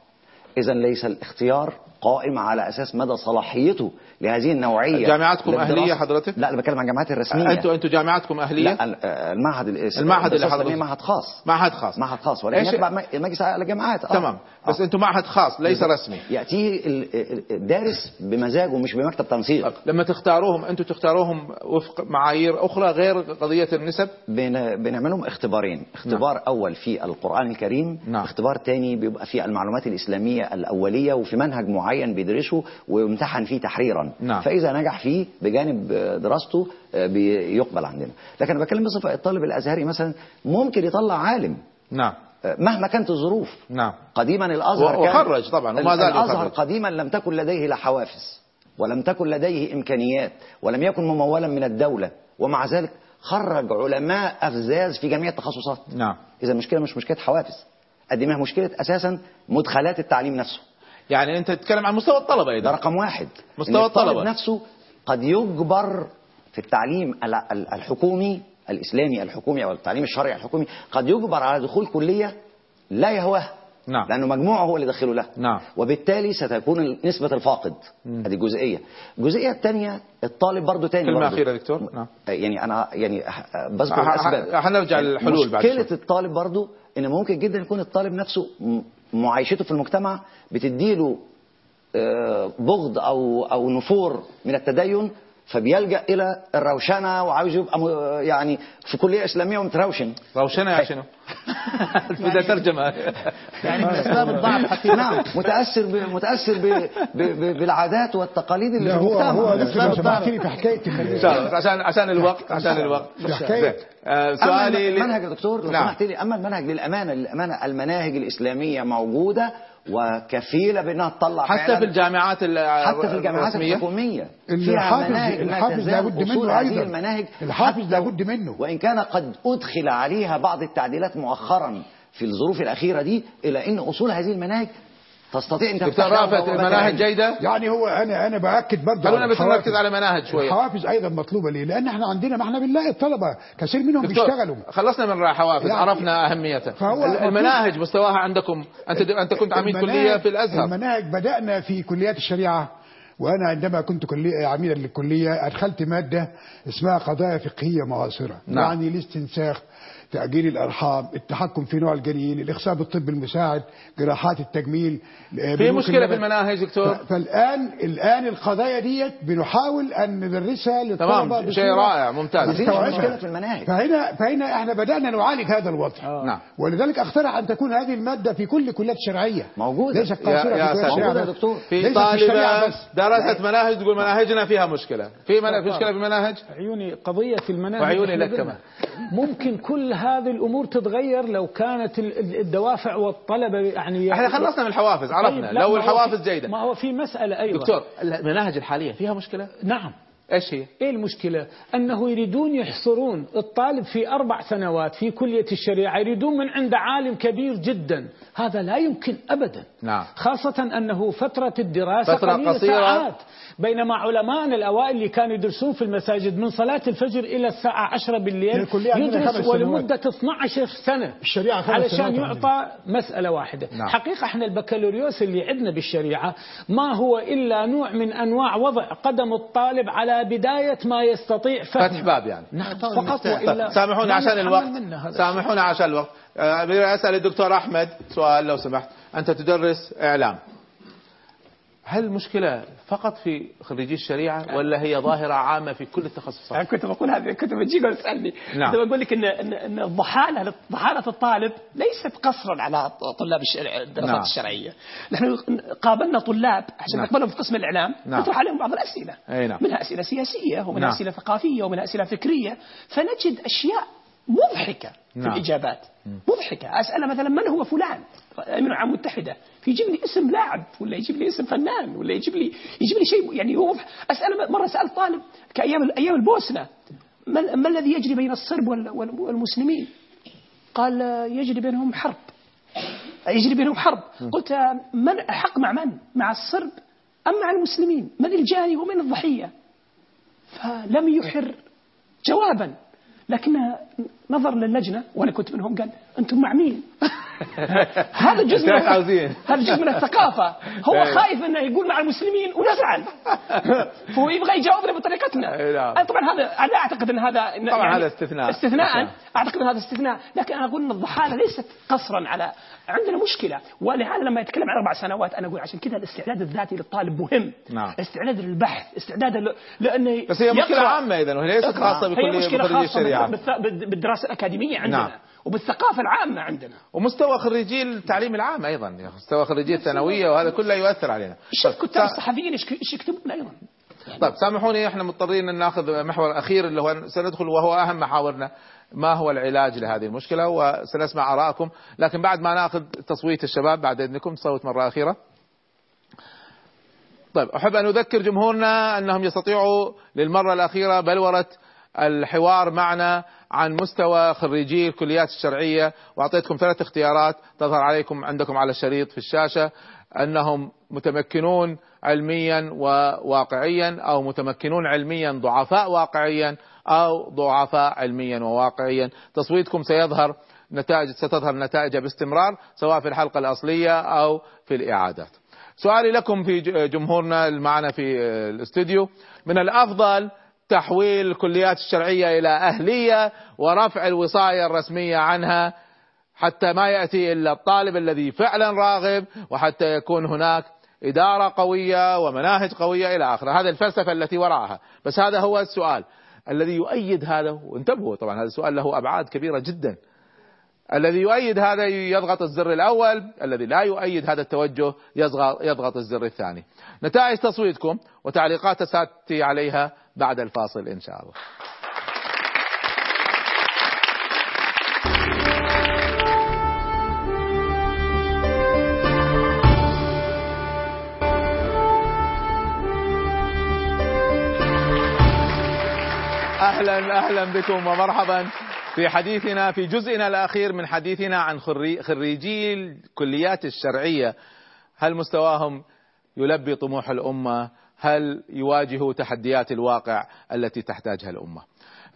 [SPEAKER 5] اذا ليس الاختيار قائم على أساس مدى صلاحيته لهذه النوعية
[SPEAKER 1] جامعاتكم
[SPEAKER 5] للدراسة.
[SPEAKER 1] أهلية حضرتك؟
[SPEAKER 5] لا أنا بتكلم عن الجامعات الرسمية.
[SPEAKER 1] أنتوا أنتوا جامعاتكم أهلية؟
[SPEAKER 5] لا ال- آه، المعهد الإس-
[SPEAKER 1] المعهد اللي حضرتك-
[SPEAKER 5] معهد خاص.
[SPEAKER 1] معهد خاص.
[SPEAKER 5] معهد خاص. ولكن يتبع مجلس على الجامعات آه.
[SPEAKER 1] تمام. بس أنتوا معهد خاص ليس رسمي.
[SPEAKER 5] يأتيه ال- ال- الدارس بمزاجه مش بمكتب تنسيق.
[SPEAKER 1] لما تختاروهم أنتوا تختاروهم وفق معايير أخرى غير قضية النسب؟
[SPEAKER 5] بن- بنعملهم اختبارين. اختبار نعم. أول في القرآن الكريم
[SPEAKER 1] نعم.
[SPEAKER 5] اختبار تاني بيبقى في المعلومات الإسلامية الأولية وفي منهج معين. بيدرسه ويمتحن فيه تحريرا.
[SPEAKER 1] نعم.
[SPEAKER 5] فإذا نجح فيه بجانب دراسته آه، بيقبل عندنا. لكن أنا بتكلم بصفة الطالب الأزهري مثلا ممكن يطلع عالم.
[SPEAKER 1] نعم.
[SPEAKER 5] آه، مهما كانت الظروف.
[SPEAKER 1] نعم.
[SPEAKER 5] قديما الأزهر
[SPEAKER 1] و-
[SPEAKER 5] كان
[SPEAKER 1] وخرج طبعاً، وما زال الأزهر.
[SPEAKER 5] قديما لم تكن لديه لا حوافز ولم تكن لديه إمكانيات ولم يكن ممولا من الدولة. ومع ذلك خرج علماء افزاز في جميع التخصصات.
[SPEAKER 1] نعم.
[SPEAKER 5] إذا المشكلة مش مشكلة حوافز قد ما هي مشكلة أساسا مدخلات التعليم نفسه.
[SPEAKER 1] يعني أنت تتكلم عن مستوى الطلبة
[SPEAKER 5] ده
[SPEAKER 1] أيضا.
[SPEAKER 5] رقم واحد.
[SPEAKER 1] مستوى
[SPEAKER 5] إن الطالب. نفسه قد يجبر في التعليم ال- ال- الحكومي الإسلامي الحكومي أو التعليم الشرعي الحكومي قد يجبر على دخول كلية لا يهواه
[SPEAKER 1] نعم.
[SPEAKER 5] لأنه مجموعه هو اللي دخله له
[SPEAKER 1] نعم.
[SPEAKER 5] وبالتالي ستكون نسبة الفاقد. هذه جزئية. الجزئية الثانية الطالب برضو تاني
[SPEAKER 1] كلمة
[SPEAKER 5] برضو.
[SPEAKER 1] أخيرة دكتور. نعم.
[SPEAKER 5] يعني أنا يعني بذكر الأسباب.
[SPEAKER 1] هنرجع للحلول بعد
[SPEAKER 5] مشكلة. الطالب برضو إن ممكن جدا يكون الطالب نفسه معايشته في المجتمع بتديله آه، بغض أو أو نفور من التدين فبيلجأ إلى الروشنة وعاوز يبقى يعني في كلية إسلامية ومتروشن
[SPEAKER 1] روشنة يا شنو؟ بدها ترجمة.
[SPEAKER 6] يعني من اسباب الضعف حقيقة
[SPEAKER 5] نعم متأثر ب... متأثر ب... ب... ب... بالعادات والتقاليد اللي في
[SPEAKER 9] هو
[SPEAKER 5] المجتمع
[SPEAKER 9] هو لو
[SPEAKER 5] الضعف.
[SPEAKER 9] سمحت لي في
[SPEAKER 1] حكاية عشان عشان الوقت عشان الوقت. زين. آه، سؤالي
[SPEAKER 5] المنهج يا دكتور لو
[SPEAKER 1] نعم.
[SPEAKER 5] سمحت لي أما المنهج للأمانة للأمانة المناهج الإسلامية موجودة وكفيلة بأنها تطلع
[SPEAKER 1] حتى في الجامعات ال-
[SPEAKER 5] حتى في الجامعات؟ الحكومية. فيها
[SPEAKER 9] الحافز لابد
[SPEAKER 5] أصول
[SPEAKER 9] منه
[SPEAKER 5] هذه
[SPEAKER 9] أيضا.
[SPEAKER 5] المناهج
[SPEAKER 9] الحافز لابد منه.
[SPEAKER 5] وإن كان قد أدخل عليها بعض التعديلات مؤخرا في الظروف الأخيرة دي الا إن أصول هذه المناهج تستطيع أن
[SPEAKER 1] دكتور
[SPEAKER 5] تفتح
[SPEAKER 1] رافت
[SPEAKER 5] بوابات
[SPEAKER 1] المناهج. جيدة
[SPEAKER 9] يعني هو أنا أنا بأكد برضه
[SPEAKER 1] خلونا بس
[SPEAKER 9] الحوافز.
[SPEAKER 1] نركز على مناهج شوية
[SPEAKER 9] الحوافز أيضا مطلوبة ليه؟ لأن إحنا عندنا ما إحنا بنلاقي الطلبة كثير منهم بيشتغلوا
[SPEAKER 1] خلصنا من حوافز
[SPEAKER 9] يعني-
[SPEAKER 1] عرفنا
[SPEAKER 9] أهميتها
[SPEAKER 1] المناهج مستواها عندكم أنت أنت كنت عميد كلية في الأزهر
[SPEAKER 9] المناهج بدأنا في كليات الشريعة وأنا عندما كنت كلية عميدا للكلية أدخلت مادة اسمها قضايا فقهية معاصرة
[SPEAKER 1] نعم.
[SPEAKER 9] يعني الاستنساخ تأجيل الأرحام التحكم في نوع الجنين الإخصاب بالطب المساعد جراحات التجميل
[SPEAKER 1] في مشكلة في المناهج دكتور؟
[SPEAKER 9] فالآن الآن القضايا ديت بنحاول أن ندرسها للطلبة
[SPEAKER 1] تمام شيء رائع ممتاز.
[SPEAKER 5] مشكلة في المناهج.
[SPEAKER 9] فهنا فهنا إحنا بدأنا نعالج هذا الوضع.
[SPEAKER 1] نعم.
[SPEAKER 9] ولذلك أقترح أن تكون هذه المادة في كل كليات الشرعيه
[SPEAKER 5] موجودة.
[SPEAKER 9] ليست
[SPEAKER 1] يا-
[SPEAKER 9] قاصرة
[SPEAKER 1] يا
[SPEAKER 9] في
[SPEAKER 5] موجودة يا
[SPEAKER 9] بس.
[SPEAKER 5] دكتور.
[SPEAKER 1] في
[SPEAKER 9] بس.
[SPEAKER 1] درست مناهج تقول مناهجنا فيها مشكلة. في من- في مشكلة في المناهج
[SPEAKER 8] عيوني قضية المناهج
[SPEAKER 1] وعيوني لك كمان.
[SPEAKER 8] ممكن كل هذه الأمور تتغير لو كانت ال- ال- الدوافع والطلبة يعني
[SPEAKER 1] إحنا خلصنا من الحوافز
[SPEAKER 8] طيب،
[SPEAKER 1] عرفنا
[SPEAKER 8] لا،
[SPEAKER 1] لو الحوافز جيدة.
[SPEAKER 8] ما هو في مسألة أيضا.
[SPEAKER 1] دكتور المناهج الحالية فيها مشكلة؟
[SPEAKER 8] نعم.
[SPEAKER 1] إيش هي؟
[SPEAKER 8] إيه المشكلة؟ أنه يريدون يحصرون الطالب في أربع سنوات في كلية الشريعة يريدون من عنده عالم كبير جدا، هذا لا يمكن ابدا.
[SPEAKER 1] نعم.
[SPEAKER 8] خاصة أنه فترة الدراسة
[SPEAKER 1] فترة
[SPEAKER 8] قليلة
[SPEAKER 1] قصيرة.
[SPEAKER 8] ساعات بينما علماءنا الأوائل اللي كانوا يدرسون في المساجد من صلاة الفجر إلى الساعة 10 بالليل يدرس. ولمدة 12 سنة
[SPEAKER 9] الشريعة خمس
[SPEAKER 8] علشان يعطى مسألة واحدة
[SPEAKER 1] نعم.
[SPEAKER 8] حقيقة إحنا البكالوريوس اللي عندنا بالشريعة ما هو إلا نوع من أنواع وضع قدم الطالب على بداية ما يستطيع فهمه
[SPEAKER 1] فتح باب يعني.
[SPEAKER 8] نعم. فقط وإلا
[SPEAKER 1] طيب سامحوني
[SPEAKER 8] ما
[SPEAKER 1] عشان الوقت.
[SPEAKER 8] هذا
[SPEAKER 1] سامحوني عشان الوقت. آه، أسأل الدكتور أحمد سؤال لو سمحت. أنت تدرس إعلام. هل المشكلة فقط في خريجي الشريعة ولا هي ظاهرة عامة في كل التخصصات؟
[SPEAKER 7] أنا كنت بقول هذا كنت بتجيك وتسالني
[SPEAKER 1] نعم.
[SPEAKER 7] كنت بقول لك ان ان الضحاله ضحالة الطالب ليست قصرا على طلاب الدراسات
[SPEAKER 1] نعم.
[SPEAKER 7] الشرعية نحن قابلنا طلاب عشان
[SPEAKER 1] نعم.
[SPEAKER 7] نقبلهم في قسم الإعلام
[SPEAKER 1] نعم.
[SPEAKER 7] نطرح عليهم بعض الأسئلة
[SPEAKER 1] أي نعم.
[SPEAKER 7] منها أسئلة سياسية ومنها
[SPEAKER 1] نعم.
[SPEAKER 7] أسئلة ثقافية ومنها أسئلة فكرية فنجد أشياء مضحكة في
[SPEAKER 1] نعم.
[SPEAKER 7] الإجابات مضحكة اساله مثلا من هو فلان من العام المتحده فيجيب لي اسم لاعب ولا يجيب لي اسم فنان ولا يجيب لي يجيب لي شيء يعني هو اساله مرة سأل طالب كأيام أيام البوسنة ما, ما الذي يجري بين الصرب وال- وال- والمسلمين؟ قال يجري بينهم حرب. يجري بينهم حرب. قلت من الحق مع من؟ مع الصرب أم مع المسلمين؟ من الجاني ومن الضحية؟ فلم يحر جوابا لكن نظر للجنة وأنا كنت منهم قال أنتم مع مين هذا جزء من؟ هذا جزء من الثقافة هو
[SPEAKER 1] إيه.
[SPEAKER 7] خايف أنه يقول مع المسلمين ونزعل فهو يبغى يجاوبنا بطريقتنا
[SPEAKER 1] إيه نعم.
[SPEAKER 7] طبعا هذا أنا لا أعتقد أن هذا إن-
[SPEAKER 1] طبعاً هذا استثناء.
[SPEAKER 7] استثناء
[SPEAKER 1] نعم.
[SPEAKER 7] أعتقد إن هذا استثناء لكن أنا أقول إن الضحالة ليست قصرا على عندنا مشكلة ولهذا لما يتكلم عن أربع سنوات أنا أقول عشان كذا الاستعداد الذاتي للطالب مهم
[SPEAKER 1] نعم.
[SPEAKER 7] استعداد للبحث استعداد. لأنه
[SPEAKER 1] بس هي
[SPEAKER 7] مشكلة.
[SPEAKER 1] عامة اذا وهي ليست خاصة
[SPEAKER 7] هي
[SPEAKER 1] بكل
[SPEAKER 7] مشكلة
[SPEAKER 1] بخريجي خاصة
[SPEAKER 7] بالث- بالدراسه الاكاديميه عندنا.
[SPEAKER 1] نعم.
[SPEAKER 7] وبالثقافة العامة عندنا.
[SPEAKER 1] ومستوى خريجي التعليم العام أيضا. يعني مستوى خريجي الثانوية وهذا كله يؤثر علينا.
[SPEAKER 7] شوف كتاب الصحفيين إيش يكتبون أيضا؟
[SPEAKER 1] طيب سامحوني إحنا مضطرين أن نأخذ محور أخير اللي هو سندخل وهو أهم محاورنا. ما هو العلاج لهذه المشكلة؟ وسنسمع آرائكم. لكن بعد ما نأخذ تصويت الشباب بعد إذنكم تصوت مرة أخيرة. طيب أحب أن أذكر جمهورنا أنهم يستطيعوا للمرة الأخيرة بلورة الحوار معنا عن مستوى خريجي الكليات الشرعية. وأعطيتكم ثلاث اختيارات تظهر عليكم عندكم على الشريط في الشاشة. أنهم متمكنون علميا وواقعيا أو متمكنون علميا ضعفاء واقعيا أو ضعفاء علميا وواقعيا. تصويتكم سيظهر نتائج ستظهر نتائج باستمرار سواء في الحلقة الأصلية أو في الإعادات. سؤالي لكم في جمهورنا معنا في الأستوديو. من الأفضل تحويل الكليات الشرعية إلى أهلية ورفع الوصاية الرسمية عنها حتى ما يأتي إلا الطالب الذي فعلا راغب وحتى يكون هناك إدارة قوية ومناهج قوية إلى آخره، هذا الفلسفة التي وراءها، بس هذا هو السؤال الذي يؤيد هذا وانتبهوا طبعا هذا السؤال له أبعاد كبيرة جدا. الذي يؤيد هذا يضغط الزر الأول، الذي لا يؤيد هذا التوجه يضغط يضغط الزر الثاني. نتائج تصويتكم وتعليقات ساتي عليها بعد الفاصل إن شاء الله. أهلا أهلا بكم ومرحبا في حديثنا في جزئنا الأخير من حديثنا عن خري- خريجي الكليات الشرعية هل مستواهم يلبي طموح الأمة؟ هل يواجهوا تحديات الواقع التي تحتاجها الأمة؟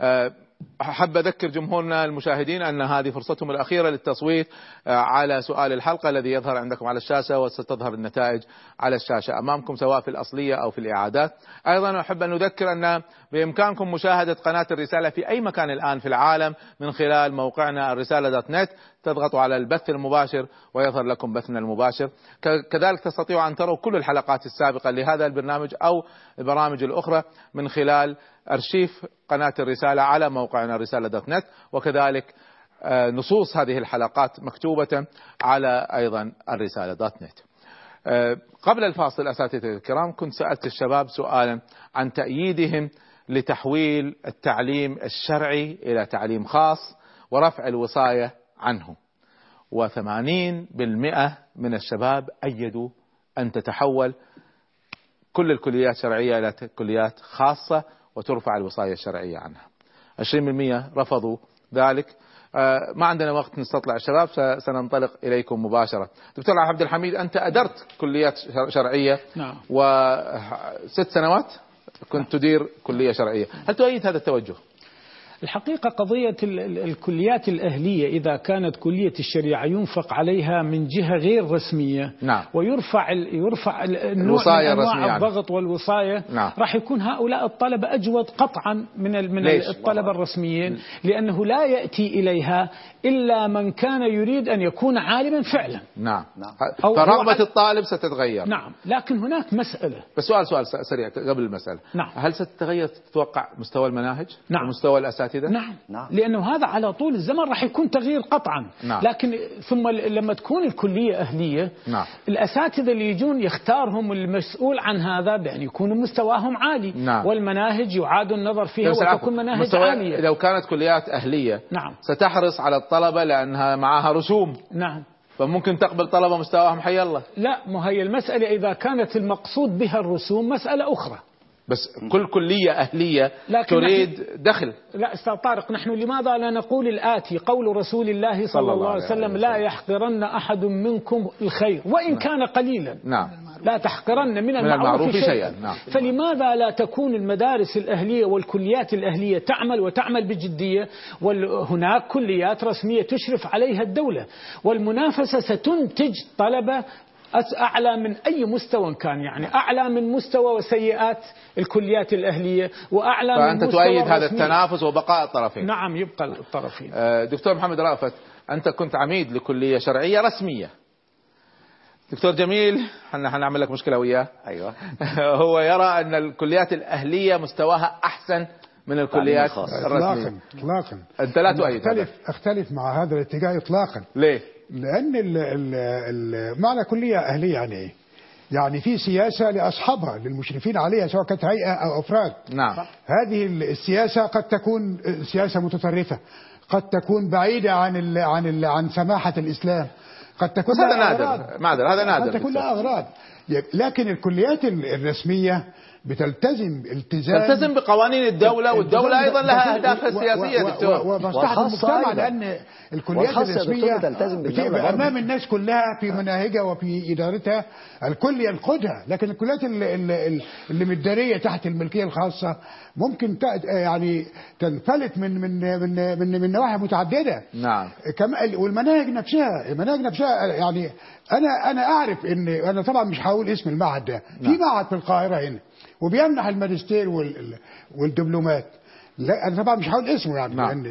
[SPEAKER 1] أه، أحب أذكر جمهورنا المشاهدين أن هذه فرصتهم الأخيرة للتصويت أه، على سؤال الحلقة الذي يظهر عندكم على الشاشة وستظهر النتائج على الشاشة أمامكم سواء في الأصلية أو في الإعادات. أيضا أحب أن نذكر أن بإمكانكم مشاهدة قناة الرسالة في أي مكان الآن في العالم من خلال موقعنا الرسالة دوت نت. تضغطوا على البث المباشر ويظهر لكم بثنا المباشر. كذلك تستطيعوا أن تروا كل الحلقات السابقة لهذا البرنامج أو البرامج الأخرى من خلال أرشيف قناة الرسالة على موقعنا الرسالة دوت نت. وكذلك آه، نصوص هذه الحلقات مكتوبة على أيضا الرسالة دوت نت. آه، قبل الفاصل اساتذتي الكرام كنت سألت الشباب سؤالا عن تأييدهم لتحويل التعليم الشرعي إلى تعليم خاص ورفع الوصاية عنه. وثمانين بالمئة من الشباب أيدوا أن تتحول كل الكليات الشرعية إلى كليات خاصة وترفع الوصاية الشرعية عنها. 20% رفضوا ذلك. آه، ما عندنا وقت نستطلع. الشباب سننطلق إليكم مباشرة. دكتور عبد الحميد أنت أدرت كليات شرعية
[SPEAKER 8] نعم.
[SPEAKER 1] وست سنوات؟ كنت تدير كلية شرعية. هل تؤيد هذا التوجه؟
[SPEAKER 8] الحقيقة قضية الكليات الأهلية إذا كانت كلية الشريعة ينفق عليها من جهة غير رسمية
[SPEAKER 1] نعم.
[SPEAKER 8] ويرفع يرفع النوع من أنواع يعني. الضغط والوصاية
[SPEAKER 1] نعم.
[SPEAKER 8] راح يكون هؤلاء الطلبة أجود قطعا من من الطلبة الرسميين لأنه لا يأتي إليها إلا من كان يريد أن يكون عالما فعلا
[SPEAKER 1] نعم, نعم. فرغبة الطالب ستتغير
[SPEAKER 8] نعم لكن هناك مسألة
[SPEAKER 1] بس سؤال سؤال سريع قبل المسألة
[SPEAKER 8] نعم.
[SPEAKER 1] هل ستتغير تتوقع مستوى المناهج
[SPEAKER 8] نعم.
[SPEAKER 1] ومستوى الأساتذة
[SPEAKER 8] نعم. نعم لأنه هذا على طول الزمن راح يكون تغيير قطعا
[SPEAKER 1] نعم.
[SPEAKER 8] لكن ثم لما تكون الكلية أهلية
[SPEAKER 1] نعم.
[SPEAKER 8] الأساتذة اللي يجون يختارهم المسؤول عن هذا بأن يكونوا مستواهم عالي
[SPEAKER 1] نعم.
[SPEAKER 8] والمناهج يعاد النظر فيها وتكون مناهج عالية
[SPEAKER 1] لو كانت كليات أهلية
[SPEAKER 8] نعم.
[SPEAKER 1] ستحرص على الطلبة لأنها معها رسوم
[SPEAKER 8] نعم
[SPEAKER 1] فممكن تقبل طلبة مستواهم حي الله
[SPEAKER 8] لا ما هي المسألة إذا كانت المقصود بها الرسوم مسألة أخرى
[SPEAKER 1] بس كل كلية أهلية تريد دخل.
[SPEAKER 8] لا أستاذ طارق نحن لماذا لا نقول الآتي؟ قول رسول الله صلى, صلى الله عليه وسلم لا يحقرن أحد منكم الخير وإن
[SPEAKER 1] نعم.
[SPEAKER 8] كان قليلا.
[SPEAKER 1] نعم.
[SPEAKER 8] لا تحقرن من,
[SPEAKER 1] من
[SPEAKER 8] المعروف,
[SPEAKER 1] المعروف شيئا, شيئا.
[SPEAKER 8] نعم. فلماذا لا تكون المدارس الأهلية والكليات الأهلية تعمل وتعمل بجدية؟ وهناك كليات رسمية تشرف عليها الدولة والمنافسة ستنتج طلبة أعلى من أي مستوى كان يعني أعلى من مستوى وسيئات الكليات الأهلية وأعلى
[SPEAKER 1] فأنت
[SPEAKER 8] من مستوى
[SPEAKER 1] تؤيد هذا. التنافس وبقاء الطرفين.
[SPEAKER 8] نعم يبقى الطرفين.
[SPEAKER 1] آه، دكتور محمد رأفت أنت كنت عميد لكلية شرعية رسمية. دكتور جميل إحنا حنعمل لك مشكلة وياه؟
[SPEAKER 5] أيوه.
[SPEAKER 1] هو يرى أن الكليات الأهلية مستواها أحسن من الكليات الرسمية.
[SPEAKER 9] اطلاقا اطلاقا.
[SPEAKER 1] أنت لا تؤيد
[SPEAKER 9] أختلف, أختلف مع هذا الاتجاه إطلاقا.
[SPEAKER 1] ليه؟
[SPEAKER 9] لأن ال ال ال معنى كلية أهلية يعني إيه؟ يعني في سياسة لأصحابها للمشرفين عليها سواء كانت هيئة أو أفراد.
[SPEAKER 1] نعم.
[SPEAKER 9] هذه السياسة قد تكون سياسة متطرفة. قد تكون بعيدة عن ال عن ال عن سماحة الإسلام. قد تكون
[SPEAKER 1] هذا نادر. معذر هذا نادر
[SPEAKER 9] قد تكون لها أغراض. لكن الكليات الرسمية بتلتزم التزام
[SPEAKER 1] تلتزم بقوانين الدولة والدولة أيضا لها أهدافها السياسية دكتور.
[SPEAKER 9] ومصلحة المجتمع لأن الكليات الرسمية
[SPEAKER 5] تلتزم
[SPEAKER 9] أمام الناس كلها في مناهجها وفي إدارتها. الكل ينقدها. لكن الكليات اللي, اللي, اللي متدارية تحت الملكية الخاصة ممكن يعني تنفلت من من من من, من نواحي متعددة.
[SPEAKER 1] نعم.
[SPEAKER 9] كما والمناهج نفسها المناهج نفسها يعني أنا أنا أعرف إن أنا طبعا مش هقول اسم المعهد ده. في معهد في القاهرة هنا. وبيمنح الماجستير والدبلومات. لا أنا طبعا مش هقول اسمه يعني
[SPEAKER 1] نعم.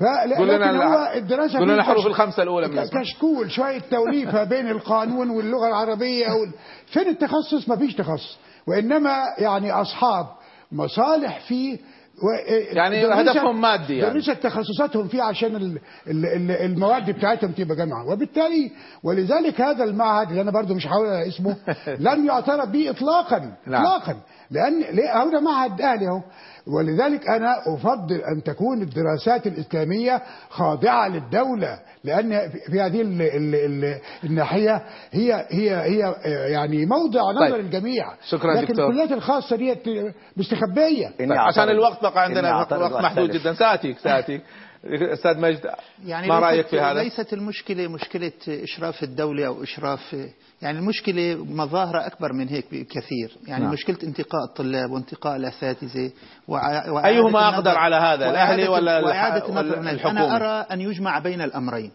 [SPEAKER 1] لأن لنا
[SPEAKER 9] هو الدراسة
[SPEAKER 1] قول لنا الحروف الخمسة الأولى من
[SPEAKER 9] كشكول شوية توليفه بين القانون واللغة العربية وال... فين التخصص؟ ما فيش تخصص. وإنما يعني أصحاب مصالح في
[SPEAKER 1] و... يعني هدفهم مادي يعني.
[SPEAKER 9] درست تخصصاتهم فيه عشان ال... ال... المواد بتاعتهم تبقى جامعة. وبالتالي ولذلك هذا المعهد اللي أنا برضو مش هقول اسمه لم يعترف به اطلاقا
[SPEAKER 1] نعم.
[SPEAKER 9] اطلاقا. لأن ليه؟ هذا معهد أهلي اهو ولذلك أنا أفضل أن تكون الدراسات الإسلامية خاضعة للدولة لأن في هذه ال ال ال الناحية هي هي هي يعني موضع نظر
[SPEAKER 1] طيب.
[SPEAKER 9] الجميع.
[SPEAKER 1] شكرا
[SPEAKER 9] لكن
[SPEAKER 1] دكتور.
[SPEAKER 9] الكليات الخاصة ديت مستخبية.
[SPEAKER 1] طيب. عشان الوقت بقى عندنا وقت محدود جدا. ساتيك ساتيك أستاذ مجد
[SPEAKER 6] يعني
[SPEAKER 1] ما رأيك في هذا؟
[SPEAKER 6] ليست المشكلة مشكلة إشراف الدولة أو إشراف يعني المشكلة مظاهر أكبر من هيك بكثير يعني
[SPEAKER 1] نعم.
[SPEAKER 6] مشكلة انتقاء الطلاب وانتقاء الأساتذة وع...
[SPEAKER 1] أيهما أقدر على هذا الأهلي ولا
[SPEAKER 6] وإعادة النظر
[SPEAKER 1] الحكومة؟
[SPEAKER 6] أنا أرى أن يجمع بين الأمرين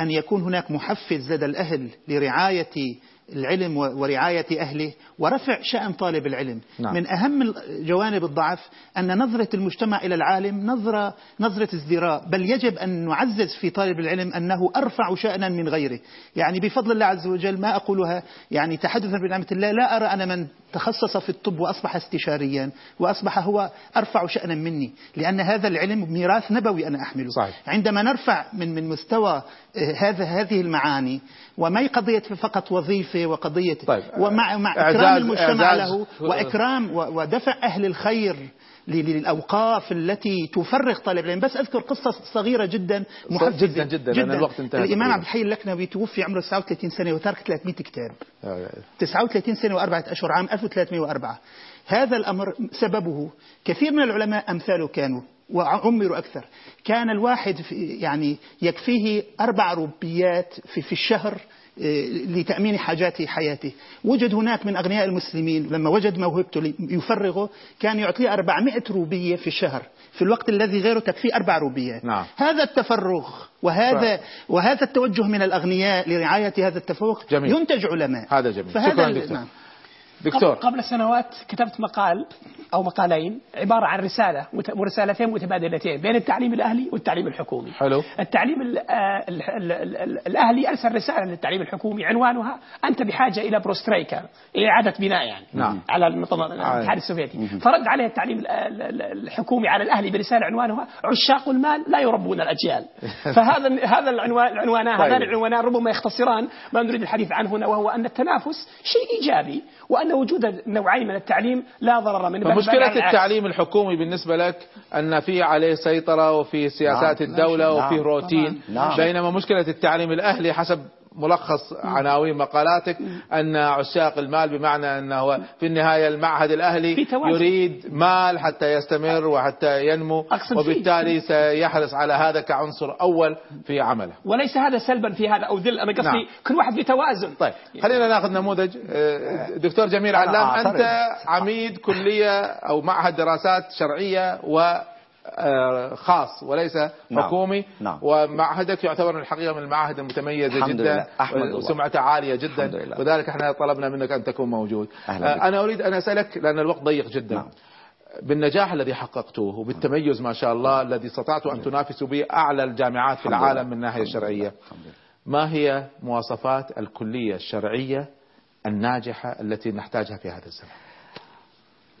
[SPEAKER 6] أن يكون هناك محفز لدى الأهل لرعاية العلم ورعاية أهله ورفع شأن طالب العلم.
[SPEAKER 1] نعم.
[SPEAKER 6] من أهم جوانب الضعف أن نظرة المجتمع إلى العالم نظرة, نظرة ازدراء. بل يجب أن نعزز في طالب العلم أنه أرفع شأنا من غيره. يعني بفضل الله عز وجل ما أقولها يعني تحدثا بنعمة الله لا أرى أنا من تخصص في الطب وأصبح استشاريا وأصبح هو أرفع شأنا مني. لأن هذا العلم ميراث نبوي أنا أحمله.
[SPEAKER 1] صحيح.
[SPEAKER 6] عندما نرفع من من مستوى هذا هذه المعاني. وما هي قضية فقط وظيفة وقضية
[SPEAKER 1] طيب
[SPEAKER 6] ومع مع واكرام المجتمع له وإكرام ودفع أهل الخير للأوقاف التي تفرغ طالب العلم. بس أذكر قصة صغيرة جدا
[SPEAKER 1] محفزة جدا جدا, جدا. الوقت انتهى.
[SPEAKER 6] الإمام عبد الحي اللكنوي توفي عمره 39 سنة وترك 300 كتاب. 39 سنة وأربعة أشهر عام 1304 هذا الأمر سببه. كثير من العلماء أمثاله كانوا. وعمروا أكثر. كان الواحد يعني يكفيه أربع روبيات في, في الشهر لتأمين حاجات حياته. وجد هناك من أغنياء المسلمين لما وجد موهبته يفرغه كان يعطيه 400 روبية في الشهر. في الوقت الذي غيره تكفيه أربع روبيات.
[SPEAKER 1] نعم.
[SPEAKER 6] هذا التفرغ وهذا ف... وهذا التوجه من الأغنياء لرعاية هذا التفرغ
[SPEAKER 1] جميل.
[SPEAKER 6] ينتج علماء.
[SPEAKER 1] هذا جميل. شكرا دكتور. نعم. دكتور.
[SPEAKER 7] قبل سنوات كتبت مقال أو مقالين عبارة عن رسالة ورسالتين متبادلتين بين التعليم الأهلي والتعليم الحكومي.
[SPEAKER 1] حلو.
[SPEAKER 7] التعليم ال ال ال ال الأهلي أرسل رسالة للتعليم الحكومي عنوانها أنت بحاجة إلى перестройка إلى إعادة بناء يعني.
[SPEAKER 1] نعم.
[SPEAKER 7] على الاتحاد السوفيتي. فرد عليه التعليم الحكومي على الأهلي برسالة عنوانها عشاق المال لا يربون الأجيال. فهذا هذا العنوان العنوانان هذان العنوانان ربما يختصران ما نريد الحديث عنه هنا وهو أن التنافس شيء إيجابي وأن وجود نوعين من التعليم لا ضرر منه
[SPEAKER 1] فمشكلة التعليم الحكومي بالنسبة لك أن في عليه سيطرة وفي سياسات نعم. الدولة وفي نعم. روتين نعم. بينما مشكلة التعليم الأهلي حسب ملخص عناوين مقالاتك أن عشاق المال بمعنى أنه في النهاية المعهد الأهلي يريد مال حتى يستمر وحتى ينمو وبالتالي سيحرص على هذا كعنصر أول في عمله.
[SPEAKER 7] وليس هذا سلبا في هذا أو ذل أنا قصدي نعم. كل واحد في توازن.
[SPEAKER 1] طيب خلينا ناخذ نموذج. دكتور جميل علام أنت عميد كلية أو معهد دراسات شرعية و خاص وليس نعم. حكومي.
[SPEAKER 5] نعم.
[SPEAKER 1] ومعهدك يعتبر من الحقيقة من المعاهد المتميزة جدا وسمعته عالية جدا. وذلك إحنا طلبنا منك أن تكون موجود. أنا أريد أن أسألك لأن الوقت ضيق جدا. نعم. بالنجاح الذي حققتوه وبالتميز ما شاء الله الذي استطعتوا أن تنافسوا به أعلى الجامعات في العالم من الناحية الشرعية. ما هي مواصفات الكلية الشرعية الناجحة التي نحتاجها في هذا الزمن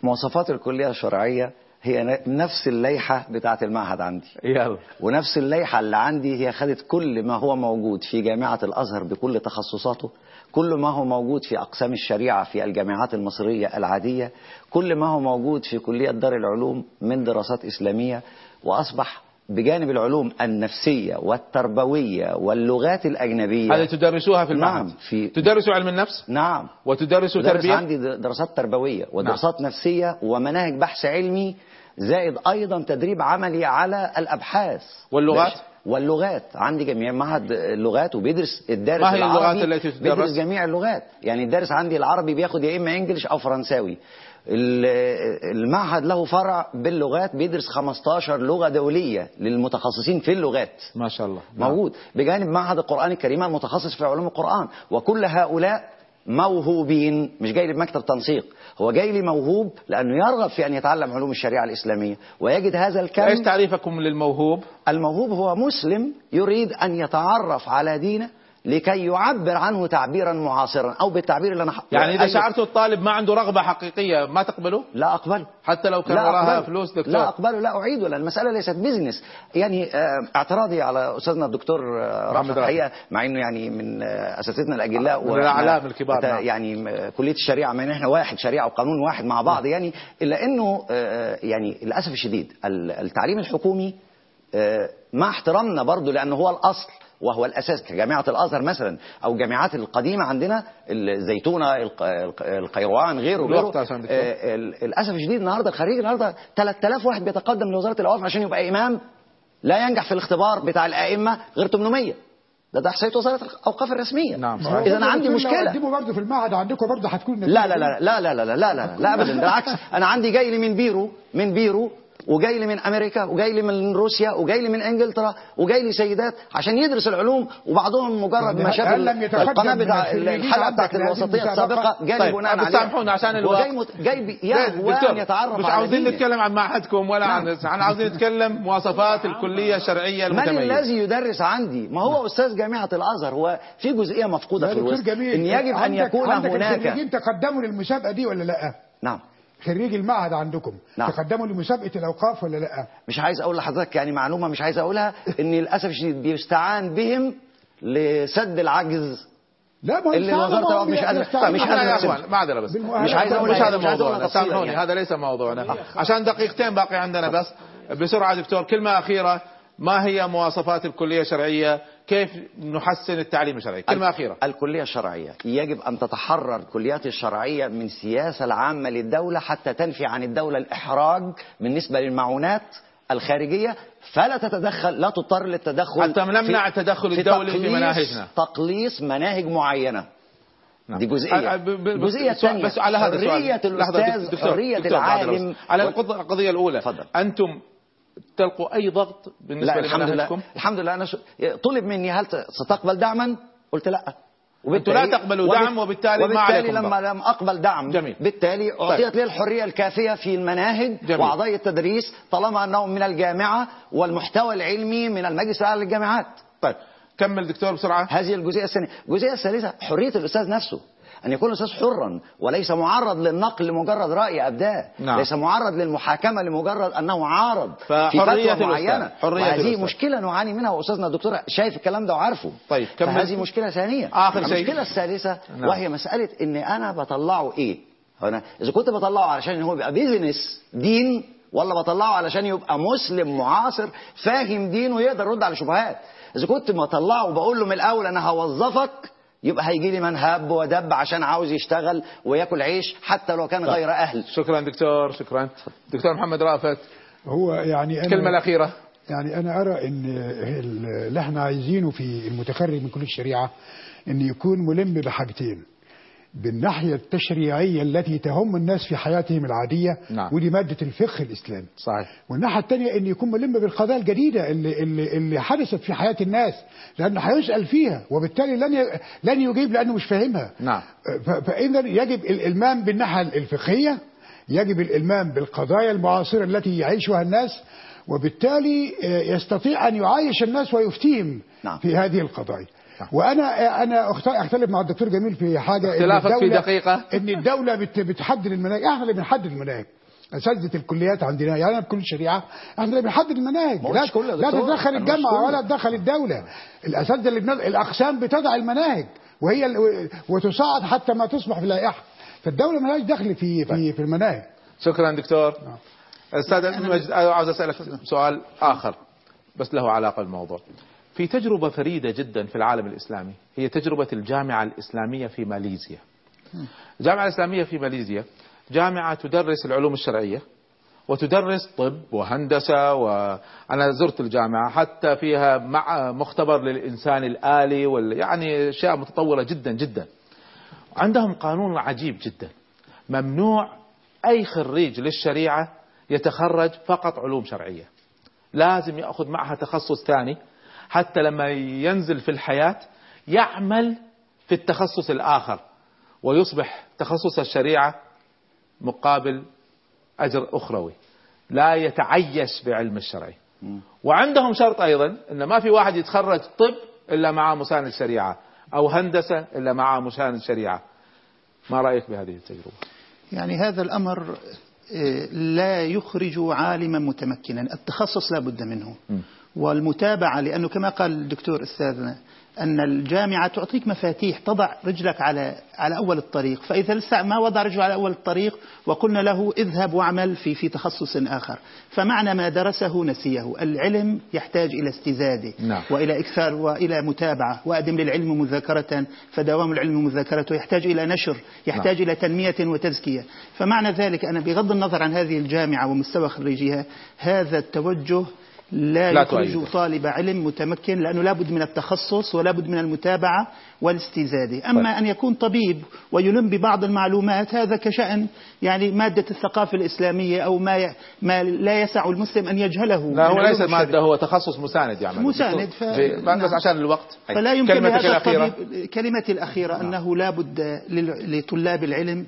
[SPEAKER 5] مواصفات الكلية الشرعية هي نفس الليحة بتاعة المعهد عندي.
[SPEAKER 1] يلا.
[SPEAKER 5] ونفس الليحة اللي عندي هي خدت كل ما هو موجود في جامعة الأزهر بكل تخصصاته كل ما هو موجود في أقسام الشريعة في الجامعات المصرية العادية كل ما هو موجود في كلية دار العلوم من دراسات إسلامية وأصبح بجانب العلوم النفسية والتربوية واللغات الأجنبية.
[SPEAKER 1] هذه تدرسوها في المعهد؟
[SPEAKER 5] نعم في
[SPEAKER 1] تدرسوا علم النفس؟
[SPEAKER 5] نعم.
[SPEAKER 1] وتدرسوا تربية؟
[SPEAKER 5] عندي دراسات تربوية ودراسات نعم. نفسية ومناهج بحث علمي زائد أيضا تدريب عملي على الأبحاث.
[SPEAKER 1] واللغات؟
[SPEAKER 5] واللغات. عندي جميع معهد اللغات وبيدرس الدارس
[SPEAKER 1] ما هي اللغات التي تدرس؟
[SPEAKER 5] بيدرس جميع اللغات. يعني الدارس عندي العربي بياخد يا إما إنجليش أو فرنساوي. المعهد له فرع باللغات بيدرس 15 لغة دولية للمتخصصين في اللغات.
[SPEAKER 1] ما شاء الله.
[SPEAKER 5] موجود. بجانب معهد القرآن الكريم المتخصص في علوم القرآن. وكل هؤلاء موهوبين مش جاي لي بمكتب تنسيق هو جاي لي موهوب لأنه يرغب في أن يتعلم علوم الشريعة الإسلامية ويجد هذا الكم
[SPEAKER 1] إيش تعريفكم للموهوب؟
[SPEAKER 5] الموهوب هو مسلم يريد أن يتعرف على دينه لكي يعبر عنه تعبيرا معاصرا أو بالتعبير اللي أنا
[SPEAKER 1] يعني إذا شعرت الطالب ما عنده رغبة حقيقية ما تقبله؟
[SPEAKER 5] لا اقبله
[SPEAKER 1] حتى لو كان وراها فلوس دكتور.
[SPEAKER 5] لا اقبله لا اعيده لأن المسألة ليست بزنس يعني اعتراضي على أستاذنا الدكتور رافع الحقيقة مع إنه يعني من أساتذتنا الأجلاء
[SPEAKER 1] من الأعلام الكبار
[SPEAKER 5] نعم. يعني كلية الشريعة ما إحنا واحد شريعة وقانون واحد مع بعض يعني إلا إنه يعني للأسف الشديد التعليم الحكومي مع احترامنا برضه لأنه هو الأصل وهو الأساس كجامعة الأزهر مثلا أو الجامعات القديمة عندنا الزيتونة القيروان غيره غيره آه الأسف الشديد النهاردة الخريج النهاردة 3000 واحد بيتقدم لوزارة الأوقاف عشان يبقى إمام لا ينجح في الاختبار بتاع الأئمة غير 800 ده ده احصائيه وزاره الاوقاف الرسميه
[SPEAKER 1] نعم
[SPEAKER 5] اذا أنا عندي مشكله
[SPEAKER 9] تقدموا برضه في المعهد عندكم برضه هتكون
[SPEAKER 5] لا لا لا لا لا لا لا لا لا, لا ابدا بالعكس أنا عندي جاي لي من بيرو من بيرو وجاي لي من أمريكا وجاي لي من روسيا وجاي لي من إنجلترا وجاي لي سيدات عشان يدرس العلوم وبعضهم مجرد ما شاف القناة بتاع الحلقة بتاعت الوسطية السابقة جاي
[SPEAKER 1] طيب.
[SPEAKER 5] بناء عليها.
[SPEAKER 1] سامحونا عشان الوقت.
[SPEAKER 5] جاي مت... جاي ان يتعرف
[SPEAKER 1] مش عاوزين نتكلم عن معهدكم ولا عن إحنا عاوزين نتكلم مواصفات الكلية الشرعية المتميزة.
[SPEAKER 5] من الذي يدرس عندي؟ ما هو أستاذ جامعة الأزهر هو في جزئية مفقودة في الوسط. إن يجب أن يكون هناك
[SPEAKER 9] تقدموا للمسابقة دي ولا لأ؟
[SPEAKER 5] نعم
[SPEAKER 9] خريج المعهد عندكم.
[SPEAKER 5] نعم.
[SPEAKER 9] تقدموا لمسابقة الأوقاف ولا لا؟
[SPEAKER 5] مش عايز أقول لحضرتك يعني معلومة مش عايز أقولها إن للأسف الشديد بيستعان بهم لسد العجز.
[SPEAKER 9] لا ما
[SPEAKER 5] اللي وزارة الاوقاف مش قادره مش
[SPEAKER 1] لا يا
[SPEAKER 5] قادره
[SPEAKER 1] أخوان معذره بس.
[SPEAKER 5] مش عايز أقول
[SPEAKER 1] مش هذا
[SPEAKER 5] مش عايز أقول
[SPEAKER 1] موضوعنا
[SPEAKER 5] تفصيلا
[SPEAKER 1] سامحوني
[SPEAKER 5] يعني.
[SPEAKER 1] هذا ليس موضوعنا. عشان دقيقتين باقي عندنا بس. بسرعة دكتور كلمة أخيرة. ما هي مواصفات الكلية الشرعية كيف نحسن التعليم الشرعي كلمة أخيرة
[SPEAKER 5] الكلية الشرعية يجب أن تتحرر الكليات الشرعية من السياسة العامة للدولة حتى تنفي عن الدولة الإحراج بالنسبة للمعونات الخارجية فلا تتدخل لا تضطر للتدخل
[SPEAKER 1] حتى نمنع
[SPEAKER 5] في-
[SPEAKER 1] التدخل الدولي في
[SPEAKER 5] تقليص-
[SPEAKER 1] مناهجنا.
[SPEAKER 5] تقليص مناهج معينة
[SPEAKER 1] نعم.
[SPEAKER 5] دي جزئية
[SPEAKER 1] ب-
[SPEAKER 5] الجزئية
[SPEAKER 1] بس- على هذا السؤال.
[SPEAKER 5] حرية الأستاذ
[SPEAKER 1] دكتور-
[SPEAKER 5] حرية
[SPEAKER 1] دكتور
[SPEAKER 5] العالم.
[SPEAKER 1] على
[SPEAKER 5] و-
[SPEAKER 1] القض- القضية الأولى
[SPEAKER 5] تفضل.
[SPEAKER 1] أنتم تلقوا أي ضغط بالنسبة
[SPEAKER 5] لا الحمد لله. الحمد لله أنا ش... طلب مني هل ستقبل دعما؟ قلت لا.
[SPEAKER 1] أنتوا لا تقبلوا دعم وبالتالي ما
[SPEAKER 5] وبالتالي
[SPEAKER 1] عليكم
[SPEAKER 5] لما
[SPEAKER 1] ضغط.
[SPEAKER 5] لم أقبل دعم
[SPEAKER 1] جميل.
[SPEAKER 5] بالتالي أعطيت لي الحريه الكافية في المناهج
[SPEAKER 1] جميل.
[SPEAKER 5] وأعضاء التدريس طالما أنهم من الجامعة والمحتوى العلمي من المجلس الأعلى للجامعات.
[SPEAKER 1] طيب. كمل دكتور بسرعة.
[SPEAKER 5] هذه الجزئية الثانية. الجزئية الثالثة حرية الأستاذ نفسه. أن يكون الأستاذ حرا وليس معرض للنقل لمجرد رأي أبداه
[SPEAKER 1] نعم.
[SPEAKER 5] ليس معرض للمحاكمة لمجرد أنه عارض في فتوى. معينة
[SPEAKER 1] حرية
[SPEAKER 5] وهذه
[SPEAKER 1] الأستاذ.
[SPEAKER 5] مشكلة نعاني منها وأستاذنا الدكتور شايف الكلام ده وعارفه
[SPEAKER 1] طيب كمل.
[SPEAKER 5] فهذه مشكلة ثانية
[SPEAKER 1] آخر شيء.
[SPEAKER 5] المشكلة الثالثة
[SPEAKER 1] نعم.
[SPEAKER 5] وهي مسألة إن أنا بطلعه إيه هنا إذا كنت بطلعه علشان هو يبقى بيزنس دين ولا بطلعه علشان يبقى مسلم معاصر فاهم دين ويقدر يرد على شبهات إذا كنت بطلعه وبقول له من الأول أنا هوظفك يبقى هيجي لي من هب ودب عشان عاوز يشتغل وياكل عيش حتى لو كان غير أهل.
[SPEAKER 1] شكرا دكتور شكرا. دكتور محمد رافت.
[SPEAKER 9] هو يعني أنا
[SPEAKER 1] الكلمة الأخيرة.
[SPEAKER 9] يعني أنا أرى إن اللي إحنا عايزينه في المتخرج من كلية الشريعة إن يكون ملم بحاجتين. بالناحية التشريعية التي تهم الناس في حياتهم العادية
[SPEAKER 1] نعم.
[SPEAKER 9] ودي مادة الفقه الإسلامي.
[SPEAKER 1] صحيح.
[SPEAKER 9] والناحية الثانية إن يكون ملم بالقضايا الجديدة اللي, اللي, اللي حدثت في حياة الناس لأنه هيسأل فيها وبالتالي لن لن يجيب لأنه مش فاهمها.
[SPEAKER 1] نعم.
[SPEAKER 9] فإذا يجب الإلمام بالناحية الفقهية يجب الإلمام بالقضايا المعاصرة التي يعيشها الناس وبالتالي آه، يستطيع أن يعايش الناس ويفتيهم
[SPEAKER 5] نعم.
[SPEAKER 9] في هذه القضايا. وأنا أنا أختلف مع الدكتور جميل في حاجة إن
[SPEAKER 1] اختلافك في
[SPEAKER 9] الدولة-
[SPEAKER 1] دقيقة.
[SPEAKER 9] إن الدولة بت- بتحدد المناهج. إحنا اللي بنحدد المناهج. أساتذة الكليات عندنا يعني أنا بكل الشريعه إحنا اللي بنحدد المناهج. لا, لا. تتدخل
[SPEAKER 5] مش الجامعة.
[SPEAKER 9] ولا تدخل الدولة. الأساتذة اللي بنض... الأقسام بتضع المناهج وهي ال... وتصعد حتى ما تصبح في لائحه فالدولة ملهاش دخل في في في المناهج.
[SPEAKER 1] شكرا دكتور. أستاذ مجد أنا عاوز أسألك سؤال آخر بس له علاقة بالموضوع. في تجربة فريدة جدا في العالم الإسلامي. هي تجربة الجامعة الإسلامية في ماليزيا. الجامعة الإسلامية في ماليزيا جامعة تدرس العلوم الشرعية وتدرس طب وهندسة وأنا زرت الجامعة حتى فيها مع مختبر للإنسان الآلي وال يعني أشياء متطورة جدا جدا. عندهم قانون عجيب جدا. ممنوع أي خريج للشريعة يتخرج فقط علوم شرعية. لازم يأخذ معها تخصص ثاني حتى لما ينزل في الحياة يعمل في التخصص الآخر ويصبح تخصص الشريعة مقابل أجر أخروي لا يتعيش بعلم الشرعي وعندهم شرط أيضا إن ما في واحد يتخرج طب إلا معه مساند شريعه أو هندسة إلا معه مساند شريعه ما رأيك بهذه التجربة؟
[SPEAKER 6] يعني هذا الأمر آه، لا يخرج عالما متمكنا. التخصص لا بد منه. والمتابعة لأنه كما قال الدكتور أستاذنا أن الجامعة تعطيك مفاتيح تضع رجلك على على أول الطريق. فإذا لسه ما وضع رجله على أول الطريق وقلنا له اذهب واعمل في في تخصص آخر. فمعنى ما درسه نسيه. العلم يحتاج إلى استزادة
[SPEAKER 1] نعم.
[SPEAKER 6] وإلى إكثار وإلى متابعة. وأدم للعلم مذاكرة فدوام العلم مذاكرته يحتاج إلى نشر يحتاج
[SPEAKER 1] نعم.
[SPEAKER 6] إلى تنمية وتزكية. فمعنى ذلك أنا بغض النظر عن هذه الجامعة ومستوى خريجها هذا التوجه لا,
[SPEAKER 1] لا
[SPEAKER 6] يخرج. طالب علم متمكن لأنه لابد من التخصص ولابد من المتابعة والاستزادة. أما أن يكون طبيب ويلم ببعض المعلومات هذا كشأن يعني مادة الثقافة الإسلامية أو ما ي... ما لا يسع المسلم أن يجهله.
[SPEAKER 1] لا هو ليس
[SPEAKER 6] الشرع.
[SPEAKER 1] هو تخصص مساند يعمل
[SPEAKER 6] مساند ف...
[SPEAKER 1] في- بس عشان الوقت.
[SPEAKER 6] فلا يمكن
[SPEAKER 1] كلمتك الأخيرة.
[SPEAKER 6] كلمتي الأخيرة أنه لا بد لل- لطلاب العلم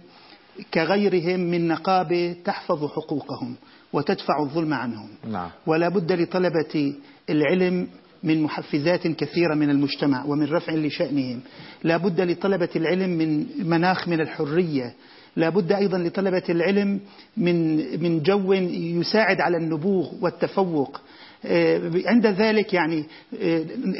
[SPEAKER 6] كغيرهم من نقابة تحفظ حقوقهم. وتدفع الظلم عنهم.
[SPEAKER 1] نعم.
[SPEAKER 6] ولا بد لطلبة العلم من محفزات كثيرة من المجتمع ومن رفع لشأنهم. لا بد لطلبة العلم من مناخ من الحرية. لا بد أيضا لطلبة العلم من من جو يساعد على النبوغ والتفوق. عند ذلك يعني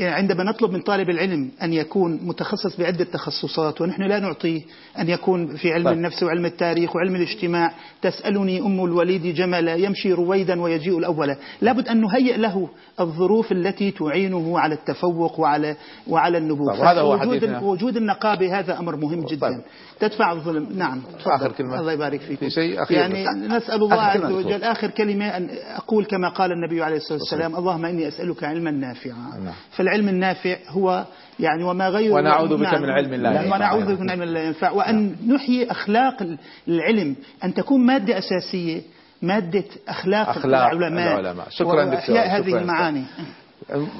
[SPEAKER 6] عندما نطلب من طالب العلم أن يكون متخصص بعدة تخصصات ونحن لا نعطيه أن يكون في علم طيب. النفس وعلم التاريخ وعلم الاجتماع تسألني أم الوليد جملا يمشي رويدا ويجيء الأول لابد أن نهيئ له الظروف التي تعينه على التفوق وعلى وعلى النبوغ
[SPEAKER 1] طيب
[SPEAKER 6] وجود, وجود النقابة هذا أمر مهم جدا طيب. تدفع الظلم نعم.
[SPEAKER 1] آخر كلمة.
[SPEAKER 6] الله يبارك فيك.
[SPEAKER 1] في شيء؟ أخير
[SPEAKER 6] يعني نسأل الله عز وجل. آخر كلمة أن أقول كما قال النبي عليه الصلاة والسلام اللهم إني أسألك علما نافعا. نعم. فالعلم النافع هو يعني وما غيره
[SPEAKER 1] ونعوذ بك نعم. من علم لا ينفع.
[SPEAKER 6] ونعوذ بك من علم لا ينفع. وأن نحيي أخلاق العلم. أن تكون مادة أساسية مادة أخلاق,
[SPEAKER 1] أخلاق العلماء, العلماء. شكرا دكتور
[SPEAKER 6] هذه المعاني.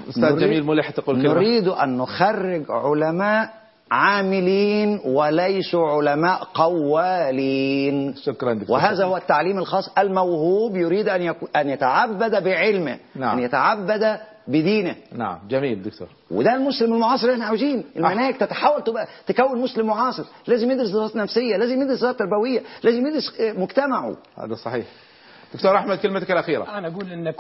[SPEAKER 1] أستاذ جميل ملح تقول كلمة.
[SPEAKER 5] نريد أن نخرج علماء عاملين وليسوا علماء قوالين.
[SPEAKER 1] شكرا دكتور
[SPEAKER 5] وهذا هو التعليم الخاص الموهوب يريد أن, يكو أن يتعبد بعلمه
[SPEAKER 1] نعم.
[SPEAKER 5] أن يتعبد بدينه.
[SPEAKER 1] نعم جميل دكتور.
[SPEAKER 5] وده المسلم المعاصر اللي إحنا عاوزين. المناهج تتحول تبقى تكون مسلم معاصر. لازم يدرس دراسات نفسية لازم يدرس دراسات تربوية لازم يدرس مجتمعه.
[SPEAKER 1] هذا صحيح. دكتور أحمد كلمتك الأخيرة.
[SPEAKER 7] أنا أقول إن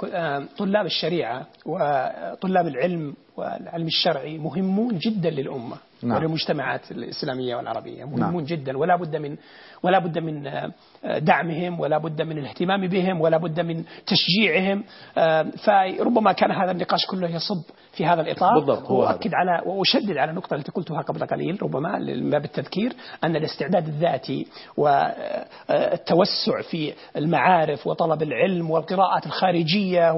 [SPEAKER 7] طلاب الشريعة وطلاب العلم والعلم الشرعي مهمون جدا للأمة. نعم. وللمجتمعات الإسلامية والعربية مهمون نعم. جدا ولا بد من ولا بد من دعمهم ولا بد من الاهتمام بهم ولا بد من تشجيعهم. فربما كان هذا النقاش كله يصب في هذا الإطار.
[SPEAKER 1] بالضبط هو
[SPEAKER 7] وأكد على وأشدد على النقطة التي قلتها قبل قليل ربما من باب التذكير أن الاستعداد الذاتي والتوسع في المعارف وطلب العلم والقراءات الخارجية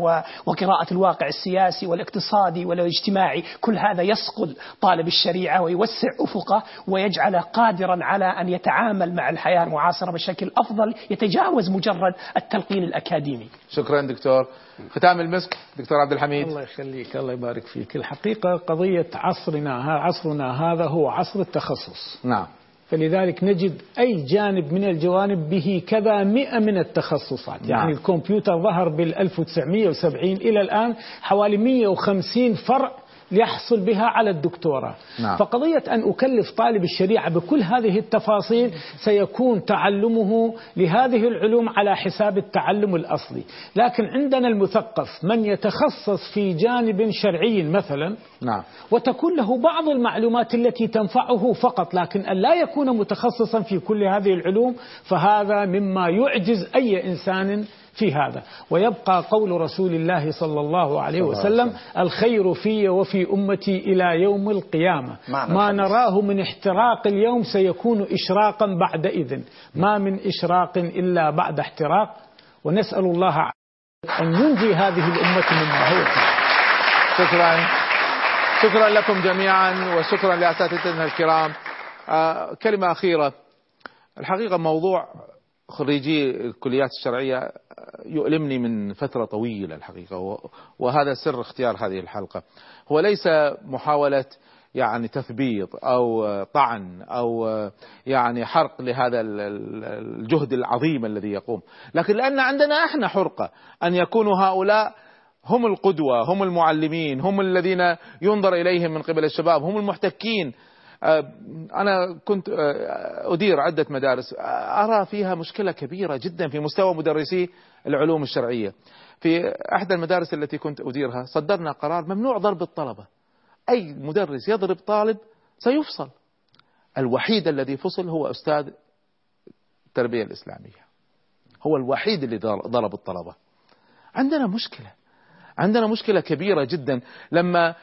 [SPEAKER 7] وقراءة الواقع السياسي والاقتصادي والاجتماعي كل هذا يصقل طالب الشريعة ويوسع أفقه ويجعله قادرا على أن يتعامل مع الحياة المعاصرة بشكل أفضل. يتجاوز مجرد التلقين الأكاديمي.
[SPEAKER 1] شكرا دكتور. ختام المسك دكتور عبد الحميد.
[SPEAKER 8] الله يخليك الله يبارك فيك. الحقيقة قضية عصرنا عصرنا هذا هو عصر التخصص.
[SPEAKER 1] نعم.
[SPEAKER 8] فلذلك نجد أي جانب من الجوانب به كذا مئة من التخصصات. يعني نعم. الكمبيوتر ظهر بال 1970 إلى الآن حوالي 150 فرع يحصل بها على الدكتوراه
[SPEAKER 1] نعم.
[SPEAKER 8] فقضية أن أكلف طالب الشريعة بكل هذه التفاصيل سيكون تعلمه لهذه العلوم على حساب التعلم الأصلي لكن عندنا المثقف من يتخصص في جانب شرعي مثلا
[SPEAKER 1] نعم.
[SPEAKER 8] وتكون له بعض المعلومات التي تنفعه فقط لكن أن لا يكون متخصصا في كل هذه العلوم فهذا مما يعجز أي إنسان في هذا. ويبقى قول رسول الله صلى الله عليه وسلم الخير في وفي أمتي إلى يوم القيامة. ما نراه من احتراق اليوم سيكون إشراقا بعد إذن. ما من إشراق إلا بعد احتراق. ونسأل الله أن ينجي هذه الأمة مما هو
[SPEAKER 1] شكرا. شكرا لكم جميعا وشكرا لأساتذتنا الكرام. آه كلمة أخيرة. الحقيقة موضوع خريجي الكليات الشرعية يؤلمني من فترة طويلة الحقيقة وهذا سر اختيار هذه الحلقة. هو ليس محاولة يعني تثبيط أو طعن أو يعني حرق لهذا الجهد العظيم الذي يقوم. لكن لأن عندنا إحنا حرقة أن يكونوا هؤلاء هم القدوة هم المعلمين هم الذين ينظر إليهم من قبل الشباب هم المحتكين أنا كنت أدير عدة مدارس. أرى فيها مشكلة كبيرة جدا في مستوى مدرسي العلوم الشرعية. في أحدى المدارس التي كنت أديرها صدرنا قرار ممنوع ضرب الطلبة. أي مدرس يضرب طالب سيفصل. الوحيد الذي فصل هو أستاذ التربية الإسلامية. هو الوحيد اللي ضرب الطلبة. عندنا مشكلة. عندنا مشكلة كبيرة جدا. لما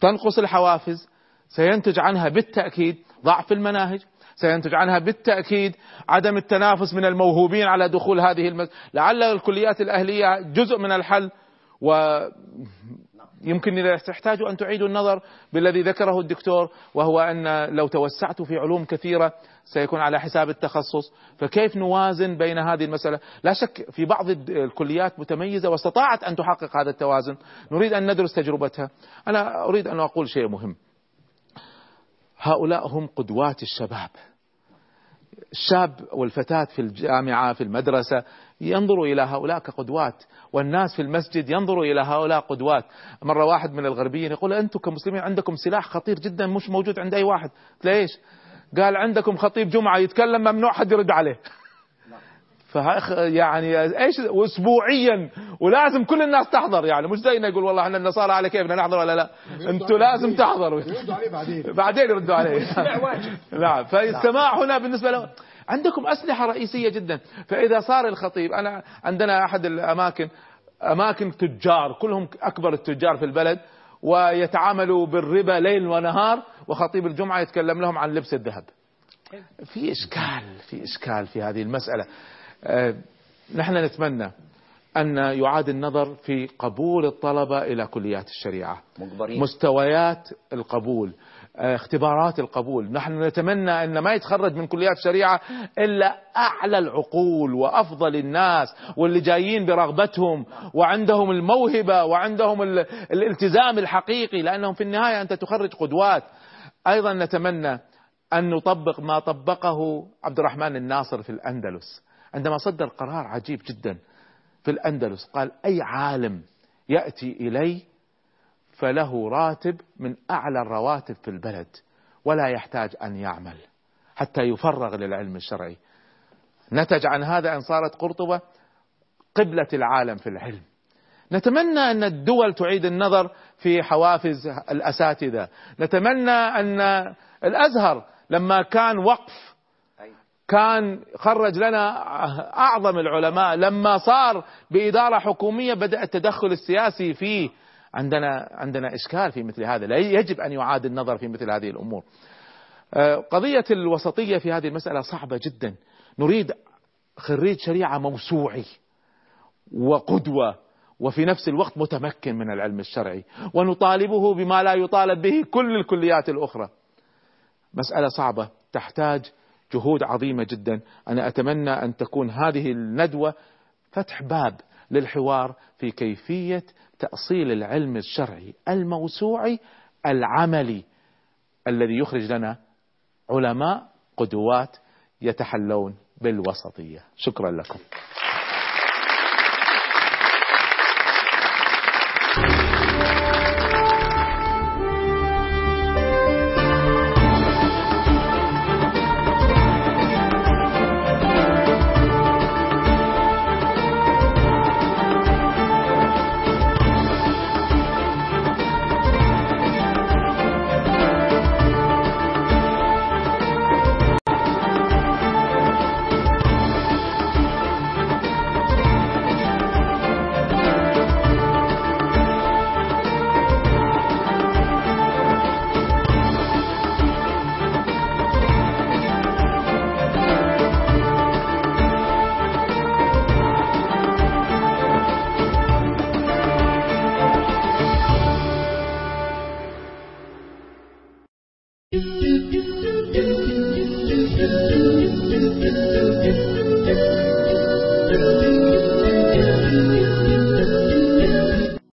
[SPEAKER 1] تنقص الحوافز سينتج عنها بالتأكيد ضعف المناهج سينتج عنها بالتأكيد عدم التنافس من الموهوبين على دخول هذه المس... لعل الكليات الأهلية جزء من الحل و يمكن إذا تحتاجوا أن تعيدوا النظر بالذي ذكره الدكتور وهو أن لو توسعت في علوم كثيرة سيكون على حساب التخصص. فكيف نوازن بين هذه المسألة؟ لا شك في بعض الكليات متميزة واستطاعت أن تحقق هذا التوازن. نريد أن ندرس تجربتها. أنا أريد أن أقول شيء مهم. هؤلاء هم قدوات الشباب. الشاب والفتاة في الجامعة في المدرسة ينظروا إلى هؤلاء كقدوات والناس في المسجد ينظروا إلى هؤلاء قدوات. مرة واحد من الغربيين يقول أنتم كمسلمين عندكم سلاح خطير جدا مش موجود عند أي واحد. ليش؟ قال عندكم خطيب جمعة يتكلم ممنوع حد يرد عليه. فهخ يعني إيش اسبوعيا ولازم كل الناس تحضر يعني مش زينا يقول والله إحنا النصارى على كيفنا نحضر ولا لا؟ أنتم لازم تحضروا.
[SPEAKER 9] يردوا عليه بعدين.
[SPEAKER 1] بعدين يردوا عليه. نعم فالسماع هنا بالنسبة له عندكم أسلحة رئيسية جدا. فإذا صار الخطيب أنا عندنا أحد الأماكن أماكن تجار كلهم أكبر التجار في البلد ويتعاملوا بالربا ليل ونهار وخطيب الجمعة يتكلم لهم عن لبس الذهب. في إشكال في إشكال في هذه المسألة. نحن نتمنى أن يعاد النظر في قبول الطلبة إلى كليات الشريعة.
[SPEAKER 5] مجبرين.
[SPEAKER 1] مستويات القبول آه، اختبارات القبول. نحن نتمنى أن ما يتخرج من كليات الشريعة إلا أعلى العقول وأفضل الناس واللي جايين برغبتهم وعندهم الموهبة وعندهم الالتزام الحقيقي لأنهم في النهاية أنت تخرج قدوات. أيضا نتمنى أن نطبق ما طبقه عبد الرحمن الناصر في الأندلس. عندما صدر قرار عجيب جدا في الأندلس قال أي عالم يأتي إلي فله راتب من أعلى الرواتب في البلد ولا يحتاج أن يعمل حتى يفرغ للعلم الشرعي. نتج عن هذا أن صارت قرطبة قبلة العالم في العلم. نتمنى أن الدول تعيد النظر في حوافز الأساتذة. نتمنى أن الأزهر لما كان وقف كان خرج لنا أعظم العلماء لما صار بإدارة حكومية بدأ التدخل السياسي فيه عندنا عندنا إشكال في مثل هذا. لا يجب أن يعاد النظر في مثل هذه الأمور. آه، قضية الوسطية في هذه المسألة صعبة جدا. نريد خريج شريعة موسوعي وقدوة وفي نفس الوقت متمكن من العلم الشرعي. ونطالبه بما لا يطالب به كل الكليات الأخرى. مسألة صعبة تحتاج جهود عظيمة جدا. أنا أتمنى أن تكون هذه الندوة فتح باب للحوار في كيفية تأصيل العلم الشرعي الموسوعي العملي الذي يخرج لنا علماء قدوات يتحلون بالوسطية. شكرا لكم.